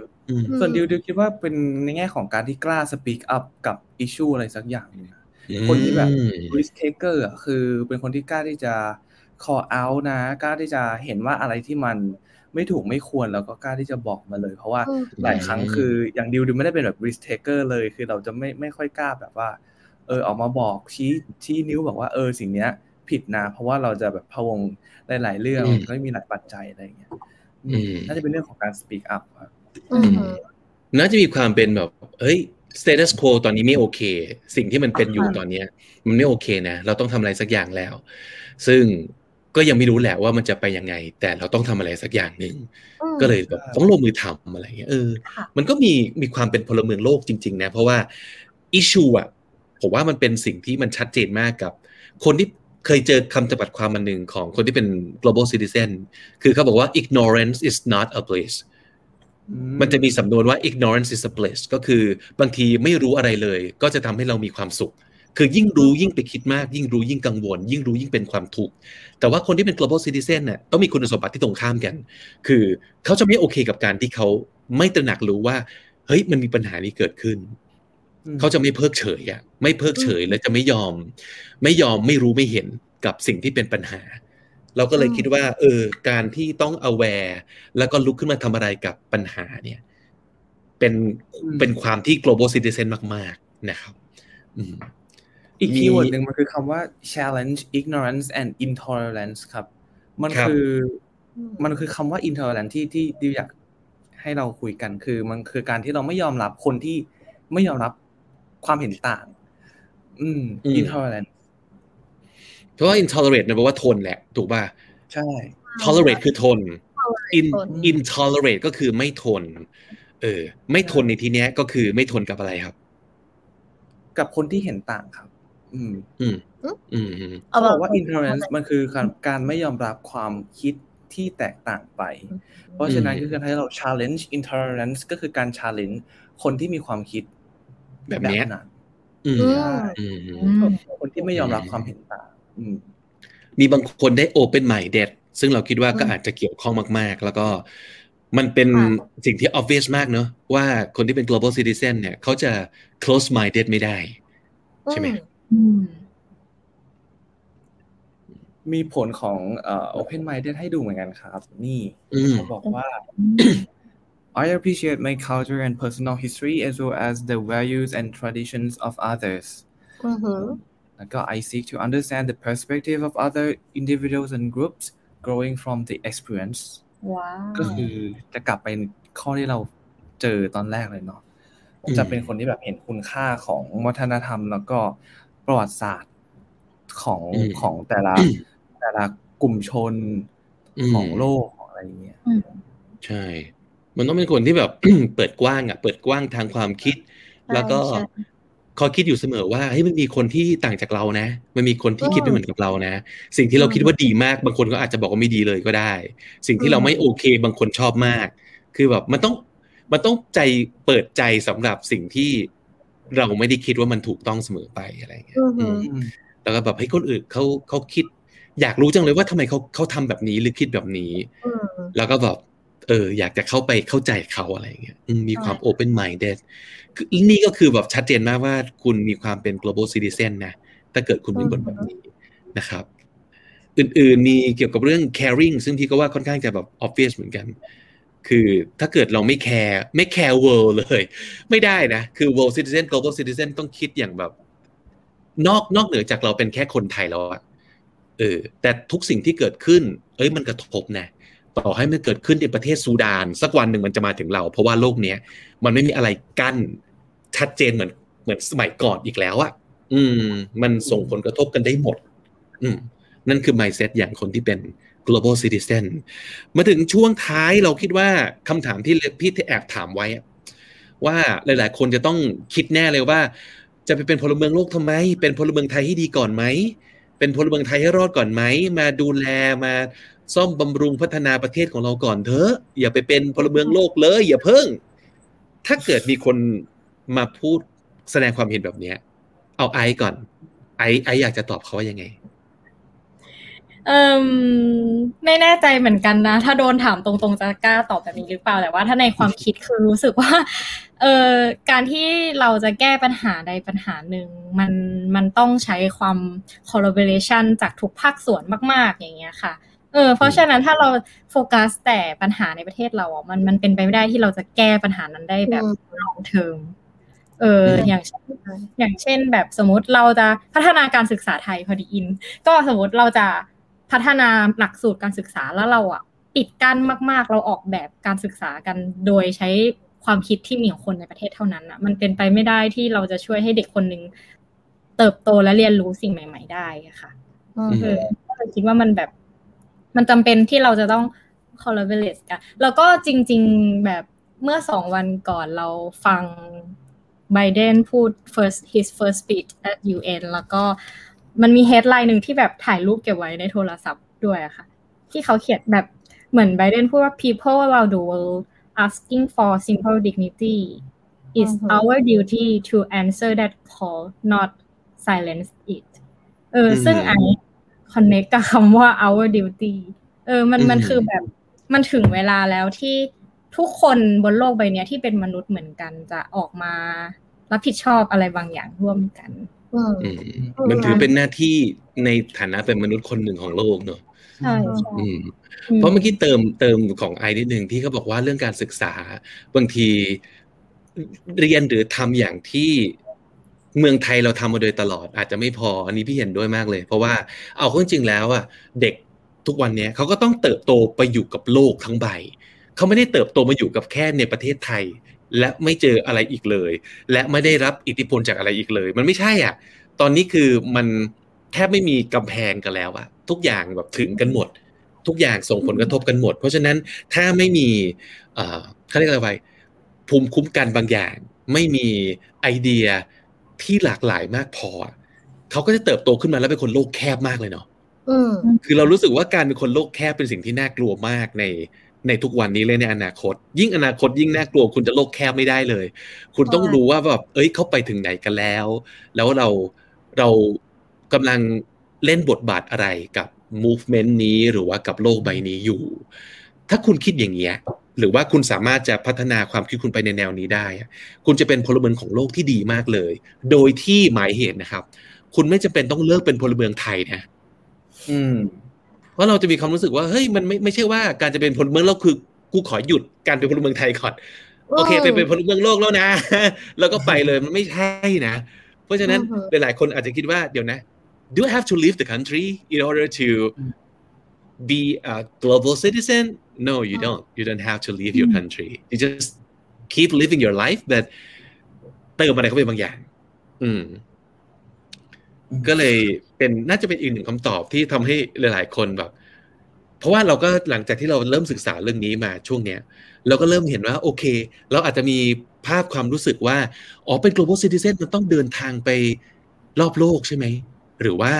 ส่วนดิวดิวคิดว่าเป็นในแง่ของการที่กล้า speak up กับ issue อะไรสักอย่างหนึงอะคนที่แบบ risk taker อะคือเป็นคนที่กล้าที่จะ call out นะ กล้าที่จะเห็นว่าอะไรที่มันไม่ถูกไม่ควรแล้วก็กล้าที่จะบอกมาเลย เพราะว่าอืมหลายครั้งคืออย่างดิวดิวไม่ได้เป็นแบบ risk taker เลย คือเราจะไม่ไม่ค่อยกล้าแบบว่า เออออกมาบอกชี้ชี้นิ้วบอกว่าเออสิ่งเนี้ยผิดนะ เพราะว่าเราจะแบบพะวงหลาย ๆ เรื่องอืมมันก็มีหลายปัจจัยอะไรอย่างเงี้ยอืมอืมน่าจะเป็นเรื่องของการ speak up ครับอืม น่าจะมีความเป็นแบบ เฮ้ย status quo ตอนนี้ไม่โอเค สิ่งที่มันเป็นอยู่อ่าตอนเนี้ย มันไม่โอเคนะ เราต้องทำอะไรสักอย่างแล้ว ซึ่งก็ยังไม่รู้แหละว่ามันจะไปยังไง แต่เราต้องทำอะไรสักอย่างหนึ่งอืมก็เลยแบบต้องลงมือทำอะไรเงี้ยเออค่ะมันก็มีมีความเป็นพลเมืองโลกจริง ๆ นะ เพราะว่าอิชูอะผมว่ามันเป็นสิ่งที่มันชัดเจนมากกับ คนที่เคยเจอคำจำกัดความมันหนึ่งของคนที่เป็น global citizen คือเขาบอกว่า ignorance is not a bliss มันจะมีสำนวนว่า ignorance is a bliss ก็คือบางทีไม่รู้อะไรเลย ก็จะทำให้เรามีความสุข คือยิ่งรู้ยิ่งไปคิดมาก ยิ่งรู้ยิ่งกังวล ยิ่งรู้ยิ่งเป็นความทุกข์ แต่ว่าคนที่เป็น global citizen น่ะต้องมีคุณสมบัติที่ตรงข้ามกัน คือเขาจะไม่โอเคกับการที่เขาไม่ตระหนักรู้ว่า เฮ้ยมันมีปัญหานี้เกิดขึ้นอืมเขาจะไม่เพิกเฉยอะไม่เพิกเฉยและจะไม่ยอม ไม่ยอมไม่รู้ไม่เห็นกับสิ่งที่เป็นปัญหา เราก็เลยอืมคิดว่า เออ การที่ต้อง aware แล้วก็ลุกขึ้นมาทำอะไรกับปัญหาเนี่ย เป็นอืมเป็นความที่ global citizen มาก ๆ นะครับอืมอีกมีคีย์เวิร์ดหนึ่งมันคือคำว่า challenge ignorance and intolerance ครับ มันครับคืออืมมันคือคำว่า intolerance ที่ที่ดิวอยากให้เราคุยกันคือมันคือการที่เราไม่ยอมรับคนที่ไม่ยอมรับความเห็นต่าง อืมอืม intolerance เพราะว่า intolerate เนี่ยแปลว่าทนแหละ ถูกป่ะใช่ tolerate คือทน in ทน intolerate ก็คือไม่ทน เออ ไม่ทนในที่เนี้ยก็คือไม่ทนกับอะไรครับ กับคนที่เห็นต่างครับ อืม อืม อืมอืมเอาเขาแบบบอกว่า intolerance มันคือการการไม่ยอมรับความคิดที่แตกต่างไป เพราะฉะนั้นก็คือให้เรา challenge intolerance ก็คือการ challenge คนที่มีความคิดแบบนี้นั้นอืมอืใช่อืมคนที่ไม่ยอมรับความเห็นต่างอื มมีบางคนได้ open minded ซึ่งเราคิดว่าก็อาจจะเกี่ยวข้องมาก ๆ แล้วก็มันเป็นสิ่งที่ obvious มากเนอะว่าคนที่เป็น global citizen เนี่ยเขาจะ close minded ไม่ได้ ใช่ไหมอืมมีผลของเอ่อ open minded ให้ดูเหมือนกันครับ นี่อืมเขาบอกว่า I appreciate my culture and personal history as well as the values and traditions of others อือหือ แล้วก็ I seek to understand the perspective of other individuals and groups growing from the experience ว้าวก็คือจะกลับไปข้อที่เราเจอตอนแรกเลยเนาะอืมจะเป็นคนที่แบบเห็นคุณค่าของวัฒนธรรม แล้วก็ประวัติศาสตร์ของอืมของแต่ละแต่ละกลุ่มชนอืมของโลกของอะไรอย่างเงี้ยอืมใช่ มันต้องเป็นคนที่แบบเปิดกว้างอะ เปิดกว้างทางความคิด แล้วก็ ใช่ขอคิดอยู่เสมอว่าเฮ้ยมันมีคนที่ต่างจากเรานะ มันมีคนที่อืมคิดไม่เหมือนกับเรานะ สิ่งที่เราอืมคิดว่าดีมาก บางคนก็อาจจะบอกว่าไม่ดีเลยก็ได้ สิ่งที่เราอืมไม่โอเค บางคนชอบมาก คือแบบมันต้องมันต้องใจเปิดใจสำหรับสิ่งที่เราไม่ได้คิดว่ามันถูกต้องเสมอไปอะไรอย่างเงี้ยอือหืออืมแล้วก็แบบให้ยคนอื่นเขาเขาคิด อยากรู้จังเลยว่าทำไมเขาเขาทำแบบนี้หรือคิดแบบนี้อืมแล้วก็แบบ เอออยากจะเข้าไปเข้าใจเขาอะไรอย่างเงี้ยอืมมีความ open minded คือนี่ก็คือแบบชัดเจนมากว่าคุณมีความเป็น global citizen นะ ถ้าเกิดคุณเป็นคนแบบนี้นะครับ อื่นๆมีเกี่ยวกับเรื่อง caring ซึ่งพี่ก็ว่าค่อนข้างจะแบบ obvious เหมือนกัน คือถ้าเกิดเราไม่แคร์ไม่แคร์ world เลย ไม่ได้นะ คือ world citizen global citizen ต้องคิดอย่างแบบ นอกนอกเหนือจากเราเป็นแค่คนไทยแล้วอะเออแต่ทุกสิ่งที่เกิดขึ้น เอ้ยมันกระทบนะ ต่อให้มันเกิดขึ้นในประเทศซูดาน สักวันหนึ่งมันจะมาถึงเรา เพราะว่าโลกเนี้ยมันไม่มีอะไรกั้นชัดเจนเหมือนเหมือนสมัยก่อนอีกแล้วอะอืม มันส่งผลกระทบกันได้หมด อืม นั่นคือ mindset อย่างคนที่เป็น global citizen มาถึงช่วงท้ายเราคิดว่าคำถามที่พี่ที่แอบถามไว้อะว่าหลาย ๆ คนจะต้องคิดแน่เลยว่า จะไปเป็นพลเมืองโลกทำไม เป็นพลเมืองไทยให้ดีก่อนไหม เป็นพลเมืองไทยให้รอดก่อนไหม มาดูแลมา ซ่อมบำรุงพัฒนาประเทศของเราก่อนเถอะอย่าไปเป็นพลเมืองโลกเลย อย่าเพิ่ง ถ้าเกิดมีคนมาพูดแสดงความเห็นแบบเนี้ย เอาไอซ์ก่อน ไอซ์ไอซ์อยากจะตอบเขาว่ายังไงเอ่มไม่แน่ใจเหมือนกันนะ ถ้าโดนถามตรงๆจะกล้าตอบแบบนี้หรือเปล่า แต่ว่าถ้าในความคิดคือรู้สึกว่า เอ่อการที่เราจะแก้ปัญหาใดปัญหาหนึ่งมันมันต้องใช้ความ collaboration จากทุกภาคส่วนมาก ๆ อย่างเงี้ยค่ะ ออเพราะฉะนั้นถ้าเราโฟกัสแต่ปัญหาในประเทศเราอะมันมันเป็นไปไม่ได้ที่เราจะแก้ปัญหานั้นได้แบบ long term เอออืมอย่างเช่นอย่างเช่นแบบสมมติเราจะพัฒนาการศึกษาไทยพอดีอิน ก็สมมติเราจะพัฒนาหลักสูตรการศึกษาแล้วเราอะปิดกั้นมาก ๆ เราออกแบบการศึกษากันโดยใช้ความคิดที่มีของคนในประเทศเท่านั้นอะ มันเป็นไปไม่ได้ที่เราจะช่วยให้เด็กคนหนึ่งเติบโตและเรียนรู้สิ่งใหม่ ๆ ได้อะค่ะอืมอืมเออก็เลยคิดว่ามันแบบ มันจำเป็นที่เราจะต้อง collaborate กันแล้วก็จริง ๆแบบเมื่อสองวันก่อนเราฟังไบเดนพูด first his first speech at UN แล้วก็มันมี headline หนึ่งที่แบบถ่ายรูปเก็บไว้ในโทรศัพท์ด้วยอะค่ะ ที่เขาเขียนแบบเหมือนไบเดนพูดว่า people around the world asking for simple dignity is อือฮึ our duty to answer that call not silence it เอออ มซึ่งไอ connect กับคำว่า our duty เออ มันมันอืมคือแบบมันถึงเวลาแล้วที่ทุกคนบนโลกใบเนี้ยที่เป็นมนุษย์เหมือนกันจะออกมารับผิดชอบอะไรบางอย่างร่วมกันอืมอืมมันถือเป็นหน้าที่ในฐานะเป็นมนุษย์คนหนึ่งของโลกเนอะใช่ใช่อืมเพราะเมื่อกี้เติมเติมของไอนิดหนึ่งที่เขาบอกว่าเรื่องการศึกษาบางทีเรียนหรือทำอย่างที่ เมืองไทยเราทำมาโดยตลอด อาจจะไม่พออันนี้พี่เห็นด้วยมากเลย เพราะว่าเอาข้าจริงแล้วอะเด็กทุกวันเนี้ยเขาก็ต้องเติบโตไปอยู่กับโลกทั้งใบเขาไม่ได้เติบโตมาอยู่กับแค่ในประเทศไทย และไม่เจออะไรอีกเลย และไม่ได้รับอิทธิพลจากอะไรอีกเลย มันไม่ใช่อะ ตอนนี้คือมันแทบไม่มีกำแพงกันแล้วอะทุกอย่างแบบถึงกันหมด ทุกอย่างส่งผลกระทบกันหมด เพราะฉะนั้นถ้าไม่มีเขาเรียกอะไรไปภูมิคุ้มกันบางอย่าง ไม่มีไอเดีย ที่หลากหลายมากพออะเขาก็จะเติบโตขึ้นมาแล้วเป็นคนโลกแคบมากเลยเนาะคือเรารู้สึกว่าการเป็นคนโลกแคบเป็นสิ่งที่น่ากลัวมากในในทุกวันนี้เลยในอนาคต ยิ่งอนาคตยิ่งน่ากลัวคุณจะโลกแคบไม่ได้เลย คุณต้องรู้ว่าแบบเอ้ยเขาไปถึงไหนกันแล้ว แล้วเราเรากำลังเล่นบทบาทอะไรกับ movement นี้หรือว่ากับโลกใบนี้อยู่ ถ้าคุณคิดอย่างเงี้ย หรือว่าคุณสามารถจะพัฒนาความคิดคุณไปในแนวนี้ได้ คุณจะเป็นพลเมืองของโลกที่ดีมากเลย โดยที่หมายเหตุนะครับ คุณไม่จำเป็นต้องเลิกเป็นพลเมืองไทยนะ อืมเพราะเราจะมีความรู้สึกว่าเฮ้ยมันไม่ไม่ใช่ว่าการจะเป็นพลเมืองโลกคือกูขอหยุดการเป็นพลเมืองไทยก่อนโอเคเป็นเป็นพลเมืองโลกแล้วนะ แล้วก็ไปเลยมันไม่ใช่นะ เพราะฉะนั้นหลายๆคนอาจจะคิดว่าเดี๋ยวนะ do I have to leave the country in order to be a global citizen no you don't you don't have to leave your country you just keep living your life but เติมอะไรเข้าไปบางอย่าง อืม ก็เลยเป็นน่าจะเป็นอีกหนึ่งคำตอบที่ทำให้หลาย ๆ คนแบบ เพราะว่าเราก็หลังจากที่เราเริ่มศึกษาเรื่องนี้มาช่วงเนี้ย เราก็เริ่มเห็นว่า โอเค เราอาจจะมีภาพความรู้สึกว่า อ๋อเป็น global citizen มันต้องเดินทางไปรอบโลกใช่ไหม หรือว่า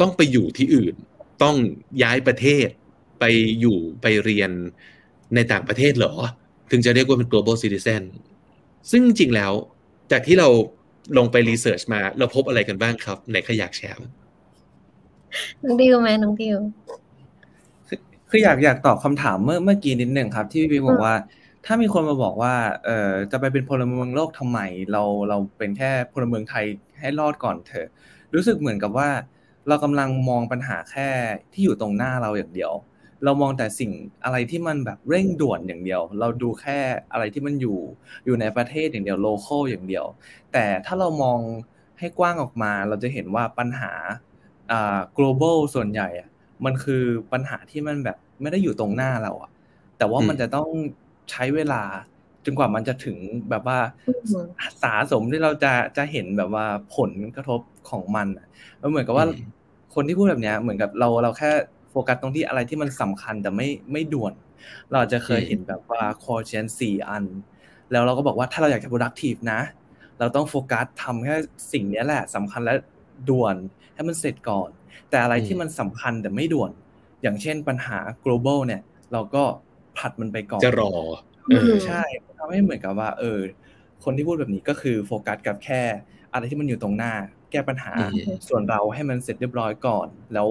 ต้องไปอยู่ที่อื่น ต้องย้ายประเทศไปอยู่ไปเรียนในต่างประเทศเหรอ ถึงจะเรียกว่าเป็น global citizen ซึ่งจริงแล้ว จากที่เราลงไปรีเสิร์ชมา เราพบอะไรกันบ้างครับ ไหนขอยากแชร์น้องดิวไหมน้องดิวคืออยากอยากตอบคำถามเมื่อเมื่อกี้นิดหนึ่งครับ ที่พี่บอกว่า ถ้ามีคนมาบอกว่า เออจะไปเป็นพลเมืองโลกทำไมเราเราเป็นแค่พลเมืองไทยให้รอดก่อนเถอะ รู้สึกเหมือนกับว่า เรากำลังมองปัญหาแค่ที่อยู่ตรงหน้าเราอย่างเดียว เรามองแต่สิ่งอะไรที่มันแบบเร่งด่วนอย่างเดียว เราดูแค่อะไรที่มันอยู่อยู่ในประเทศอย่างเดียวโลเคอลอย่างเดียว แต่ถ้าเรามองให้กว้างออกมา เราจะเห็นว่าปัญหาอ่า global ส่วนใหญ่อะมันคือปัญหาที่มันแบบไม่ได้อยู่ตรงหน้าเราอะแต่ว่ามันจะต้องใช้เวลาจนกว่ามันจะถึงแบบว่าสาสมที่เราจะจะเห็นแบบว่าผลกระทบของมันมันเหมือนกับว่า คนที่พูดแบบนี้เหมือนกับเราเราแค่โฟกัสตรงที่อะไรที่มันสำคัญแต่ไม่ไม่ด่วน เราจะเคยเห็นแบบว่าคอเชนสี่อัน แล้วเราก็บอกว่าถ้าเราอยากจะ productive นะ เราต้องโฟกัสทำแค่สิ่งนี้แหละสำคัญและด่วนให้มันเสร็จก่อน แต่อะไรที่มันสำคัญแต่ไม่ด่วน อย่างเช่นปัญหา global เนี่ย เราก็ผัดมันไปก่อนจะรอใช่ทำให้เหมือนกับว่า เออ คนที่พูดแบบนี้ก็คือโฟกัสกับแค่ อะไรที่มันอยู่ตรงหน้า แก้ปัญหาส่วนเราให้มันเสร็จเรียบร้อยก่อน แล้ว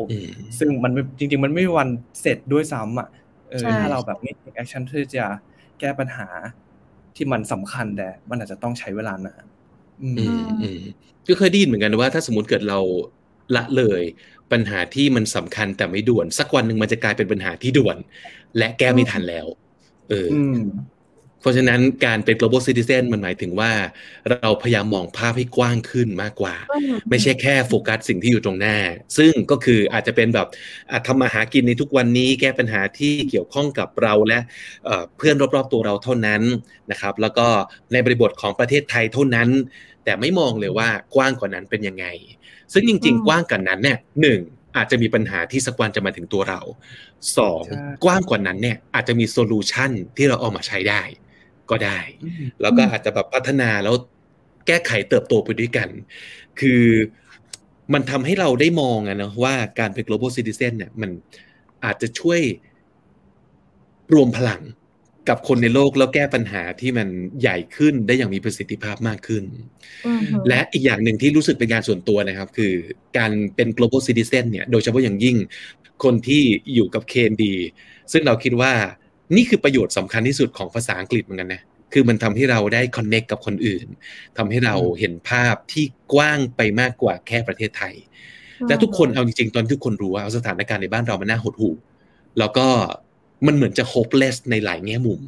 ซึ่งมันจริง ๆ มันไม่มีวันเสร็จด้วยซ้ำอะเออถ้าเราแบบไม่ take action ที่จะแก้ปัญหาที่มันสำคัญแต่มันอาจจะต้องใช้เวลานานอืมอืมก็เคยได้ยินเหมือนกันว่า ถ้าสมมติเกิดเราละเลยปัญหาที่มันสำคัญแต่ไม่ด่วน สักวันหนึ่งมันจะกลายเป็นปัญหาที่ด่วน และแก้ไม่ทันแล้ว เออเพ ราะฉะนั้นการเป็น global citizen มันหมายถึงว่า เราพยายามมองภาพให้กว้างขึ้นมากกว่า ไม่ใช่แค่โฟกัสสิ่งที่อยู่ตรงหน้า ซึ่งก็คืออาจจะเป็นแบบทำมาหากินในทุกวันนี้แก้ปัญหาที่เกี่ยวข้องกับเราและเพื่อนรอบๆตัวเราเท่านั้นนะครับ แล้วก็ในบริบทของประเทศไทยเท่านั้น แต่ไม่มองเลยว่ากว้างกว่านั้นเป็นยังไง ซึ่งจริง ๆ กว้างกว่านั้นเนี่ยหนึ่งอาจจะมีปัญหาที่สักวันจะมาถึงตัวเราสองกว้างกว่านั้นเนี่ยอาจจะมี solution ที่เราเอามาใช้ได้ ก็ได้ แล้วก็อาจจะแบบพัฒนาแล้วแก้ไขเติบโตไปด้วยกัน คือมันทำให้เราได้มองอะนะว่าการเป็น global citizen เนี่ยมันอาจจะช่วยรวมพลังกับคนในโลกแล้วแก้ปัญหาที่มันใหญ่ขึ้นได้อย่างมีประสิทธิภาพมากขึ้น และอีกอย่างหนึ่งที่รู้สึกเป็นงานส่วนตัวนะครับ คือการเป็น global citizen เนี่ย โดยเฉพาะอย่างยิ่งคนที่อยู่กับ KND ซึ่งเราคิดว่า นี่คือประโยชน์สำคัญที่สุดของภาษาอังกฤษเหมือนกันนะคือมันทำให้เราได้ connect กับคนอื่นทำให้เราเห็นภาพที่กว้างไปมากกว่าแค่ประเทศไทย และทุกคนเอาจริงๆ ตอนทุกคนรู้ว่าสถานการณ์ในบ้านเรามันน่าหดหู่แล้วก็มันเหมือนจะ hopeless ในหลายแง่มุม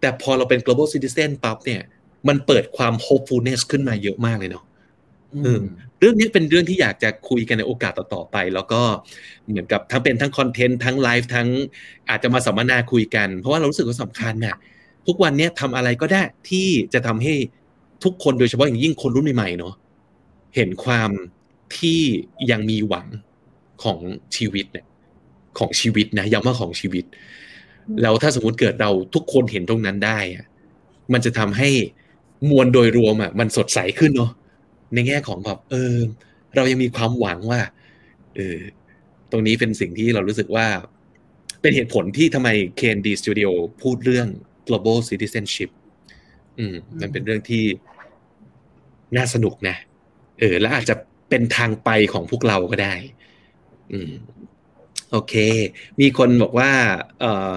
แต่พอเราเป็น global citizen ปั๊บเนี่ย มันเปิดความ hopefulness ขึ้นมาเยอะมากเลยเนาะ เรื่องนี้เป็นเรื่องที่อยากจะคุยกันในโอกาสต่อๆไป แล้วก็เหมือนกับทั้งเป็นทั้งคอนเทนต์ทั้งไลฟ์ทั้งอาจจะมาสัมมนาคุยกัน เพราะว่าเรารู้สึกว่าสำคัญน่ะทุกวันนี้ทำอะไรก็ได้ที่จะทำให้ทุกคนโดยเฉพาะอย่างยิ่งคนรุ่นใหม่ๆเนาะเห็นความที่ยังมีหวังของชีวิตเนี่ยของชีวิตนะย้ำว่าของชีวิต แล้วถ้าสมมติเกิดเราทุกคนเห็นตรงนั้นได้อะมันจะทำให้มวลโดยรวมอะมันสดใสขึ้นเนาะ ในแง่ของแบบเออ เรายังมีความหวังว่าเออตรงนี้เป็นสิ่งที่เรารู้สึกว่า เป็นเหตุผลที่ทำไม KND Studio พูดเรื่อง global citizenship อืม มันเป็นเรื่องที่น่าสนุกนะ เออ แล้วอาจจะเป็นทางไปของพวกเราก็ได้ อืม โอเค มีคนบอกว่า เออ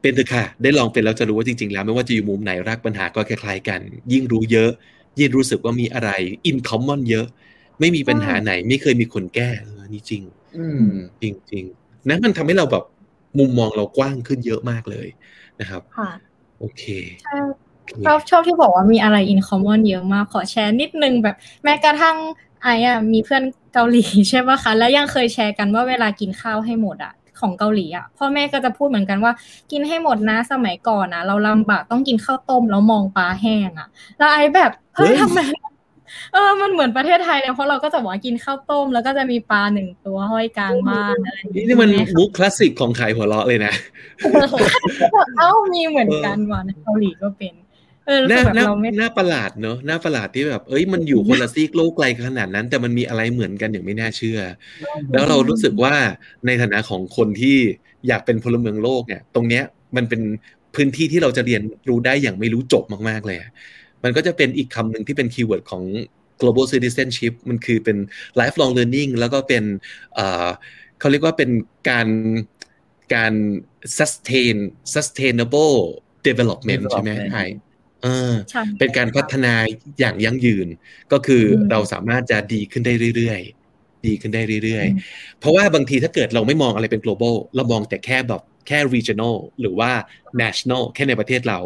เป็นเถอะค่ะ ได้ลองเป็นแล้วจะรู้ว่าจริงๆแล้ว ไม่ว่าจะอยู่มุมไหนรากปัญหาก็คล้ายๆกัน ยิ่งรู้เยอะ ยิ่งรู้สึกว่ามีอะไรอินคอมมอนเยอะ ไม่มีปัญหาไหน ไม่เคยมีคนแก้เออนี่จริงอืมจริงๆนั้นมันทำให้เราแบบมุมมองเรากว้างขึ้นเยอะมากเลยนะครับค่ะโอเคใช่ชอบชอบที่บอกว่ามีอะไรอินคอมมอนเยอะมากขอแชร์นิดนึงแบบแม้กระทั่งไอ้อะมีเพื่อนเกาหลีใช่ปะคะ แล้วยังเคยแชร์กันว่าเวลากินข้าวให้หมดอะ ของเกาหลีอะพ่อแม่ก็จะพูดเหมือนกันว่า กินให้หมดนะสมัยก่อนนะเราลำบากต้องกินข้าวต้มแล้วมองปลาแห้งอะแล้วไอ้แบบเฮ้ยเฮ้ยทำไมเออ มันเหมือนประเทศไทยเลยเพราะเราก็จะบอกว่ากินข้าวต้ม แล้วก็จะมีปลาหนึ่งตัวห้อยกลางบ้านอะไรอย่างนี่เงี้ยนี่มันใช่ไหคะมุกคลาสสิกของขายหัวเราะเลยนะเอ้ามีเหมือนกันว่ะในเกาหลีก็เป็นเออรู้หสึ น้ากแบบหน้าเราไม่หน้าประหลาดเนอะหน้าประหลาดที่แบบ เอ้ยมันอยู่คนละซีกโลกไกลขนาดนั้น แต่มันมีอะไรเหมือนกันอย่างไม่น่าเชื่อ แล้วเรารู้สึกว่าในฐานะของคนที่อยากเป็นพลเมืองโลกเนี่ย ตรงเนี้ยมันเป็นพื้นที่ที่เราจะเรียนรู้ได้อย่างไม่รู้จบมาก ๆ เลยอะมันก็จะเป็นอีกคำหนึ่งที่เป็นคีย์เวิร์ดของ global citizenship มันคือเป็น lifelong learning แล้วก็เป็นเอ่อเขาเรียกว่าเป็นการการ sustain sustainable development ใช่ไหม development ไอเออใช่ เป็นการพัฒนาอย่างยั่งยืน ก็คืออมเราสามารถจะดีขึ้นได้เรื่อยๆ ดีขึ้นได้เรื่อยอืมๆเพราะว่าบางทีถ้าเกิดเราไม่มองอะไรเป็น global เรามองแต่แค่แบบแค่ regional หรือว่า national แค่ในประเทศเรา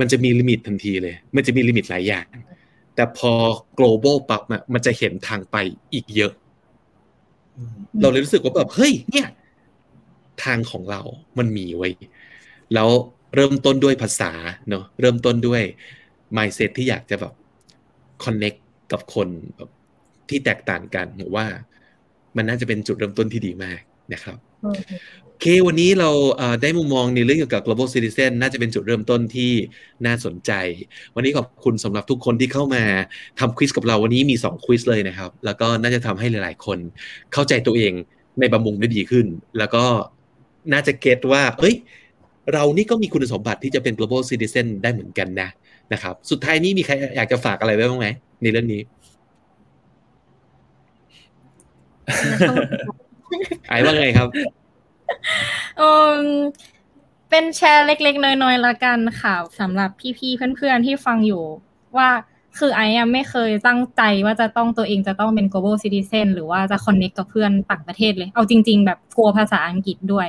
มันจะมี limit ทันทีเลย มันจะมี limit หลายอย่าง แต่พอ global ปั๊บอะมันจะเห็นทางไปอีกเยอะ เราเลยรู้สึกว่าแบบเฮ้ยเนี่ย ทางของเรา มันมี way แล้ว เริ่มต้นด้วยภาษาเนอะเริ่มต้นด้วย mindset ที่อยากจะแบบ connect กับคนแบบที่แตกต่างกันผมว่า มันน่าจะเป็นจุดเริ่มต้นที่ดีมากนะครับเออโอเควันนี้เราเอ่อได้มุมมองในเรื่องเกี่ยวกับ global citizen น่าจะเป็นจุดเริ่มต้นที่น่าสนใจ วันนี้ขอบคุณสำหรับทุกคนที่เข้ามาทำควิสกับเราวันนี้มี2ควิสเลยนะครับ แล้วก็น่าจะทำให้หลาย ๆ คนเข้าใจตัวเองในบางมุมได้ดีขึ้น แล้วก็น่าจะเก็ตว่า เอ้ย เรานี่ก็มีคุณสมบัติที่จะเป็น global citizen ได้เหมือนกันนะนะครับ สุดท้ายนี้มีใครอยากจะฝากอะไรไว้บ้างไหมในเรื่องนี้ไอ้ว่าไงครับเออเป็นแชร์เล็กๆ น้อยๆละกันค่ะสำหรับพี่ๆเพื่อนๆที่ฟังอยู่ว่า คือไอ้อะไม่เคยตั้งใจว่าจะต้องตัวเองจะต้องเป็น global citizen หรือว่าจะ connect กับเพื่อนต่างประเทศเลย เอาจริง ๆ แบบกลัวภาษาอังกฤษด้วย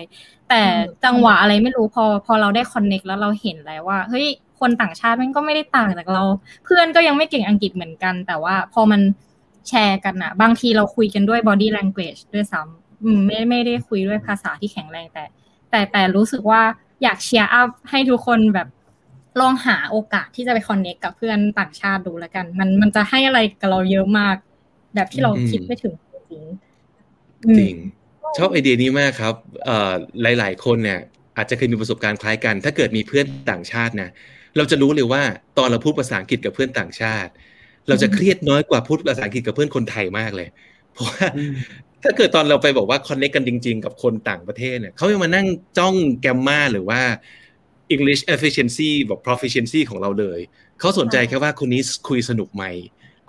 แต่จังหวะอะไรไม่รู้พอพอเราได้ connect แล้วเราเห็นแล้วว่า เฮ้ย คนต่างชาติมันก็ไม่ได้ต่างจากเรา เพื่อนก็ยังไม่เก่งอังกฤษเหมือนกัน แต่ว่าพอมันแชร์กันอะบางทีเราคุยกันด้วย body language ด้วยซ้ำอืมไม่ไม่ได้คุยด้วยภาษาที่แข็งแรงแต่ แต่แต่รู้สึกว่าอยาก cheer up ให้ทุกคนแบบ ลองหาโอกาสที่จะไป connect กับเพื่อนต่างชาติดูแล้วกัน มันมันจะให้อะไรกับเราเยอะมาก แบบที่เราอืมคิดไม่ถึงจริงๆอืมจริงชอบไอเดียนี้มากครับเอ่อหลาย ๆ คนเนี่ย อาจจะเคยมีประสบการณ์คล้ายกัน ถ้าเกิดมีเพื่อนต่างชาตินะเราจะรู้เลยว่าตอนเราพูดภาษาอังกฤษกับเพื่อนต่างชาติ เราจะเครียดน้อยกว่าพูดภาษาอังกฤษกับเพื่อนคนไทยมากเลย เพราะว่าถ้าเกิดตอนเราไปบอกว่า connect กันจริง ๆ กับคนต่างประเทศเนี่ยเขายังมานั่งจ้อง grammar หรือว่า English efficiency แบบ proficiency ของเราเลย เขาสนใจแค่ว่าคนนี้คุยสนุกไหม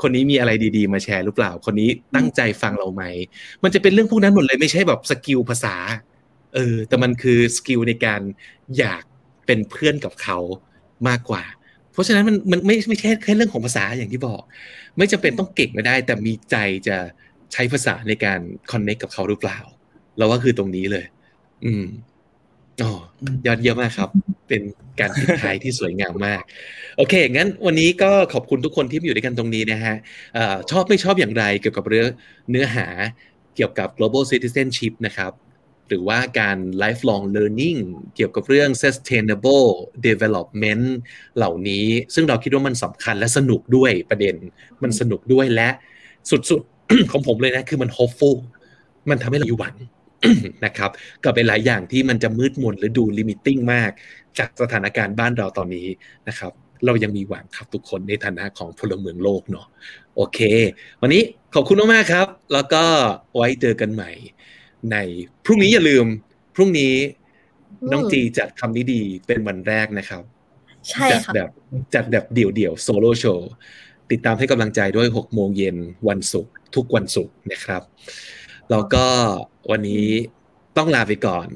คนนี้มีอะไรดีๆ มาแชร์หรือเปล่า คนนี้ตั้งใจฟังเราไหม มันจะเป็นเรื่องพวกนั้นหมดเลยไม่ใช่แบบ skill ภาษา เออ แต่มันคือ skill ในการอยากเป็นเพื่อนกับเขามากกว่า เพราะฉะนั้นมันมันไม่ไม่ใช่แค่เรื่องของภาษาอย่างที่บอก ไม่จำเป็นต้องเก่งไม่ได้ แต่มีใจจะใช้ภาษาในการคอนเนคกับเขาหรือเปล่า เราว่าคือตรงนี้เลย อืม อ๋อยอดเยี่ยมมากครับ เป็นการปิดท้ายที่สวยงามมาก โอเค งั้นวันนี้ก็ขอบคุณทุกคนที่มาอยู่ด้วยกันตรงนี้นะฮะออชอบไม่ชอบอย่างไรเกี่ยวกับเรื่องเนื้อหาเกี่ยวกับ global citizenship นะครับหรือว่าการ lifelong learning เกี่ยวกับเรื่อง sustainable development เหล่านี้ ซึ่งเราคิดว่ามันสำคัญและสนุกด้วยประเด็น มันสนุกด้วยและสุดๆ ของผมเลยนะ คือมัน hopeful มันทำให้เรามีหวัง นะครับกับหลายๆอย่างที่มันจะมืดมนหรือดู limiting มาก จากสถานการณ์บ้านเราตอนนี้นะครับเรายังมีหวังครับทุกคนในฐานะของพลเมืองโลกเนาะโอเค วันนี้ขอบคุณมากๆครับ แล้วก็ไว้เจอกันใหม่ ในพรุ่งนี้อย่าลืม พรุ่งนี้น้องจีจัดคำนี้ดีเป็นวันแรกนะครับใช่จัดค่ะแบบจัดแบบเดี่ยวๆโซโล่โชว์ติดตามให้กำลังใจด้วย6โมงเย็นวันศุกร์ทุกวันศุกร์นะครับ แล้วก็วันนี้ต้องลาไปก่อน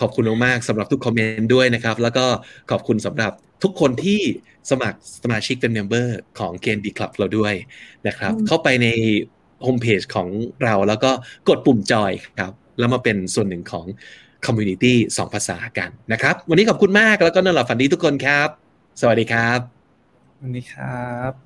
ขอบคุณมากๆสำหรับทุกคอมเมนต์ด้วยนะครับ แล้วก็ขอบคุณสำหรับทุกคนที่สมัครสมาชิกเป็น member ของ KND Club เราด้วยนะครับ เข้าไปในโฮมเพจของเราแล้วก็กดปุ่มจอยครับ แล้วมาเป็นส่วนหนึ่งของ community สองภาษากันนะครับ วันนี้ขอบคุณมากแล้วก็นอนหลับฝันดีทุกคนครับ สวัสดีครับวันนี้ครับ